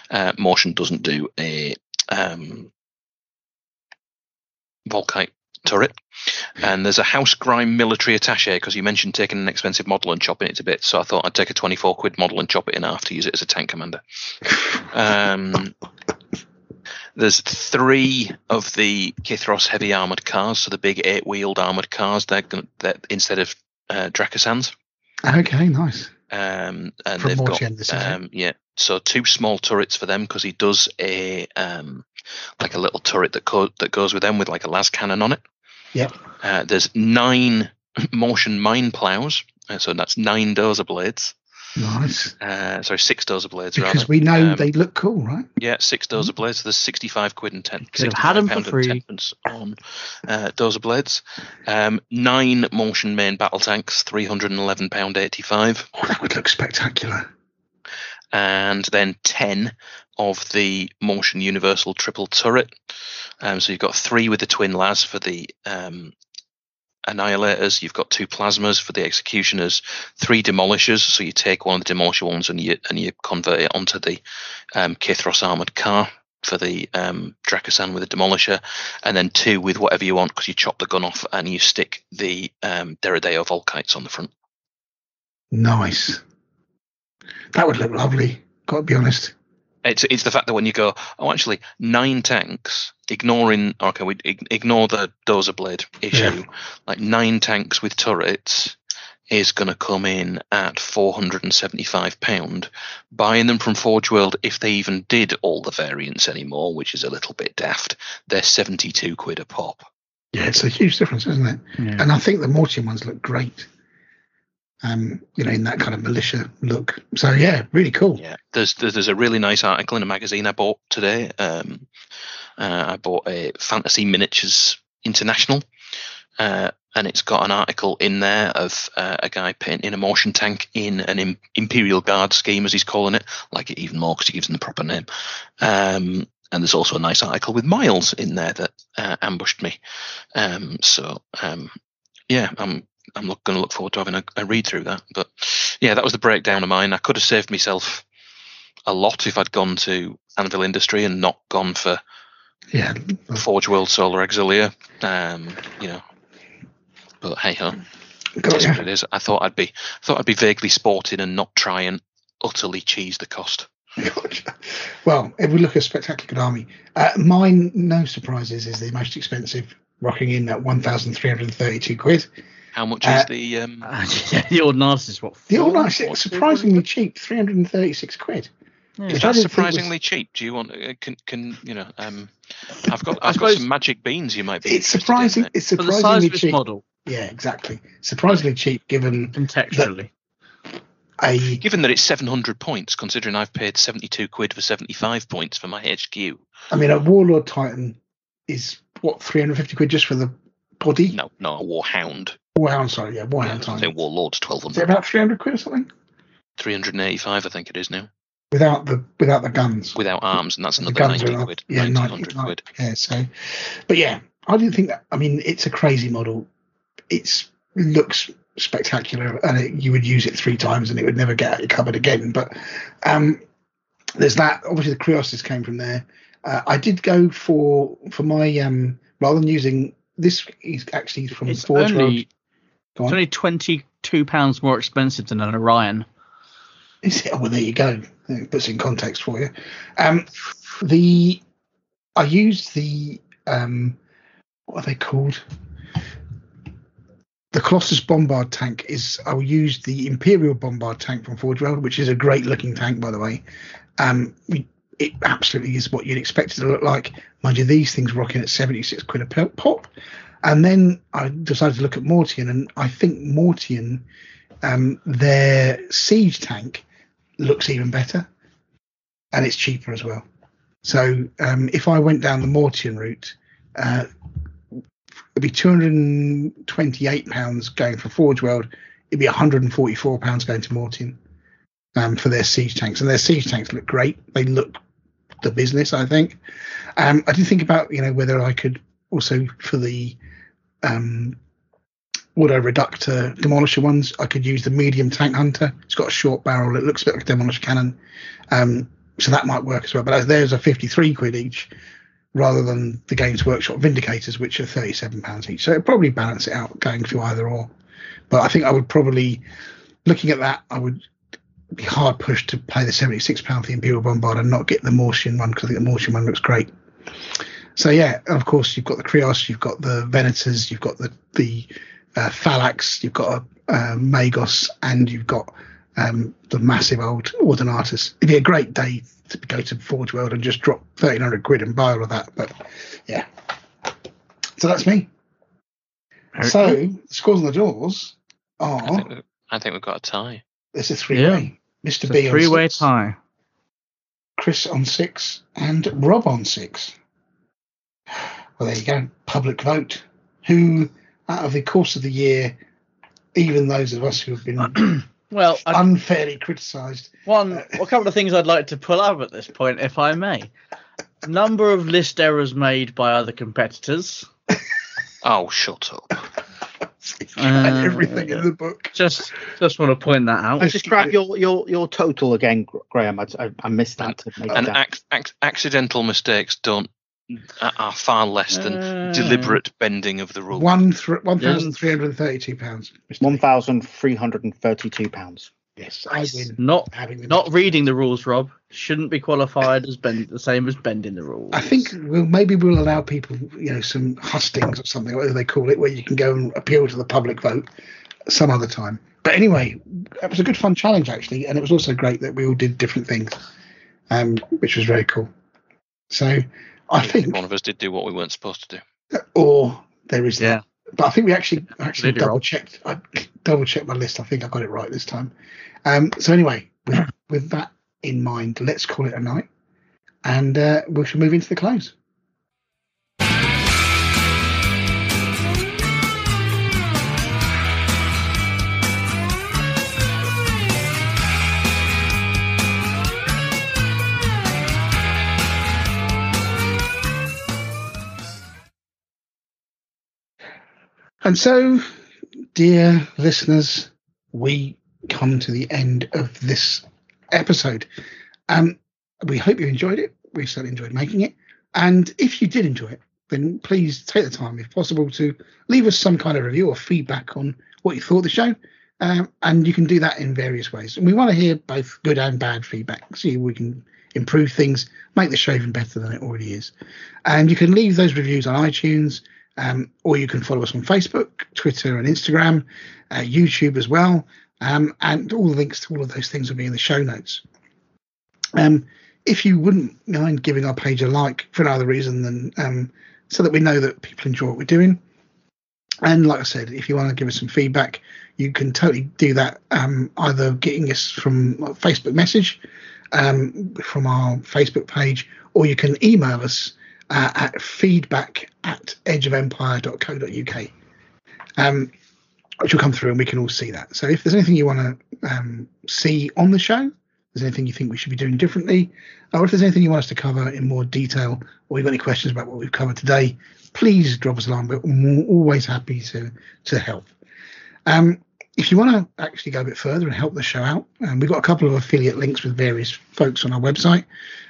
uh, Mortian doesn't do a um, Volkite turret. And there's a House Grime military attache because you mentioned taking an expensive model and chopping it to bits. So I thought I'd take a 24 quid model and chop it in half to use it as a tank commander. Um, there's three of the Kithros heavy armored cars, so the big eight wheeled armored cars. They're, gonna, they're instead of uh, Dracosans. Okay, nice. Um, and From they've got um, yeah, so two small turrets for them because he does a um, like a little turret that co- that goes with them with like a las cannon on it. Yep. Uh, there's nine Mortian mine plows, uh, so that's nine dozer blades. Nice. Uh, sorry, six dozer blades rather. Because we know Um, they look cool, right? yeah, six dozer blades. So There's 65 quid and 10, Could have had 'em 65 for and free. on uh, dozer blades. Um, nine Mortian main battle tanks, 311 pound 85. Oh, that would look spectacular. and then 10 of the Mortian universal triple turret. Um, so you've got three with the twin las for the um, annihilators. You've got two plasmas for the executioners, three demolishers. So you take one of the demolisher ones and you and you convert it onto the um, Kithros armored car for the um, Dracosan with the demolisher, and then two with whatever you want because you chop the gun off and you stick the um, Deredeo Volkites on the front. Nice. That would look lovely. Got to be honest. It's it's the fact that when you go, oh, actually, nine tanks, ignoring okay, we ignore the dozer blade issue, like nine tanks with turrets is going to come in at £475. Buying them from Forge World, if they even did all the variants anymore, which is a little bit daft, they're 72 quid a pop. Yeah, it's a huge difference, isn't it? Yeah. And I think the Mortian ones look great. Um, you know, in that kind of militia look. So yeah, really cool. Yeah, there's there's a really nice article in a magazine I bought today. Um, uh, I bought a Fantasy Miniatures International, uh, and it's got an article in there of uh, a guy painting a Mortian tank in an Im- Imperial Guard scheme, as he's calling it. Like it even more because he gives them the proper name. Um, and there's also a nice article with Miles in there that uh, ambushed me. Um, so um, yeah, I'm I'm look, going to look forward to having a, a read through that. But yeah, that was the breakdown of mine. I could have saved myself a lot if I'd gone to Anvil Industry and not gone for Yeah. Forge World Solar Auxilia. Um, you know, but hey ho, that's what it is. I thought I'd be I thought I'd be vaguely sporting and not try and utterly cheese the cost. Gotcha. Well, if we look at Spectacular Good Army, uh, mine, no surprises, is the most expensive, rocking in at 1,332 quid. How much Uh, is the um? the Ordinatus is what? The four- All Nice, four- surprisingly cheap, 336 quid. Yeah. Is that didn't was- surprisingly cheap? Do you want? Uh, can can you know? Um, I've got I I've got some magic beans. You might be. It's interested in, surprising. mate. It's For the size surprisingly of cheap. model, Yeah, exactly. Surprisingly cheap given contextually. a Given that it's 700 points, considering I've paid 72 quid for 75 points for my HQ. I mean, a Warlord Titan is what 350 quid just for the body. No, no, a Warhound. Warhound, sorry, yeah, Warhound I think Warlord's Is it about 300 quid or something? 385, I think it is now, Without the without the guns. without arms, and that's another guns 90 are quid. Yeah, 90, 90, 100 90, quid. Yeah, so, but yeah, I didn't think that. I mean, it's a crazy model. It's looks spectacular, and it, you would use it three times, and it would never get out your cupboard again. But um, there's that. Obviously, the Criosis came from there. Uh, I did go for for my um rather than using this is actually from It's Forge World. Go it's on. only twenty two pounds more expensive than an Orion. Is it? Well, there you go. It puts in context for you. Um, the I used the um, what are they called? The Colossus Bombard tank is. I will use the Imperial Bombard tank from Forge World, which is a great looking tank, by the way. Um, it absolutely is what you'd expect it to look like. Mind you, these things rocking at seventy six quid a pop. And then I decided to look at Mortian, and I think Mortian, um, their siege tank looks even better and it's cheaper as well. So um, if I went down the Mortian route, uh, it'd be 228 pounds going for Forge World. It'd be 144 pounds going to Mortian um, for their siege tanks, and their siege tanks look great. They look the business, I think. Um, I did think about you know whether I could also for the um, auto reductor demolisher ones, I could use the medium tank hunter. It's got a short barrel. It looks a bit like a demolisher cannon. Um, so that might work as well. But there's a 53 quid each rather than the Games Workshop Vindicators, which are 37 pounds each. So it'd probably balance it out going through either or. But I think I would probably, looking at that, I would be hard pushed to pay the 76 pound the Imperial Bombard and not get the Mortian one because I think the Mortian one looks great. So yeah, of course you've got the Krios, you've got the Venators, you've got the the uh, Phalax, you've got a uh, Magos, and you've got um, the massive old Ordinatus. It'd be a great day to go to Forge World and just drop thirteen hundred quid and buy all of that. But yeah, so that's me. So the scores on the doors I are think, we- I think we've got a tie. it's a three way. Yeah. Mr. It's B a on three way six, tie. Chris on six, and Rob on six. Well, there you go. Public vote. Who, out of the course of the year, even those of us who have been Well, unfairly criticised, one a couple of things I'd like to pull up at this point, if I may. Number of list errors made by other competitors. Oh, shut up. Uh, everything in the book. Just just want to point that out. Describe your, your, your total again, Graham. I, I, I missed that. To make And that. ac- ac- accidental mistakes don't are are far less than Uh, deliberate bending of the rules. One th- one thousand three hundred thirty-two pounds. One thousand three hundred and thirty-two pounds. Yes, I win. Not Having the not reading the rules, Rob, shouldn't be qualified as bend the same as bending the rules. I think we'll maybe we'll allow people, you know, some hustings or something, whatever they call it, where you can go and appeal to the public vote some other time. but anyway, it was a good fun challenge actually, and it was also great that we all did different things, um, which was very cool. So I think, one of us did do what we weren't supposed to do. or there is Yeah. that. But I think we actually actually Absolutely, double checked. I double checked my list. I think I got it right this time. Um, so anyway, with, with that in mind, let's call it a night, and uh, we shall move into the close. And so, dear listeners, we come to the end of this episode. Um, we hope you enjoyed it. We certainly enjoyed making it. And if you did enjoy it, then please take the time, if possible, to leave us some kind of review or feedback on what you thought of the show. Um, and you can do that in various ways. And we want to hear both good and bad feedback, see we can improve things, make the show even better than it already is. And you can leave those reviews on iTunes, um, or you can follow us on Facebook, Twitter, and Instagram, uh, YouTube as well. Um, and all the links to all of those things will be in the show notes. Um, if you wouldn't mind giving our page a like for no other reason than um, so that we know that people enjoy what we're doing. And like I said, if you want to give us some feedback, you can totally do that um, either getting us from Facebook message um, from our Facebook page, or you can email us uh, at feedback at edgeofempire.co.uk, um, which will come through and we can all see that. So if there's anything you want to um, see on the show, there's anything you think we should be doing differently, or if there's anything you want us to cover in more detail, or you've got any questions about what we've covered today, please drop us a line. We're always happy to to help. Um, if you want to actually go a bit further and help the show out, um, we've got a couple of affiliate links with various folks on our website.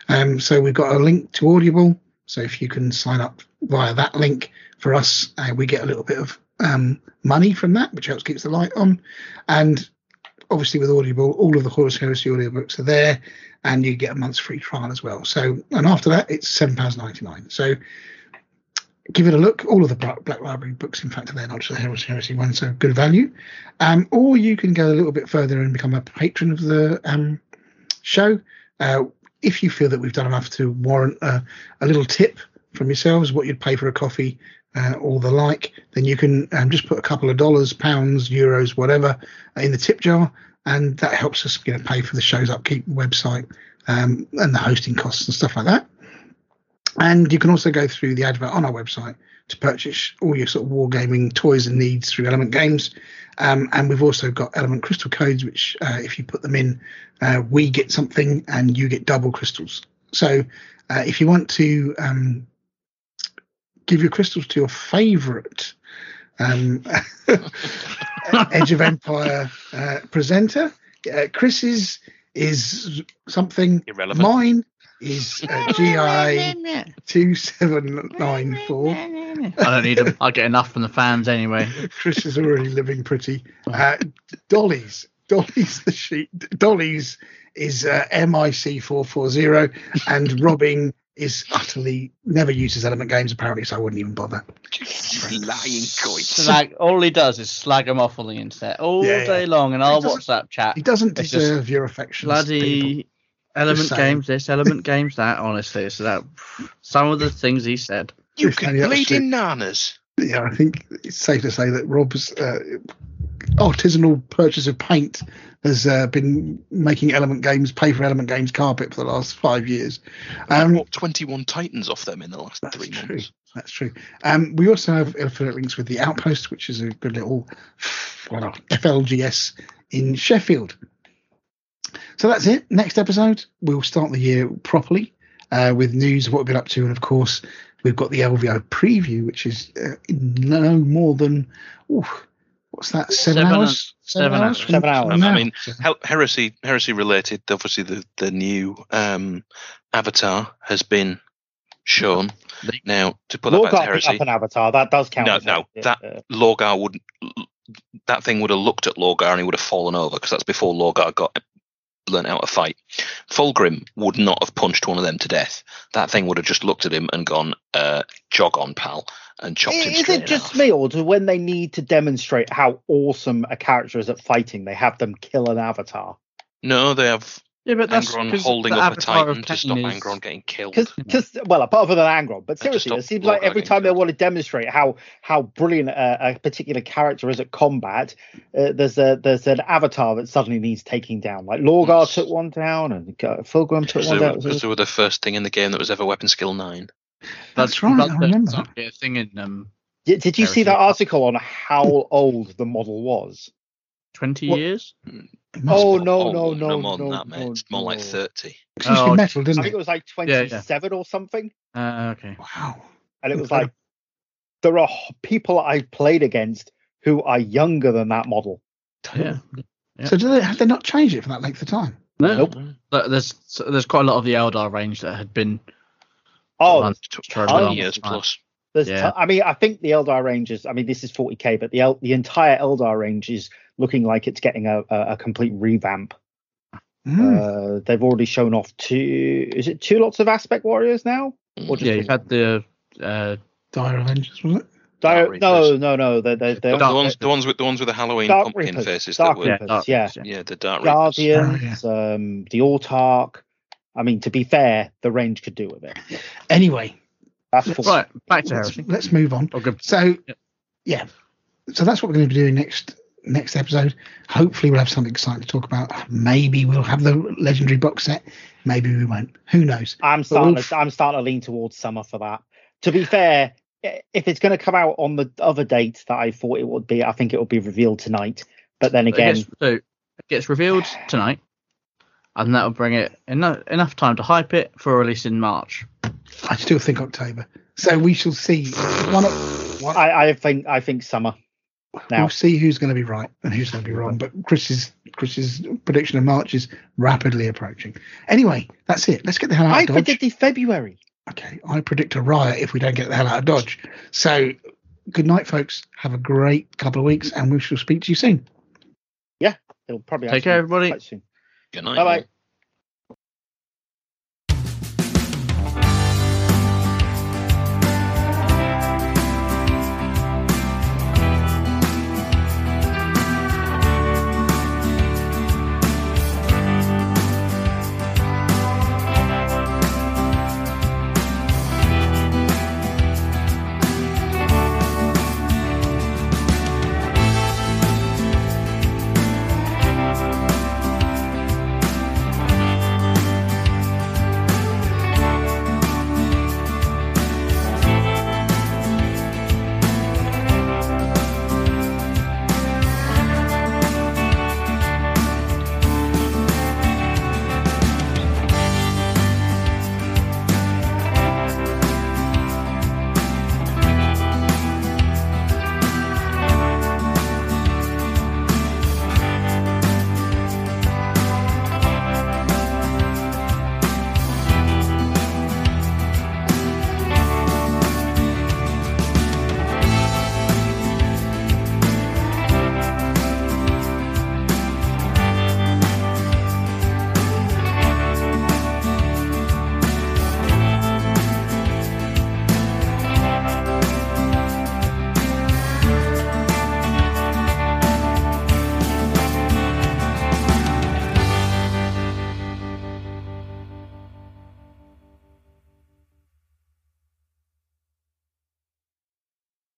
Um, so we've got a link to Audible. So if you can sign up via that link for us, uh, we get a little bit of um, money from that, which helps keeps the light on. And obviously with Audible, all of the Horus Heresy audiobooks are there, and you get a month's free trial as well. So, and after that, it's seven pounds ninety nine. So, give it a look. All of the Black Library books, in fact, are there, not just the Heresy Heresy one, so good value. Um, or you can go a little bit further and become a patron of the um, show. Uh, if you feel that we've done enough to warrant a, a little tip from yourselves, what you'd pay for a coffee uh, or the like, then you can um, just put a couple of dollars, pounds, euros, whatever, in the tip jar, and that helps us you know, pay for the show's upkeep, website, um, and the hosting costs and stuff like that. And you can also go through the advert on our website to purchase all your sort of wargaming toys and needs through Element Games. Um, and we've also got Element Crystal codes, which uh, if you put them in, uh, we get something and you get double crystals. So uh, if you want to um, give your crystals to your favourite um, Edge of Empire uh, presenter, uh, Chris's is something. Irrelevant. Mine is uh, GI two seven nine four. I don't need them. I get enough from the fans anyway. Chris is already living pretty. Uh, Dolly's, Dolly's the sheep. Dolly's is uh, MIC four four zero, and Robbing is utterly never uses Element Games apparently, so I wouldn't even bother. Lying coin. Slag, all he does is slag him off on the internet all Yeah, yeah. day long and our doesn't- WhatsApp chat. He doesn't It's deserve your affection. Bloody element games this, element games that. Honestly, so that some of the things he said. You can only bleed in nanas. Yeah, I think it's safe to say that Rob's uh, artisanal purchase of paint has uh, been making Element Games pay for Element Games carpet for the last five years. Um, bought 21 Titans off them in the last That's three true. months. That's true. Um, we also have affiliate links with the Outpost, which is a good little well, FLGS in Sheffield. So that's it. Next episode, we'll start the year properly uh, with news of what we've been up to, and of course, we've got the LVO preview, which is uh, no more than ooh, what's that? Seven, Seven hours. seven hours. from- Seven hours. I mean, heresy, heresy related. Obviously, the the new um, avatar has been shown. Now, to put that back to heresy, up an avatar. That does count. No, as no, it. that- Uh, Lorgar would that thing would have looked at Lorgar and he would have fallen over because that's before Lorgar got learnt how to fight. Fulgrim would not have punched one of them to death. That thing would have just looked at him and gone, uh, "Jog on, pal," and chopped him Is it just me, or do when they need to demonstrate how awesome a character is at fighting, they have them kill an avatar? No, they have Yeah, but that's Angron 'cause holding the up a avatar of titan to stop is- Angron getting killed. Because, well, apart from an Angron, but seriously, it seems like every getting time they want to demonstrate how how brilliant a, a particular character is at combat, uh, there's a there's an avatar that suddenly needs taking down. Like Lorgar took one down, and Fulgrim took Because one they, down. were- 'cause they were the first thing in the game that was ever weapon skill nine. That's right, I remember that. a thing in um, Did, did you see that article on how old the model was? 20 What- years. Oh no no Oh, no more than no, that, mate. no, It's more like thirty. It used to Oh, be metal, I didn't think it? it was like Yeah, yeah. 27 or something, Uh, okay. Wow. and it was like there are people I played against who are younger than that model. Yeah. Yeah. So do they, have they not changed it for that length of time? No, Nope. But there's there's quite a lot of the Eldar range that had been. Oh, run there's for a tons. long years time. plus. There's Yeah. ton- I mean, I think the Eldar range is. I mean, this is 40k, but the El- the entire Eldar range is looking like it's getting a, a, a complete revamp. Hmm. Uh, they've already shown off two. Is it two lots of aspect warriors now? Or just Yeah, you've had the. Uh, Dire Avengers, was it? Dire- no, no, no. They, they, they, The, the ones, the ones with the ones with the Halloween Dark pumpkin Reapers. faces Dark that were, yeah, Dark yeah. Yeah, the Dark Reapers. Guardians, um, the Autark. I mean, to be fair, the range could do with it. Anyway, That's full. right, back to let's, let's move on. Oh, good. So, Yep. yeah. So that's what we're going to be doing next next episode. Hopefully, we'll have something exciting to talk about. Maybe we'll have the legendary box set. Maybe we won't. Who knows? I'm starting. we'll- To, I'm starting to lean towards summer for that. To be fair, if it's going to come out on the other date that I thought it would be, I think it will be revealed tonight. But then It again, gets, so it gets revealed tonight, and that will bring it enough enough time to hype it for a release in March. I still think October. So we shall see. One, one, I, I think I think summer. Now, we'll see who's going to be right and who's going to be wrong. But Chris's Chris's prediction of March is rapidly approaching. Anyway, that's it. Let's get the hell out I of Dodge. I predicted February. Okay, I predict a riot if we don't get the hell out of Dodge. So, good night, folks. Have a great couple of weeks, and we shall speak to you soon. Yeah, it'll probably Take care, everybody. soon. Good night. Bye bye.